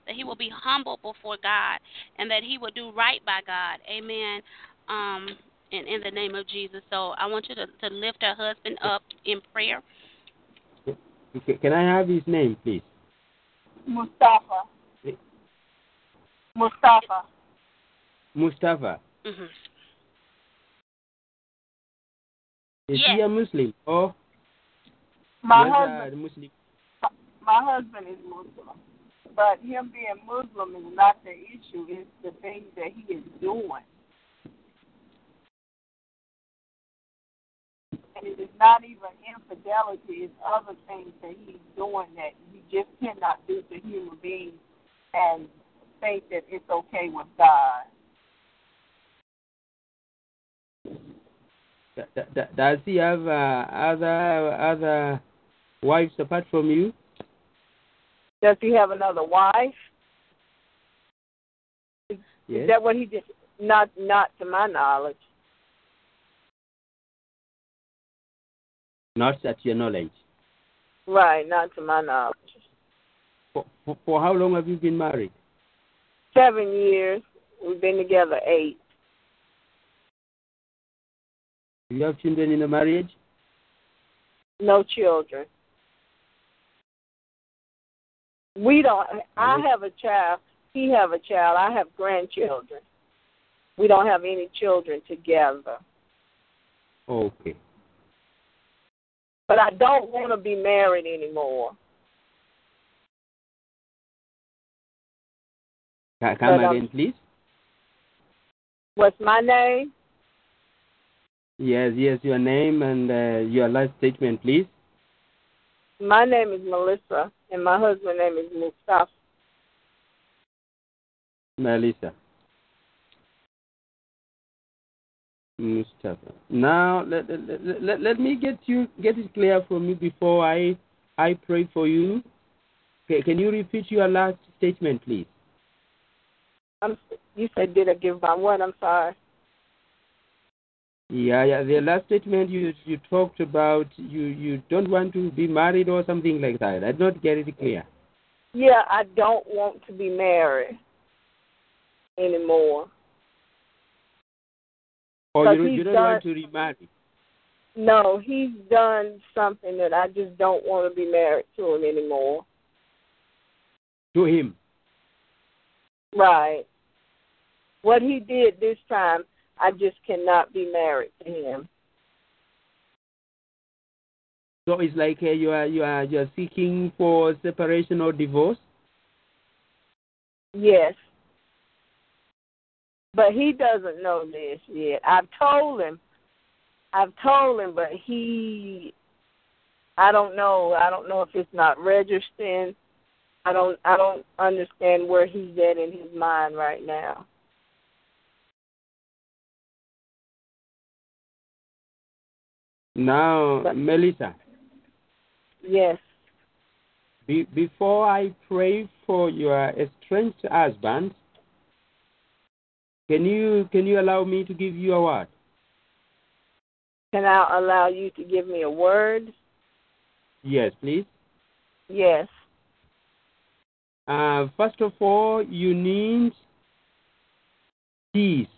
that he will be humble before God and that he will do right by God. Amen. Um, in, in the name of Jesus. So I want you to, to lift her husband up in prayer. Can I have his name, please? Mustafa. Mustafa. Mustafa. Mm-hmm. Is yes. he a Muslim or my husband? Muslim? My husband is Muslim, but him being Muslim is not the issue. It's the things that he is doing. and it is not even infidelity; it's other things that he's doing that you just cannot do to human beings and think that it's okay with God. Does he have uh, other other wives apart from you? Does he have another wife? Is Yes. that what he did? Not, not to my knowledge. Not at your knowledge. Right, not to my knowledge. For, for, for how long have you been married? Seven years. We've been together eight. Do you have children in the marriage? No children. We don't. I have a child. He have a child. I have grandchildren. We don't have any children together. Okay. But I don't want to be married anymore. Come But, um, again, please. What's my name? Yes, yes, your name and uh, your last statement, please. My name is Melissa, and my husband's name is Mustafa. Melissa. Mustafa. Now let, let, let, let me get you get it clear from you before I I pray for you. Ca- Can you repeat your last statement, please? I'm, you said did I give my what? I'm sorry. Yeah, yeah. The last statement you you talked about you you don't want to be married or something like that. I did not get it clear. Yeah, I don't want to be married anymore. Or you, don't- you don't done- want to remarry. No, he's done something that I just don't want to be married to him anymore. To him. Right. What he did this time, I just cannot be married to him. So it's like uh, you are you are you are seeking for separation or divorce. Yes. But he doesn't know this yet. I've told him. I've told him, but he I don't know. I don't know if it's not registering. I don't I don't understand where he's at in his mind right now. Now, Melissa, Yes. be, before I pray for your estranged husband, can you can you allow me to give you a word? Can I allow you to give me a word? Yes, please. Yes. Uh, first of all, you need peace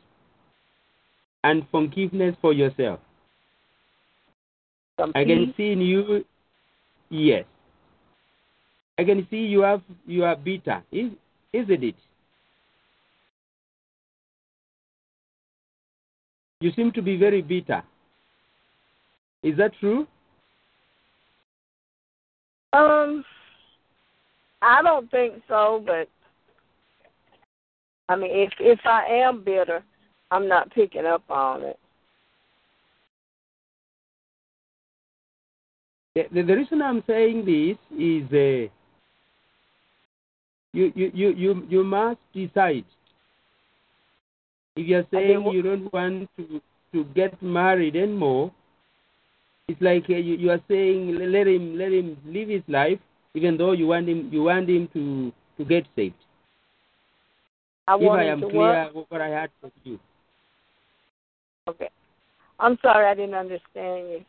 and forgiveness for yourself. I can see in you, yes. I can see you have you are bitter, is isn't it? You seem to be very bitter. Is that true? Um, I don't think so, but I mean, if if I am bitter, I'm not picking up on it. The, the, the reason I'm saying this is uh, you, you, you, you, you must decide. If you're saying you don't want to, to get married anymore, it's like uh, you, you are saying let him let him live his life, even though you want him you want him to, to get saved. I if I am clear work. what I had for you. Okay. I'm sorry, I didn't understand you.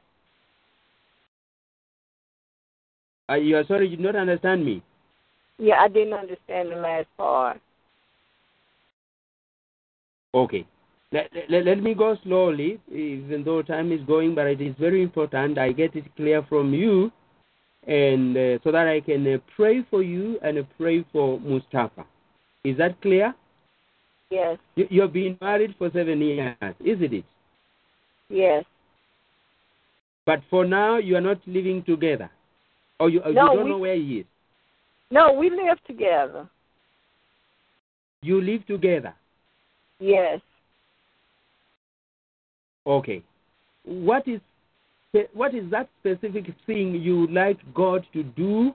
Uh, you are sorry you did not understand me. Yeah, I didn't understand the last part. Okay. Let, let, let me go slowly, even though time is going, but it is very important I get it clear from you, and uh, so that I can uh, pray for you and uh, pray for Mustafa. Is that clear? Yes. You, you have been married for seven years, isn't it? Yes. But for now, you are not living together, or you, uh, or No, you don't we- know where he is. No, we live together. You live together. Yes. Okay. What is what is that specific thing you would like God to do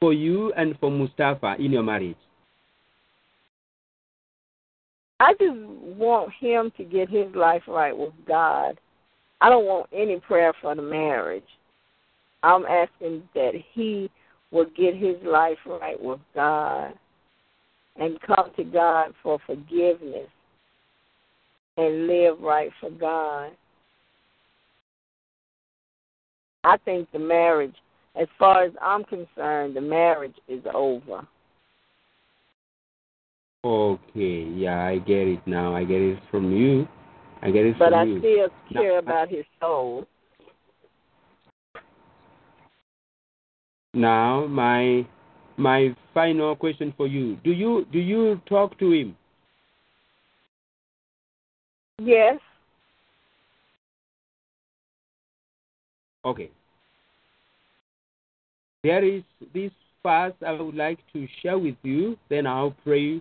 for you and for Mustafa in your marriage? I just want him to get his life right with God. I don't want any prayer for the marriage. I'm asking that he will get his life right with God and come to God for forgiveness and live right for God. I think the marriage, as far as I'm concerned, the marriage is over. Okay, yeah, I get it now. I get it from you. I get it But from I you. still Now, care about his soul. Now, my my final question for you: Do you do you talk to him? Yes. Okay. There is this fast I would like to share with you. Then I'll pray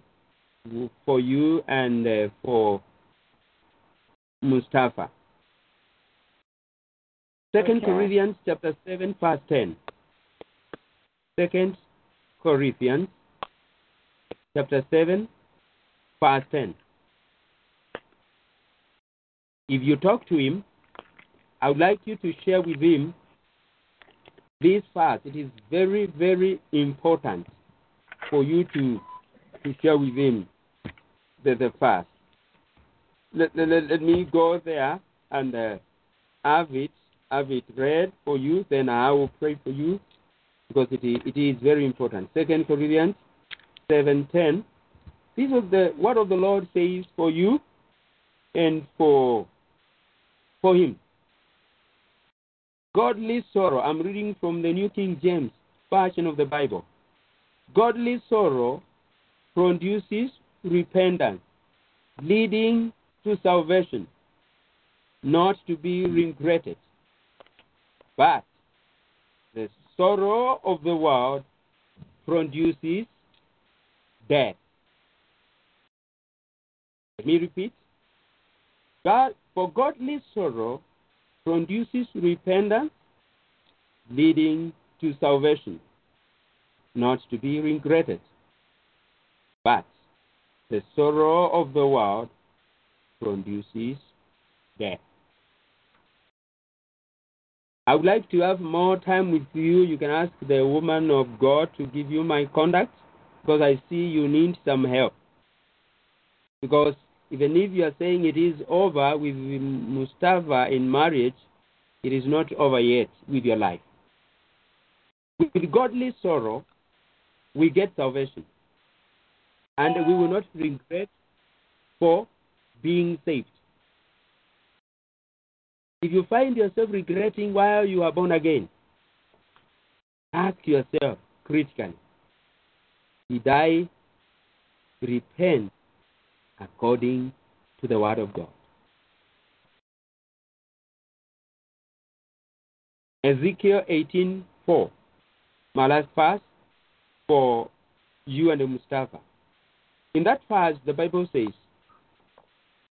for you and uh, for Mustafa. Second Okay. Corinthians chapter seven, verse ten. Second Corinthians chapter seven, verse ten. If you talk to him, I would like you to share with him this fast. It is very, very important for you to to share with him the, the. Let, let, let- let me go there and uh, have it have it read for you. Then I will pray for you because it is, it is very important. Second Corinthians seven ten. This is the word of the Lord says for you and for for him. Godly sorrow. I'm reading from the New King James Version of the Bible. Godly sorrow produces repentance, leading to salvation, not to be regretted. But sorrow of the world produces death. Let me repeat. God, for godly sorrow produces repentance, leading to salvation, not to be regretted. But the sorrow of the world produces death. I would like to have more time with you. You can ask the woman of God to give you my contact because I see you need some help. Because even if you are saying it is over with Mustafa in marriage, it is not over yet with your life. With godly sorrow, we get salvation. And we will not regret for being saved. If you find yourself regretting while you are born again, ask yourself critically Did I repent according to the Word of God? Ezekiel 18:4, my last verse for you and Mustafa. In that verse, the Bible says,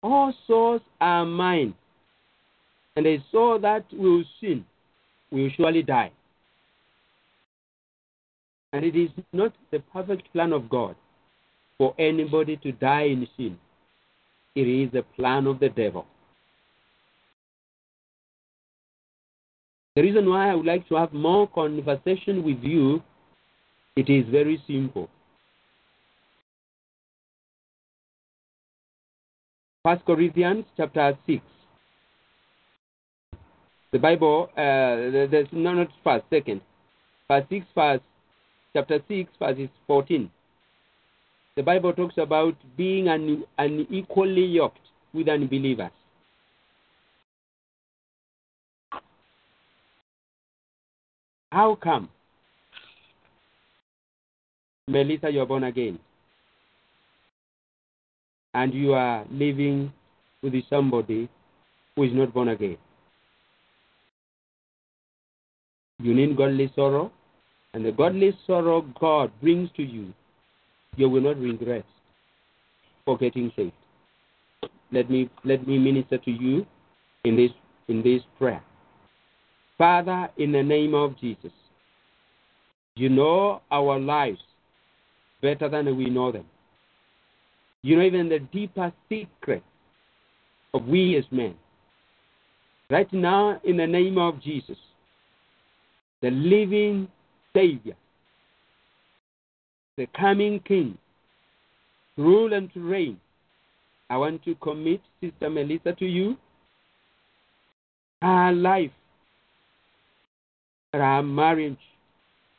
All souls are mine, and they saw that we will sin we will surely die. And it is not the perfect plan of God for anybody to die in sin. It is the plan of the devil. The reason why I would like to have more conversation with you, it is very simple. First Corinthians chapter six. The Bible, uh, there's no, not first, second. Verse six, verse chapter six, verse fourteen. The Bible talks about being un, unequally yoked with unbelievers. How come? Melissa, you're born again. And you are living with somebody who is not born again. You need godly sorrow, and the godly sorrow God brings to you, you will not regret for getting saved. Let me let me minister to you in this in this prayer. Father, in the name of Jesus, you know our lives better than we know them. You know even the deeper secrets of we as men. Right now, in the name of Jesus, the living Savior, the coming King, rule and reign, I want to commit Sister Melissa to you. Our life, our marriage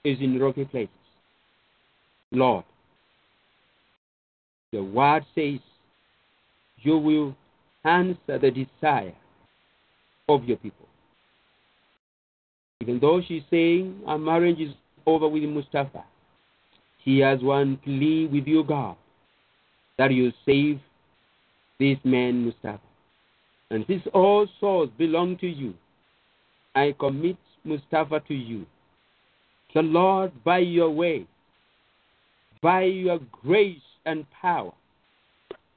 is in rocky places. Lord, the word says you will answer the desire of your people. Even though she's saying our marriage is over with Mustafa, she has one plea with you, God, that you save this man, Mustafa. And since all souls belong to you, I commit Mustafa to you. So, Lord, by your way, by your grace and power,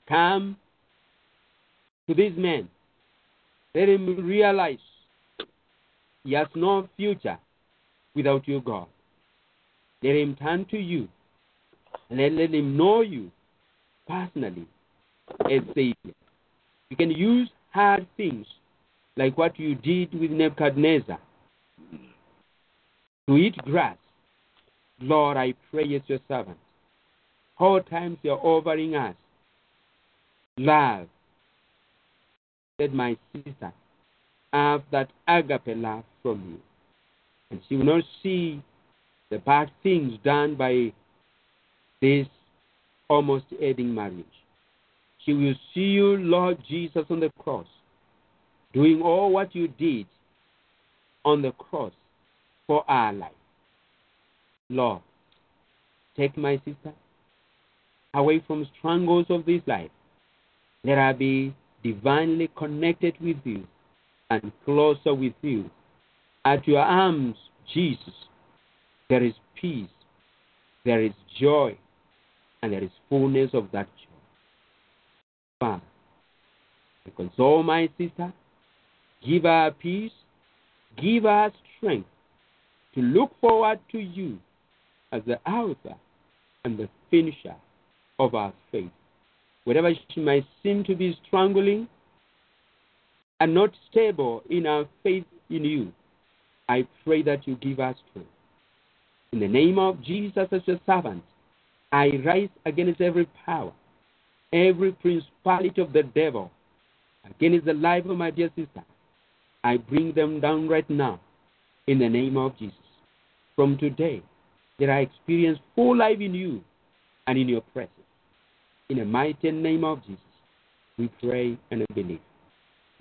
come to this man. Let him realize he has no future without you, God. Let him turn to you and let, let him know you personally as Savior. You can use hard things like what you did with Nebuchadnezzar to eat grass. Lord, I pray as your servant. All times you're offering us love. Let my sister have that agape love from you. And she will not see the bad things done by this almost ending marriage. She will see you, Lord Jesus, on the cross, doing all what you did on the cross for our life. Lord, take my sister away from strangles of this life. Let her be divinely connected with you and closer with you. At your arms, Jesus, there is peace, there is joy, and there is fullness of that joy. Father, console oh, my sister, give her peace, give her strength to look forward to you as the author and the finisher of our faith. Whatever she might seem to be struggling and not stable in our faith in you, I pray that you give us strength. In the name of Jesus as your servant, I rise against every power, every principality of the devil, against the life of my dear sister. I bring them down right now in the name of Jesus. From today, that I experience full life in you and in your presence. In the mighty name of Jesus, we pray and believe.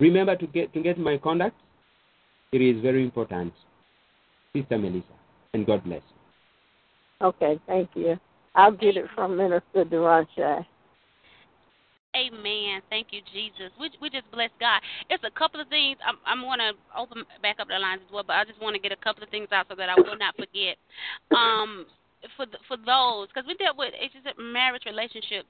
Remember to get to get my contact. It is very important. Sister Melissa, and God bless you. Okay, thank you. I'll get it from Minister Derashay. Amen. Thank you, Jesus. We we just bless God. It's a couple of things. I'm I'm going to open back up the lines as well, but I just want to get a couple of things out so that I will not forget. Um, for the, for those because we dealt with it's just a marriage relationship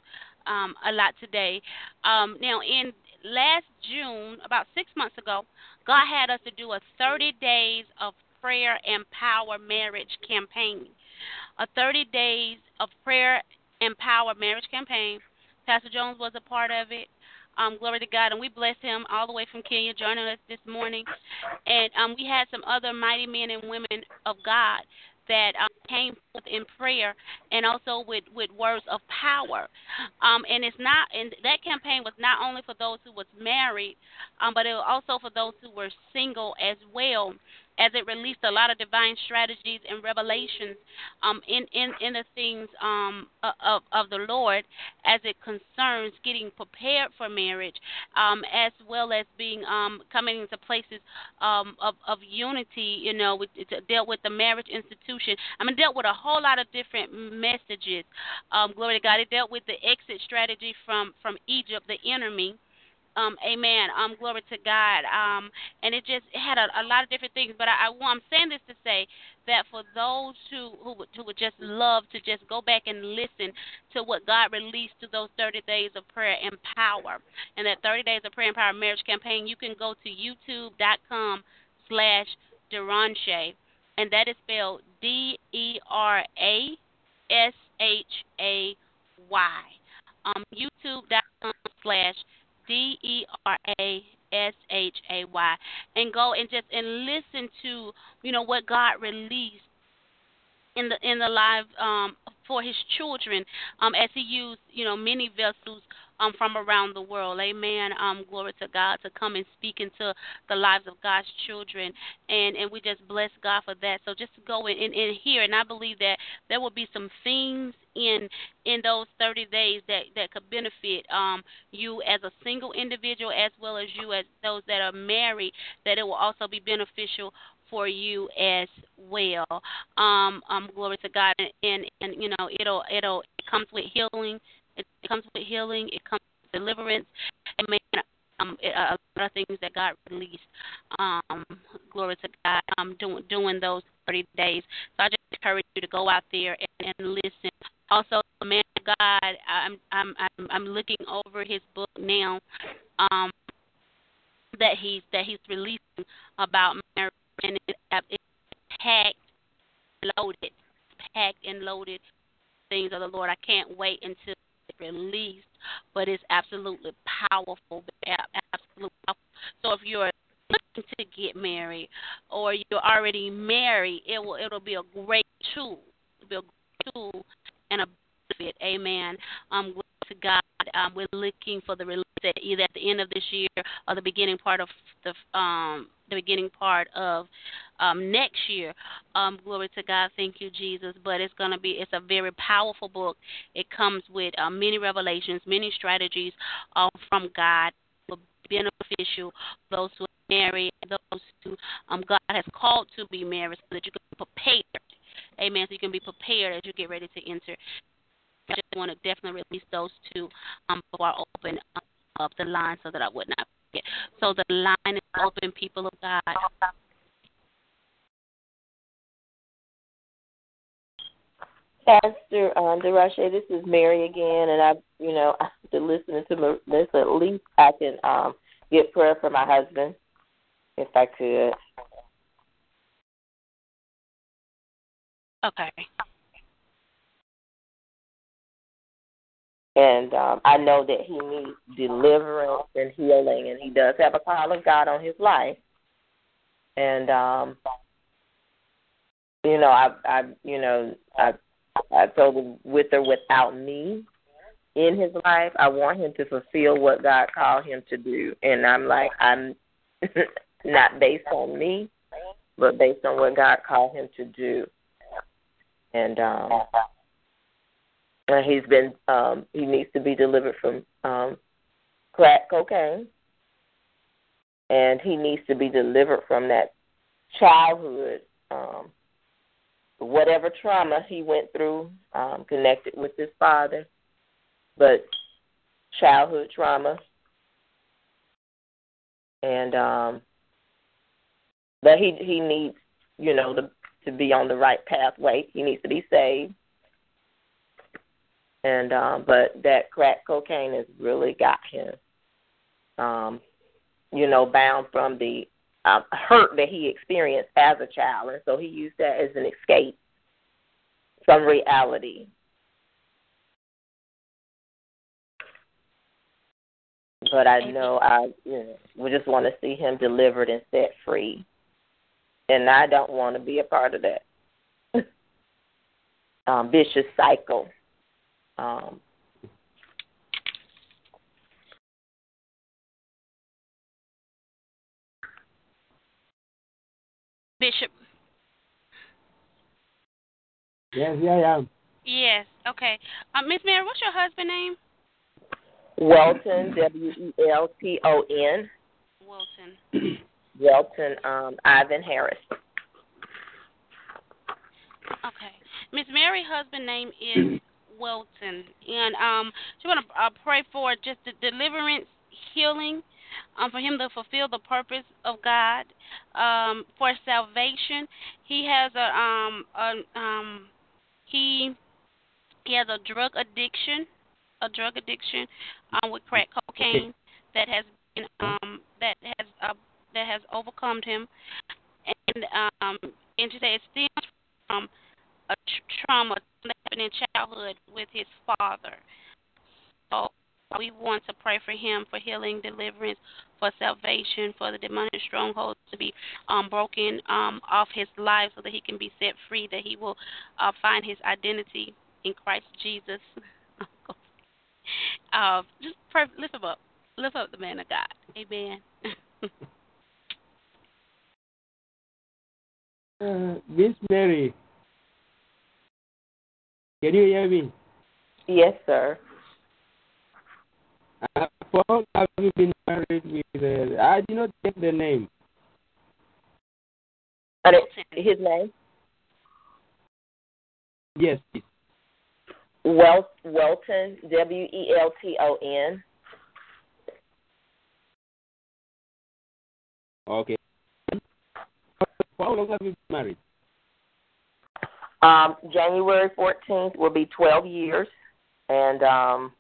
um, a lot today. Um, now in last June, about six months ago, God had us to do a 30 days of prayer and power marriage campaign. A 30 days of prayer and power marriage campaign Pastor Jones was a part of it. Um, glory to God, and we bless him all the way from Kenya joining us this morning. And um, we had some other mighty men and women of God that um, came forth in prayer and also with, with words of power. Um, and it's not, and that campaign was not only for those who was married, um, but it was also for those who were single as well as it released a lot of divine strategies and revelations um, in, in, in the things um, of, of the Lord as it concerns getting prepared for marriage, um, as well as being um, coming into places um, of, of unity, you know, with, it dealt with the marriage institution. I mean, dealt with a whole lot of different messages. Um, glory to God. It dealt with the exit strategy from, from Egypt, the enemy um, amen. Um, glory to God. Um, and it just had a, a lot of different things. But I, I, I'm saying this to say that for those who who would, who would just love to just go back and listen to what God released to those 30 days of prayer and power, and that 30 days of prayer and power marriage campaign, you can go to YouTube.com slash Derashay, and that is spelled D E R A S H A Y. Um, YouTube.com slash D E R A S H A Y, and go and just and listen to you know what God released in the in the live um, for His children um, as He used you know many vessels um, from around the world. Amen. Um, glory to God to come and speak into the lives of God's children. And, and we just bless God for that. So just go in and, and hear, and I believe that there will be some things in in those 30 days that that could benefit um you as a single individual as well as you as those that are married that it will also be beneficial for you as well. Um, um, glory to God, and, and and you know it'll it'll it comes with healing, it, it comes with healing. It comes with deliverance. Amen. Um, it, a lot of things that God released. Um, glory to God. Um, doing doing those 30 days. So I just encourage you to go out there and, and listen. Also, man of God, I'm I'm I'm I'm looking over his book now. Um, that he's that he's releasing about marriage and it, it's packed, loaded, packed and loaded things of the Lord. I can't wait until released, but it's absolutely powerful. Absolutely powerful. So if you're looking to get married or you're already married, it will it'll be a great tool. It'll be a great tool and a benefit. Amen. Um, to God. Um, we're looking for the release either at the end of this year or the beginning part of the um, the beginning part of um, next year. Um, glory to God. Thank you, Jesus. But it's going to be, it's a very powerful book. It comes with uh, many revelations, many strategies uh, from God be beneficial those who are married, those who um, God has called to be married so that you can be prepared. Amen. So you can be prepared as you get ready to enter. I just want to definitely release those two um, before I open up the line so that I would not So the line is open, people of God. Pastor um, Derashay, this is Mary again, and I, you know, after listening to this, at least I can um, get prayer for my husband, if I could. Okay. And um, I know that he needs deliverance and healing, and he does have a call of God on his life. And um, you know, I, I, you know, I I told him with or without me in his life, I want him to fulfill what God called him to do. And I'm like, I'm not based on me, but based on what God called him to do. And um and he's been um he needs to be delivered from um crack cocaine. And he needs to be delivered from that childhood um whatever trauma he went through um, connected with his father, but childhood trauma, and um, that he he needs you know to to be on the right pathway. He needs to be saved, and um, but that crack cocaine has really got him, um, you know, bound from the um, hurt that he experienced as a child, and so he used that as an escape from reality. But I know I you know, we just want to see him delivered and set free, and I don't want to be a part of that um, vicious cycle. Um, Bishop. Yes, yeah, I am. Yes. Okay. Uh, Miss Mary, what's your husband's name? Welton, W E L T O N. Wilton. Welton um, Ivan Harris. Okay. Miss Mary's husband name is Welton, and um, she want to uh, pray for just the deliverance, healing, um, for him to fulfill the purpose of God, um, for salvation. He has a um, a um, he he has a drug addiction, a drug addiction um, with crack cocaine that has been um, that has uh, that has overcome him, and um, and today it stems from a tr- trauma that happened in childhood with his father. So we want to pray for him for healing, deliverance, for salvation, for the demonic strongholds to be um, broken um, off his life so that he can be set free, that he will uh, find his identity in Christ Jesus. uh, just pray, lift him up. Lift up the man of God. Amen. Uh, Miss Mary, can you hear me? Yes, sir. Uh, how long have you been married with? Uh, I did not get the name. And it, his name? Yes. Wel- Welton, W E L T O N. Okay. How long have you been married? Um, January 14th will be 12 years, and um,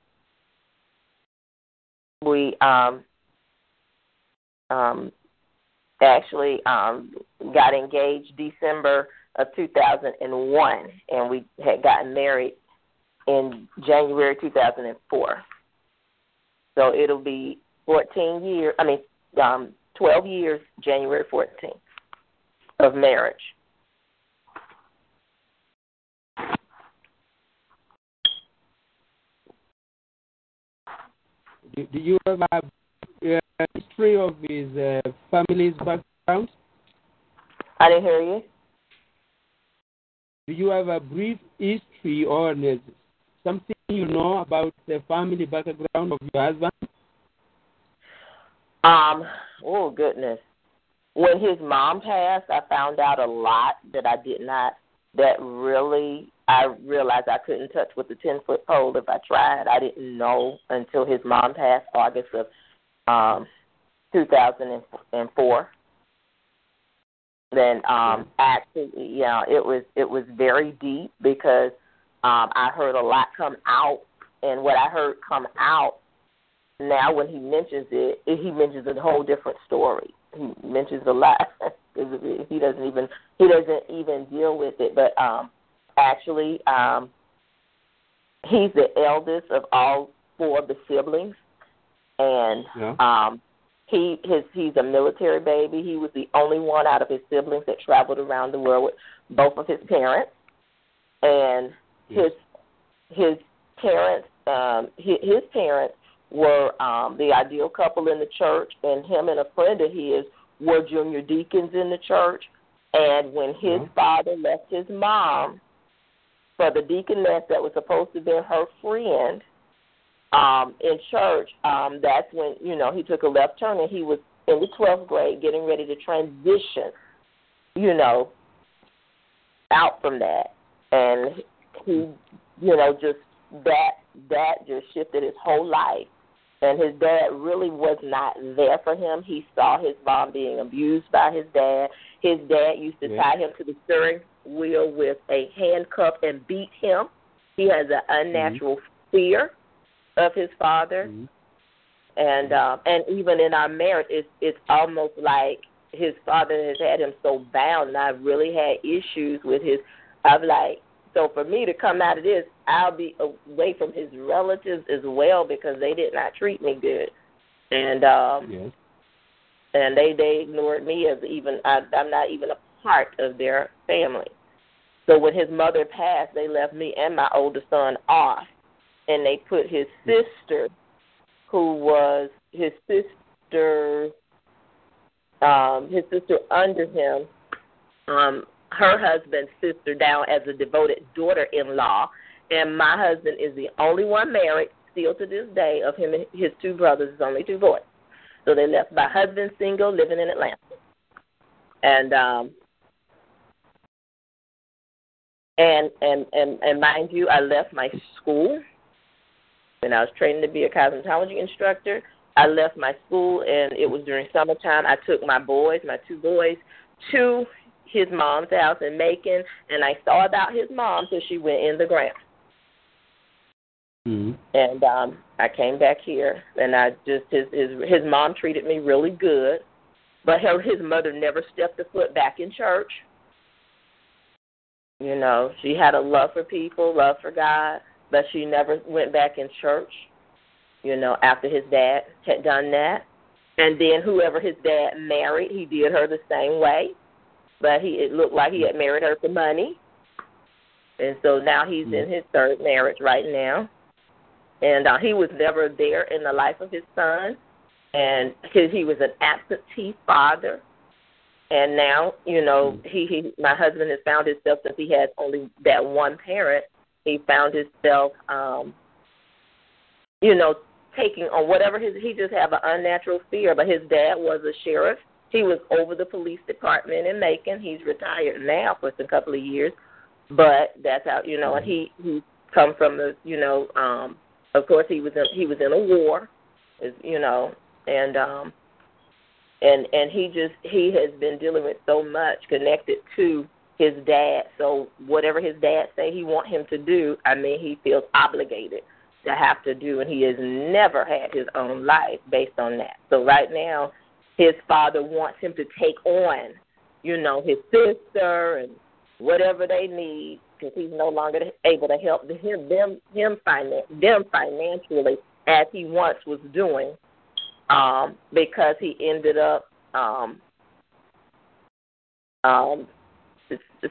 we um, um, actually um, got engaged December of 2001, and we had gotten married in January 2004. So it'll be 14 years. I mean, um, 12 years, January 14th of marriage. Do, you have a uh, history of his uh, family's background? I didn't hear you. Do you have a brief history or something you know about the family background of your husband? Um, oh goodness. When his mom passed, I found out a lot that I did not that really I realized I couldn't touch with a ten foot pole if I tried. I didn't know until his mom passed August of um two thousand and four. Then um actually know, it was it was very deep because um I heard a lot come out and what I heard come out now when he mentions it, he mentions a whole different story. He mentions a lot. he doesn't even he doesn't even deal with it. But um, actually, um, he's the eldest of all four of the siblings, and Yeah. um, he his he's a military baby. He was the only one out of his siblings that traveled around the world with both of his parents, and his his parents um his, his parents were um the ideal couple in the church. And him and a friend of his were junior deacons in the church. And when his father left his mom for the deaconess that was supposed to be her friend um in church um that's when you know he took a left turn and he was in the 12th grade getting ready to transition you know out from that. And he you know just that that just shifted his whole life and his dad really was not there for him. He saw his mom being abused by his dad. His dad used to Yeah. tie him to the steering wheel with a handcuff and beat him. He has an mm-hmm. unnatural fear of his father. Mm-hmm. And mm-hmm. um and even in our marriage it's it's almost like his father has had him so bound and I've really had issues with his I've like so for me to come out of this I'll be away from his relatives as well because they did not treat me good. And um Yes. and they they ignored me as even I, I'm not even a part of their family. So when his mother passed, they left me and my older son off, and they put his sister, who was his sister, um, his sister under him, um, her husband's sister down as a devoted daughter-in-law, and my husband is the only one married still to this day of him and his two brothers. There's only two boys. So they left my husband single, living in Atlanta. And um and and and and mind you, I left my school when I was training to be a cosmetology instructor. I left my school and it was during summertime. I took my boys, my two boys, to his mom's house in Macon and I saw about his mom till she went in the ground. Mm-hmm. And um I came back here and I just his his his mom treated me really good but her, his mother never stepped a foot back in church. You know, she had a love for people, love for God, but she never went back in church. You know, after his dad had done that, and then whoever his dad married, he did her the same way, but he it looked like he had married her for money, and so now he's in his third marriage right now, and uh, he was never there in the life of his son, and because he was an absentee father, and now you know he, he my husband has found himself since he had only that one parent, he found himself um, you know taking on whatever his he just have an unnatural fear. But his dad was a sheriff. He was over the police department in Macon. He's retired now for a couple of years, but that's how you know. And he he come from the you know um, of course he was in, he was in a war, you know, and um, and and he just he has been dealing with so much connected to his dad. So whatever his dad say he want him to do, I mean he feels obligated to have to do, and he has never had his own life based on that. So right now, his father wants him to take on, you know, his sister and whatever they need because he's no longer able to help him them him finan- them financially as he once was doing, um, because he ended up um, um,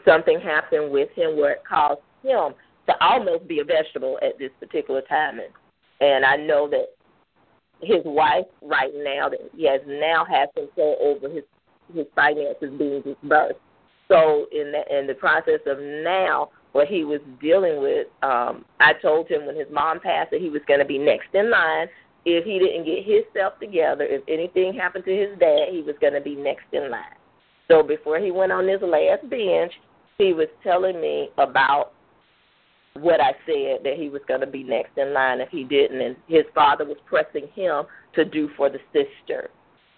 something happened with him where it caused him to almost be a vegetable at this particular time. And, and I know that his wife right now that he has now has control over his his finances being disbursed. So in the in the process of now what he was dealing with, um, I told him when his mom passed that he was going to be next in line. If he didn't get himself together, if anything happened to his dad, he was going to be next in line. So before he went on his last bench, he was telling me about what I said that he was going to be next in line if he didn't, and his father was pressing him to do for the sister,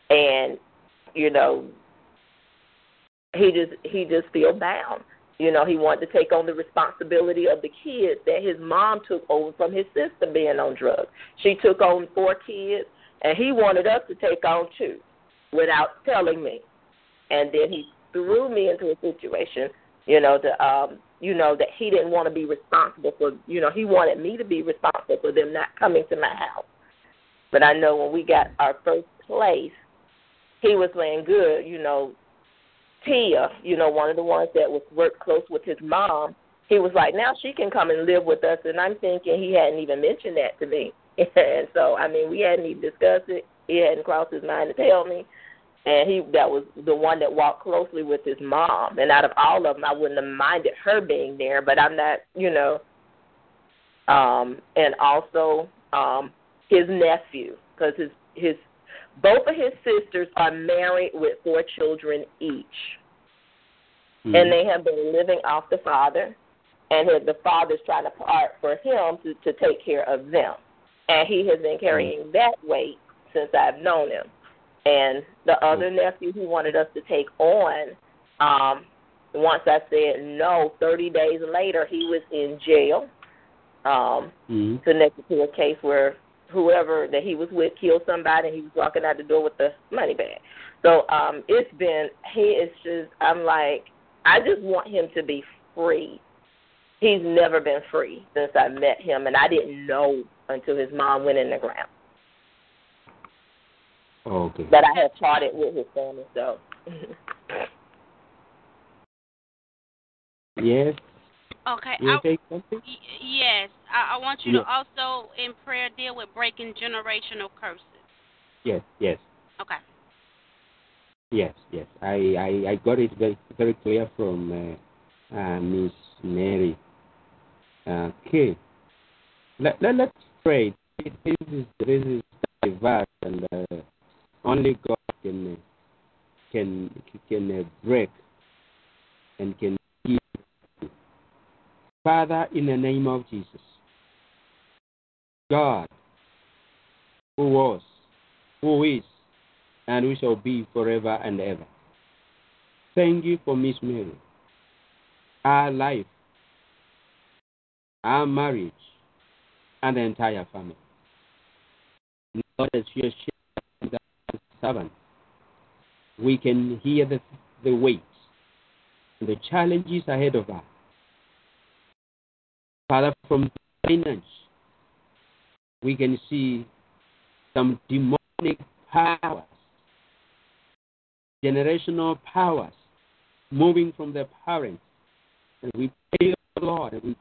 and you know, he just he just feel bound. You know, he wanted to take on the responsibility of the kids that his mom took over from his sister being on drugs. She took on four kids, and he wanted us to take on two without telling me. And then he threw me into a situation, you know, to um, you know, that he didn't want to be responsible for, you know, he wanted me to be responsible for them not coming to my house. But I know when we got our first place, he was laying good, you know, Tia, you know, one of the ones that was worked close with his mom, he was like, now she can come and live with us. And I'm thinking he hadn't even mentioned that to me. and so, I mean, we hadn't even discussed it. He hadn't crossed his mind to tell me. And he that was the one that walked closely with his mom. And out of all of them, I wouldn't have minded her being there, but I'm not, you know. Um, and also um, his nephew, because his his both of his sisters are married with four children each. Mm-hmm. And they have been living off the father, and the father's trying to part for him to, to take care of them. And he has been carrying mm-hmm. that weight since I've known him. And the other nephew who wanted us to take on, um, once I said no, 30 days later, he was in jail um, mm-hmm. connected to a case where whoever that he was with killed somebody and he was walking out the door with the money bag. So um it's been he is just I'm like I just want him to be free. He's never been free since I met him and I didn't know until his mom went in the ground. Okay. That I had charted with his family, so Yes. Okay. I, yes. I, I want you Yes. to also in prayer deal with breaking generational curses. Yes, yes, Okay. yes, yes. I, I, I got it very, very clear from uh, uh, Miss Mary. Okay. Let, let, let's pray. This is, this is a verse, and uh, only God can, can, can uh, break and can give. Father, in the name of Jesus, God, who was, who is, and who shall be forever and ever. Thank you for Miss Mary, our life, our marriage, and the entire family. Lord, as you share servant, we can hear the, the weight the challenges ahead of us. Father, from finance, we can see some demonic powers, generational powers moving from their parents. And we pray, to the Lord, and we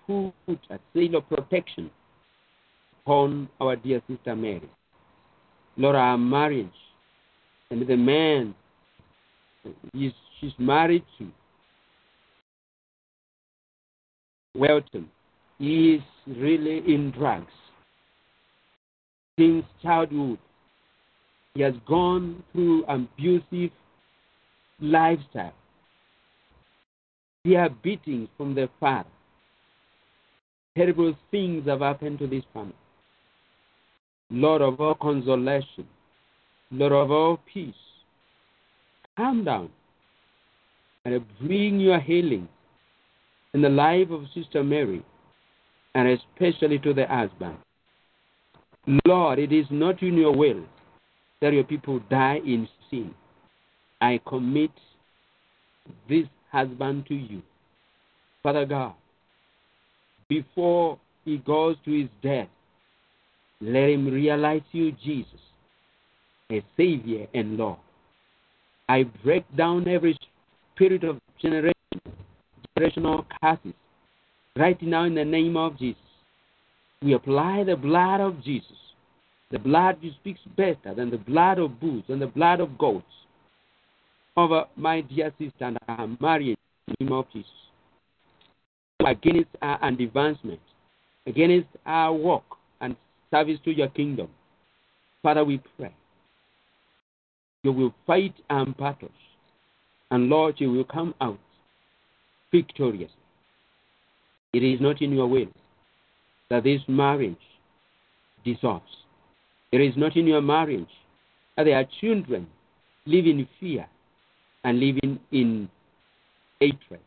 put a seal of protection upon our dear sister Mary. Lord, our marriage and the man is she's married to Welton is really in drugs since childhood. He has gone through abusive lifestyle. There are beatings from the father. Terrible things have happened to this family. Lord of all consolation, Lord of all peace, calm down and bring your healing in the life of Sister Mary and especially to the husband. Lord, it is not in your will that your people die in sin. I commit this husband to you. Father God, before he goes to his death, let him realize you, Jesus, a Savior and Lord. I break down every spirit of generation, generational curses right now in the name of Jesus. We apply the blood of Jesus. The blood which speaks better than the blood of bulls and the blood of goats over my dear sister and her marriage in the name of Jesus. Against our advancement, against our work and service to your kingdom. Father, we pray. You will fight our battles. And Lord, you will come out victorious. It is not in your will that this marriage dissolves. It is not in your marriage that there are children living in fear and living in hatred.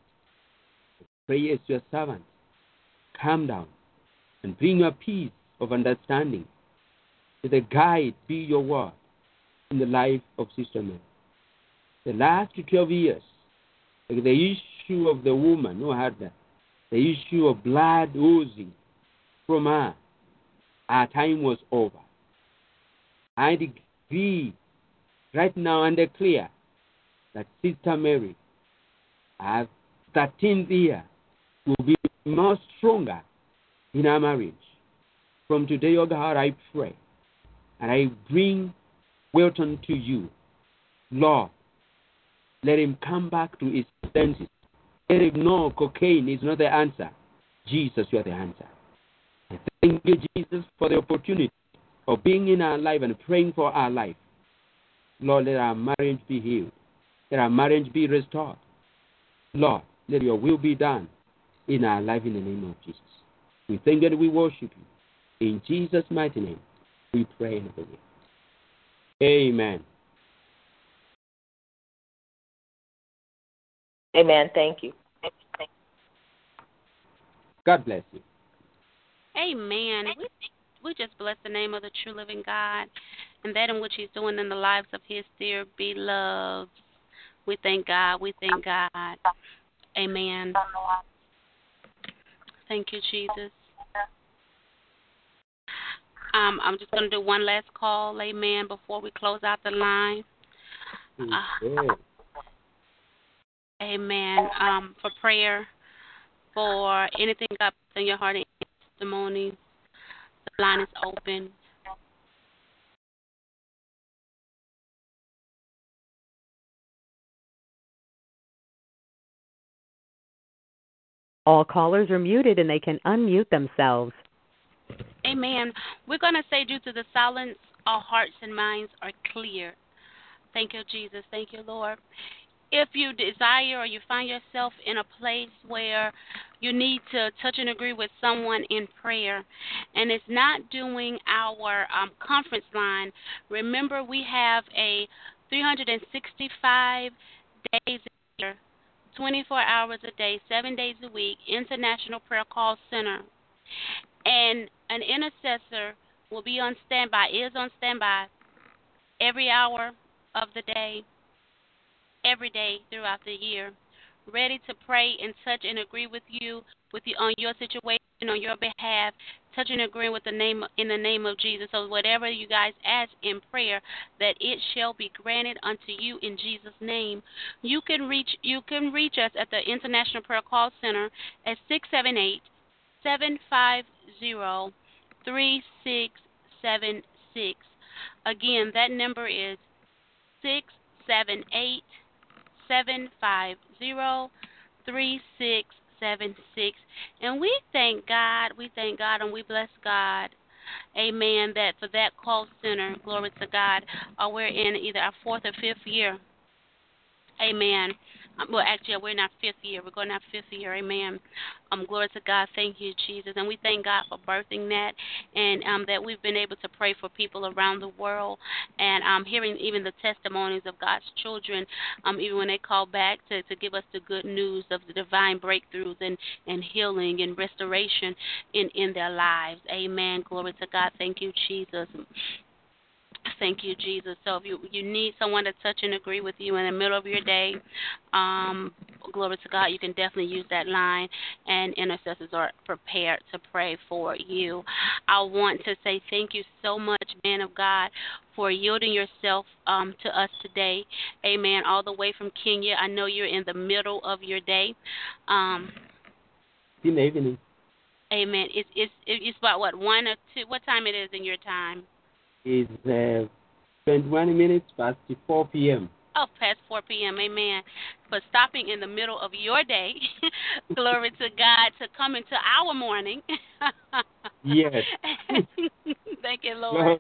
Pray as your servant. Calm down and bring your peace of understanding. Let the guide be your word in the life of Sister Mary. The last 12 years, like the issue of the woman who had the, the issue of blood oozing from her, our time was over. I decree right now and declare that Sister Mary, our 13th year, will be more stronger in our marriage. From today, O God, I pray and I bring Wilton to you. Lord, let him come back to his senses. Let him know cocaine is not the answer. Jesus, you are the answer. Thank you, Jesus, for the opportunity of being in our life and praying for our life. Lord, let our marriage be healed. Let our marriage be restored. Lord, let your will be done in our life in the name of Jesus. We thank you and we worship you. In Jesus' mighty name, we pray and believe. Amen. Amen. Thank you. God bless you. Amen. We, we just bless the name of the true living God and that in which He's doing in the lives of His dear beloved. We thank God. We thank God. Amen. Thank you, Jesus. Um, I'm just going to do one last call, amen, before we close out the line. Uh, amen. Um, for prayer, for anything up in your heart testimonies, the line is open. All callers are muted and they can unmute themselves. Amen. We're going to say, due to the silence, our hearts and minds are clear. Thank you, Jesus. Thank you, Lord. If you desire or you find yourself in a place where you need to touch and agree with someone in prayer. And it's not doing our um, conference line, remember we have a 365 days a year, 24 hours a day, seven days a week, International Prayer Call Center. And an intercessor will be on standby, is on standby every hour of the day every day throughout the year, ready to pray and touch and agree with you with you on your situation on your behalf, touch and agree with the name in the name of Jesus. So whatever you guys ask in prayer, that it shall be granted unto you in Jesus' name. You can reach you can reach us at the International Prayer Call Center at 678 750 3676 Again, that number is six seven eight seven five zero three six seven six. And we thank God, we thank God, and we bless God. Amen. That for that call center, glory to God, uh, we're in either our fourth or fifth year. Amen. Um, well, actually, we're in our fifth year. We're going our fifth year. Amen. Um, glory to God. Thank you, Jesus. And we thank God for birthing that and um, that we've been able to pray for people around the world and um, hearing even the testimonies of God's children, um, even when they call back to, to give us the good news of the divine breakthroughs and, and healing and restoration in, in their lives. Amen. Glory to God. Thank you, Jesus. Thank you, Jesus. So if you you need someone to touch and agree with you in the middle of your day, um, glory to God, you can definitely use that line, and intercessors are prepared to pray for you. I want to say thank you so much, man of God, for yielding yourself um, to us today. Amen. All the way from Kenya. I know you're in the middle of your day. Um, in the evening. Amen. It's it's it's about what one or two. What time it is in your time? Is uh, 21 minutes past 4 p.m. Oh, past 4 p.m. Amen. For stopping in the middle of your day, glory to God, to come into our morning. yes. Thank you, Lord.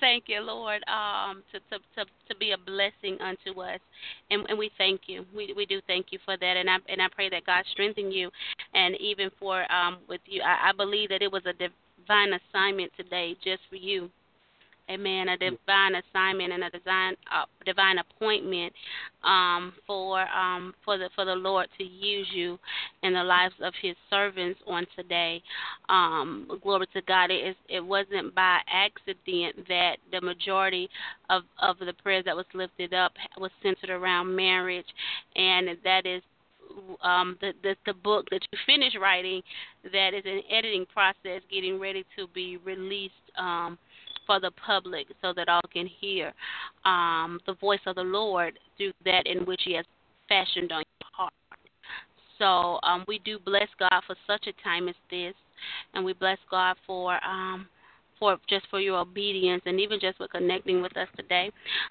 thank you, Lord, um, to, to to to be a blessing unto us, and, and we thank you. We we do thank you for that, and I and I pray that God strengthen you, and even for um with you, I, I believe that it was a divine assignment today just for you. Amen. A divine assignment and a design, uh, divine appointment um, for um, for the for the Lord to use you in the lives of His servants on today. Um, glory to God. It, is, it wasn't by accident that the majority of of the prayers that was lifted up was centered around marriage, and that is um, the, the the book that you finish writing that is an editing process getting ready to be released um, for the public so that all can hear um, the voice of the Lord through that in which He has fashioned on your heart. So um, we do bless God for such a time as this, and we bless God for um, for just for your obedience and even just for connecting with us today.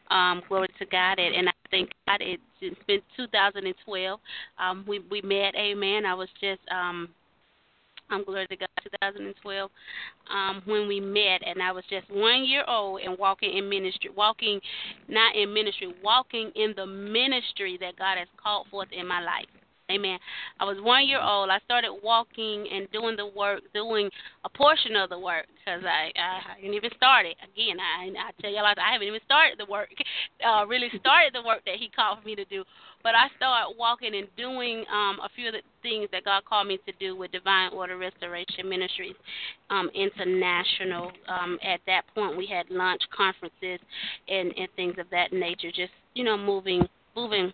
Um, glory to God. And, and I thank God it, it's been 2012. Um, we we met. Amen. I was just um, I'm glory to God 2012 um, when we met, and I was just one year old and walking in ministry, walking not in ministry, walking in the ministry that God has called forth in my life. Amen. I was one year old. I started walking and doing the work, doing a portion of the work because I, I didn't even start it. Again, I, I tell y'all, I haven't even started the work, uh, really started the work that He called for me to do. But I started walking and doing um, a few of the things that God called me to do with Divine Order Restoration Ministries um, International. Um, at that point, we had lunch conferences and, and things of that nature. Just you know, moving, moving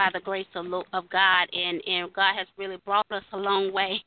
by the grace of, of God, and and God has really brought us a long way.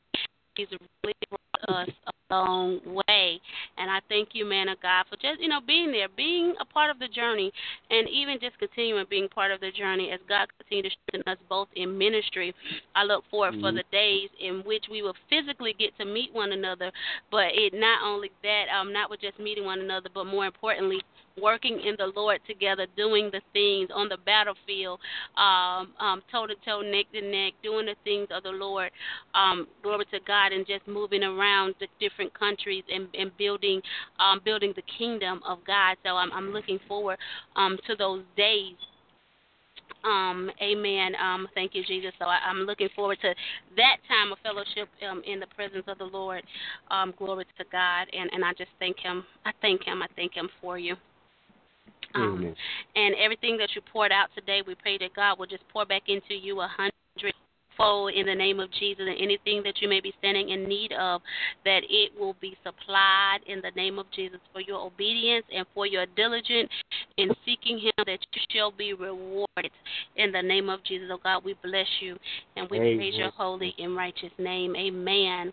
He's really brought us a long way, and I thank you, man of God, for just you know being there, being a part of the journey, and even just continuing being part of the journey as God continues to strengthen us both in ministry. I look forward mm-hmm. for the days in which we will physically get to meet one another, but it not only that, um, not with just meeting one another, but more importantly, working in the Lord together, doing the things on the battlefield, um, um, toe to toe, neck to neck, doing the things of the Lord. Um, glory to God, and just moving around the different countries and, and building, um, building the kingdom of God. So I'm, I'm looking forward um, to those days. Um, amen. Um, thank you, Jesus. So I, am looking forward to that time of fellowship um, in the presence of the Lord. Um, glory to God, and and I just thank Him. I thank Him. I thank Him for you. Um, and everything that you poured out today, we pray that God will just pour back into you a hundred fold in the name of Jesus and anything that you may be standing in need of, that it will be supplied in the name of Jesus for your obedience and for your diligence in seeking Him, that you shall be rewarded in the name of Jesus. Oh God, we bless you and we Amen. praise your holy and righteous name. Amen.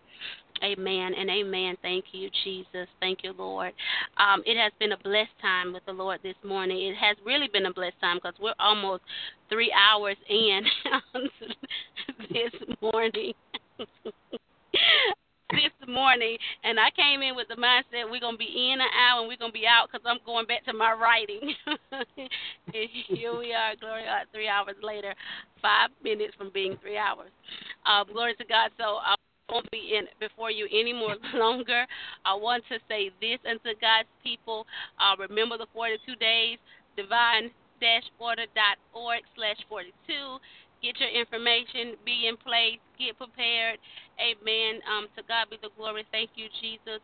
Amen and amen. Thank you, Jesus. Thank you, Lord. Um, it has been a blessed time with the Lord this morning. It has really been a blessed time because we're almost three hours in this morning. this morning, and I came in with the mindset we're gonna be in an hour and we're gonna be out because I'm going back to my writing. here we are, glory God, three hours later, five minutes from being three hours. Uh, glory to God. So I won't be in before you any more longer. I want to say this unto God's people. Uh, remember the 42 days, divine-order.org slash 42 get your information, be in place, get prepared. Amen. Um, to God be the glory. Thank you, Jesus.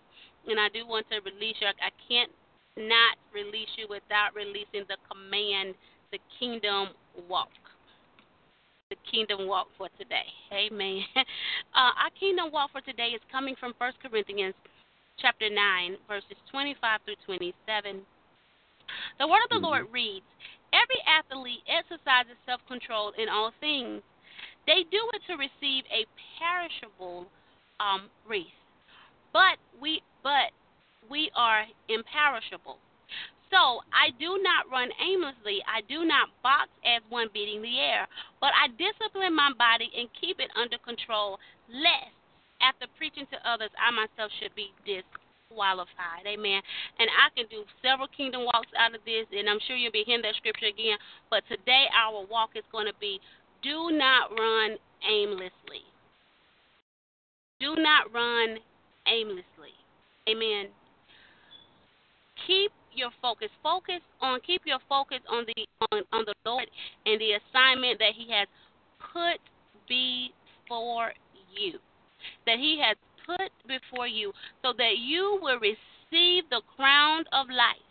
And I do want to release you. I can't not release you without releasing the command, the kingdom walk. The kingdom walk for today. Amen. Uh, our kingdom walk for today is coming from 1 Corinthians chapter 9, verses 25 through 27. The word of the Lord reads, Every athlete exercises self control in all things. They do it to receive a perishable um, wreath, but we but we are imperishable. So I do not run aimlessly. I do not box as one beating the air, but I discipline my body and keep it under control, lest after preaching to others, I myself should be disqualified. Amen. And I can do several kingdom walks out of this, and I'm sure you'll be hearing that scripture again. But today, our walk is going to be do not run aimlessly. Do not run aimlessly. Amen. Keep your focus. Focus on keep your focus on the on, on the Lord and the assignment that He has put before you. That He has put before you so that you will receive the crown of life.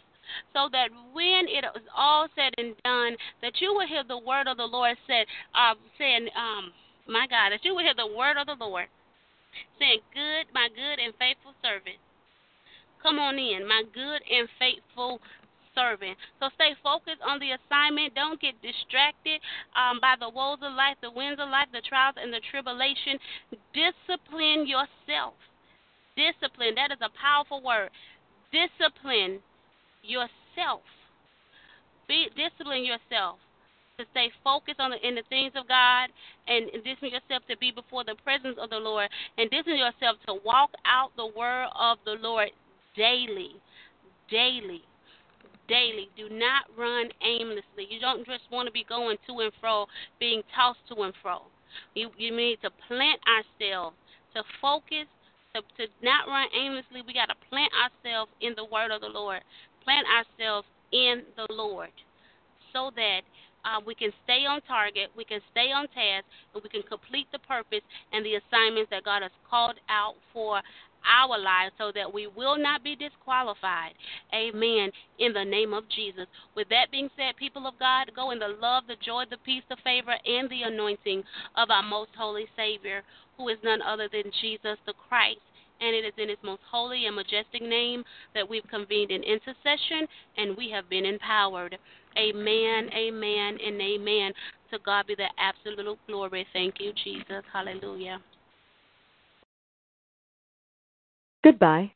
So that when it is all said and done, that you will hear the word of the Lord said, uh, saying, um, my God, that you will hear the word of the Lord saying, Good, my good and faithful servant. Come on in, my good and faithful servant. So stay focused on the assignment. Don't get distracted um, by the woes of life, the winds of life, the trials, and the tribulation. Discipline yourself. Discipline. That is a powerful word. Discipline yourself. Be discipline yourself to stay focused on the in the things of God and discipline yourself to be before the presence of the Lord and discipline yourself to walk out the word of the Lord daily. Daily. Daily. Do not run aimlessly. You don't just want to be going to and fro, being tossed to and fro. You you need to plant ourselves, to focus, to, to not run aimlessly. We got to plant ourselves in the word of the Lord. Plant ourselves in the Lord so that uh, we can stay on target, we can stay on task, and we can complete the purpose and the assignments that God has called out for our lives so that we will not be disqualified. Amen. In the name of Jesus. With that being said, people of God, go in the love, the joy, the peace, the favor, and the anointing of our most holy Savior, who is none other than Jesus the Christ. And it is in his most holy and majestic name that we've convened in intercession and we have been empowered. Amen, amen, and amen. To God be the absolute glory. Thank you, Jesus. Hallelujah. Goodbye.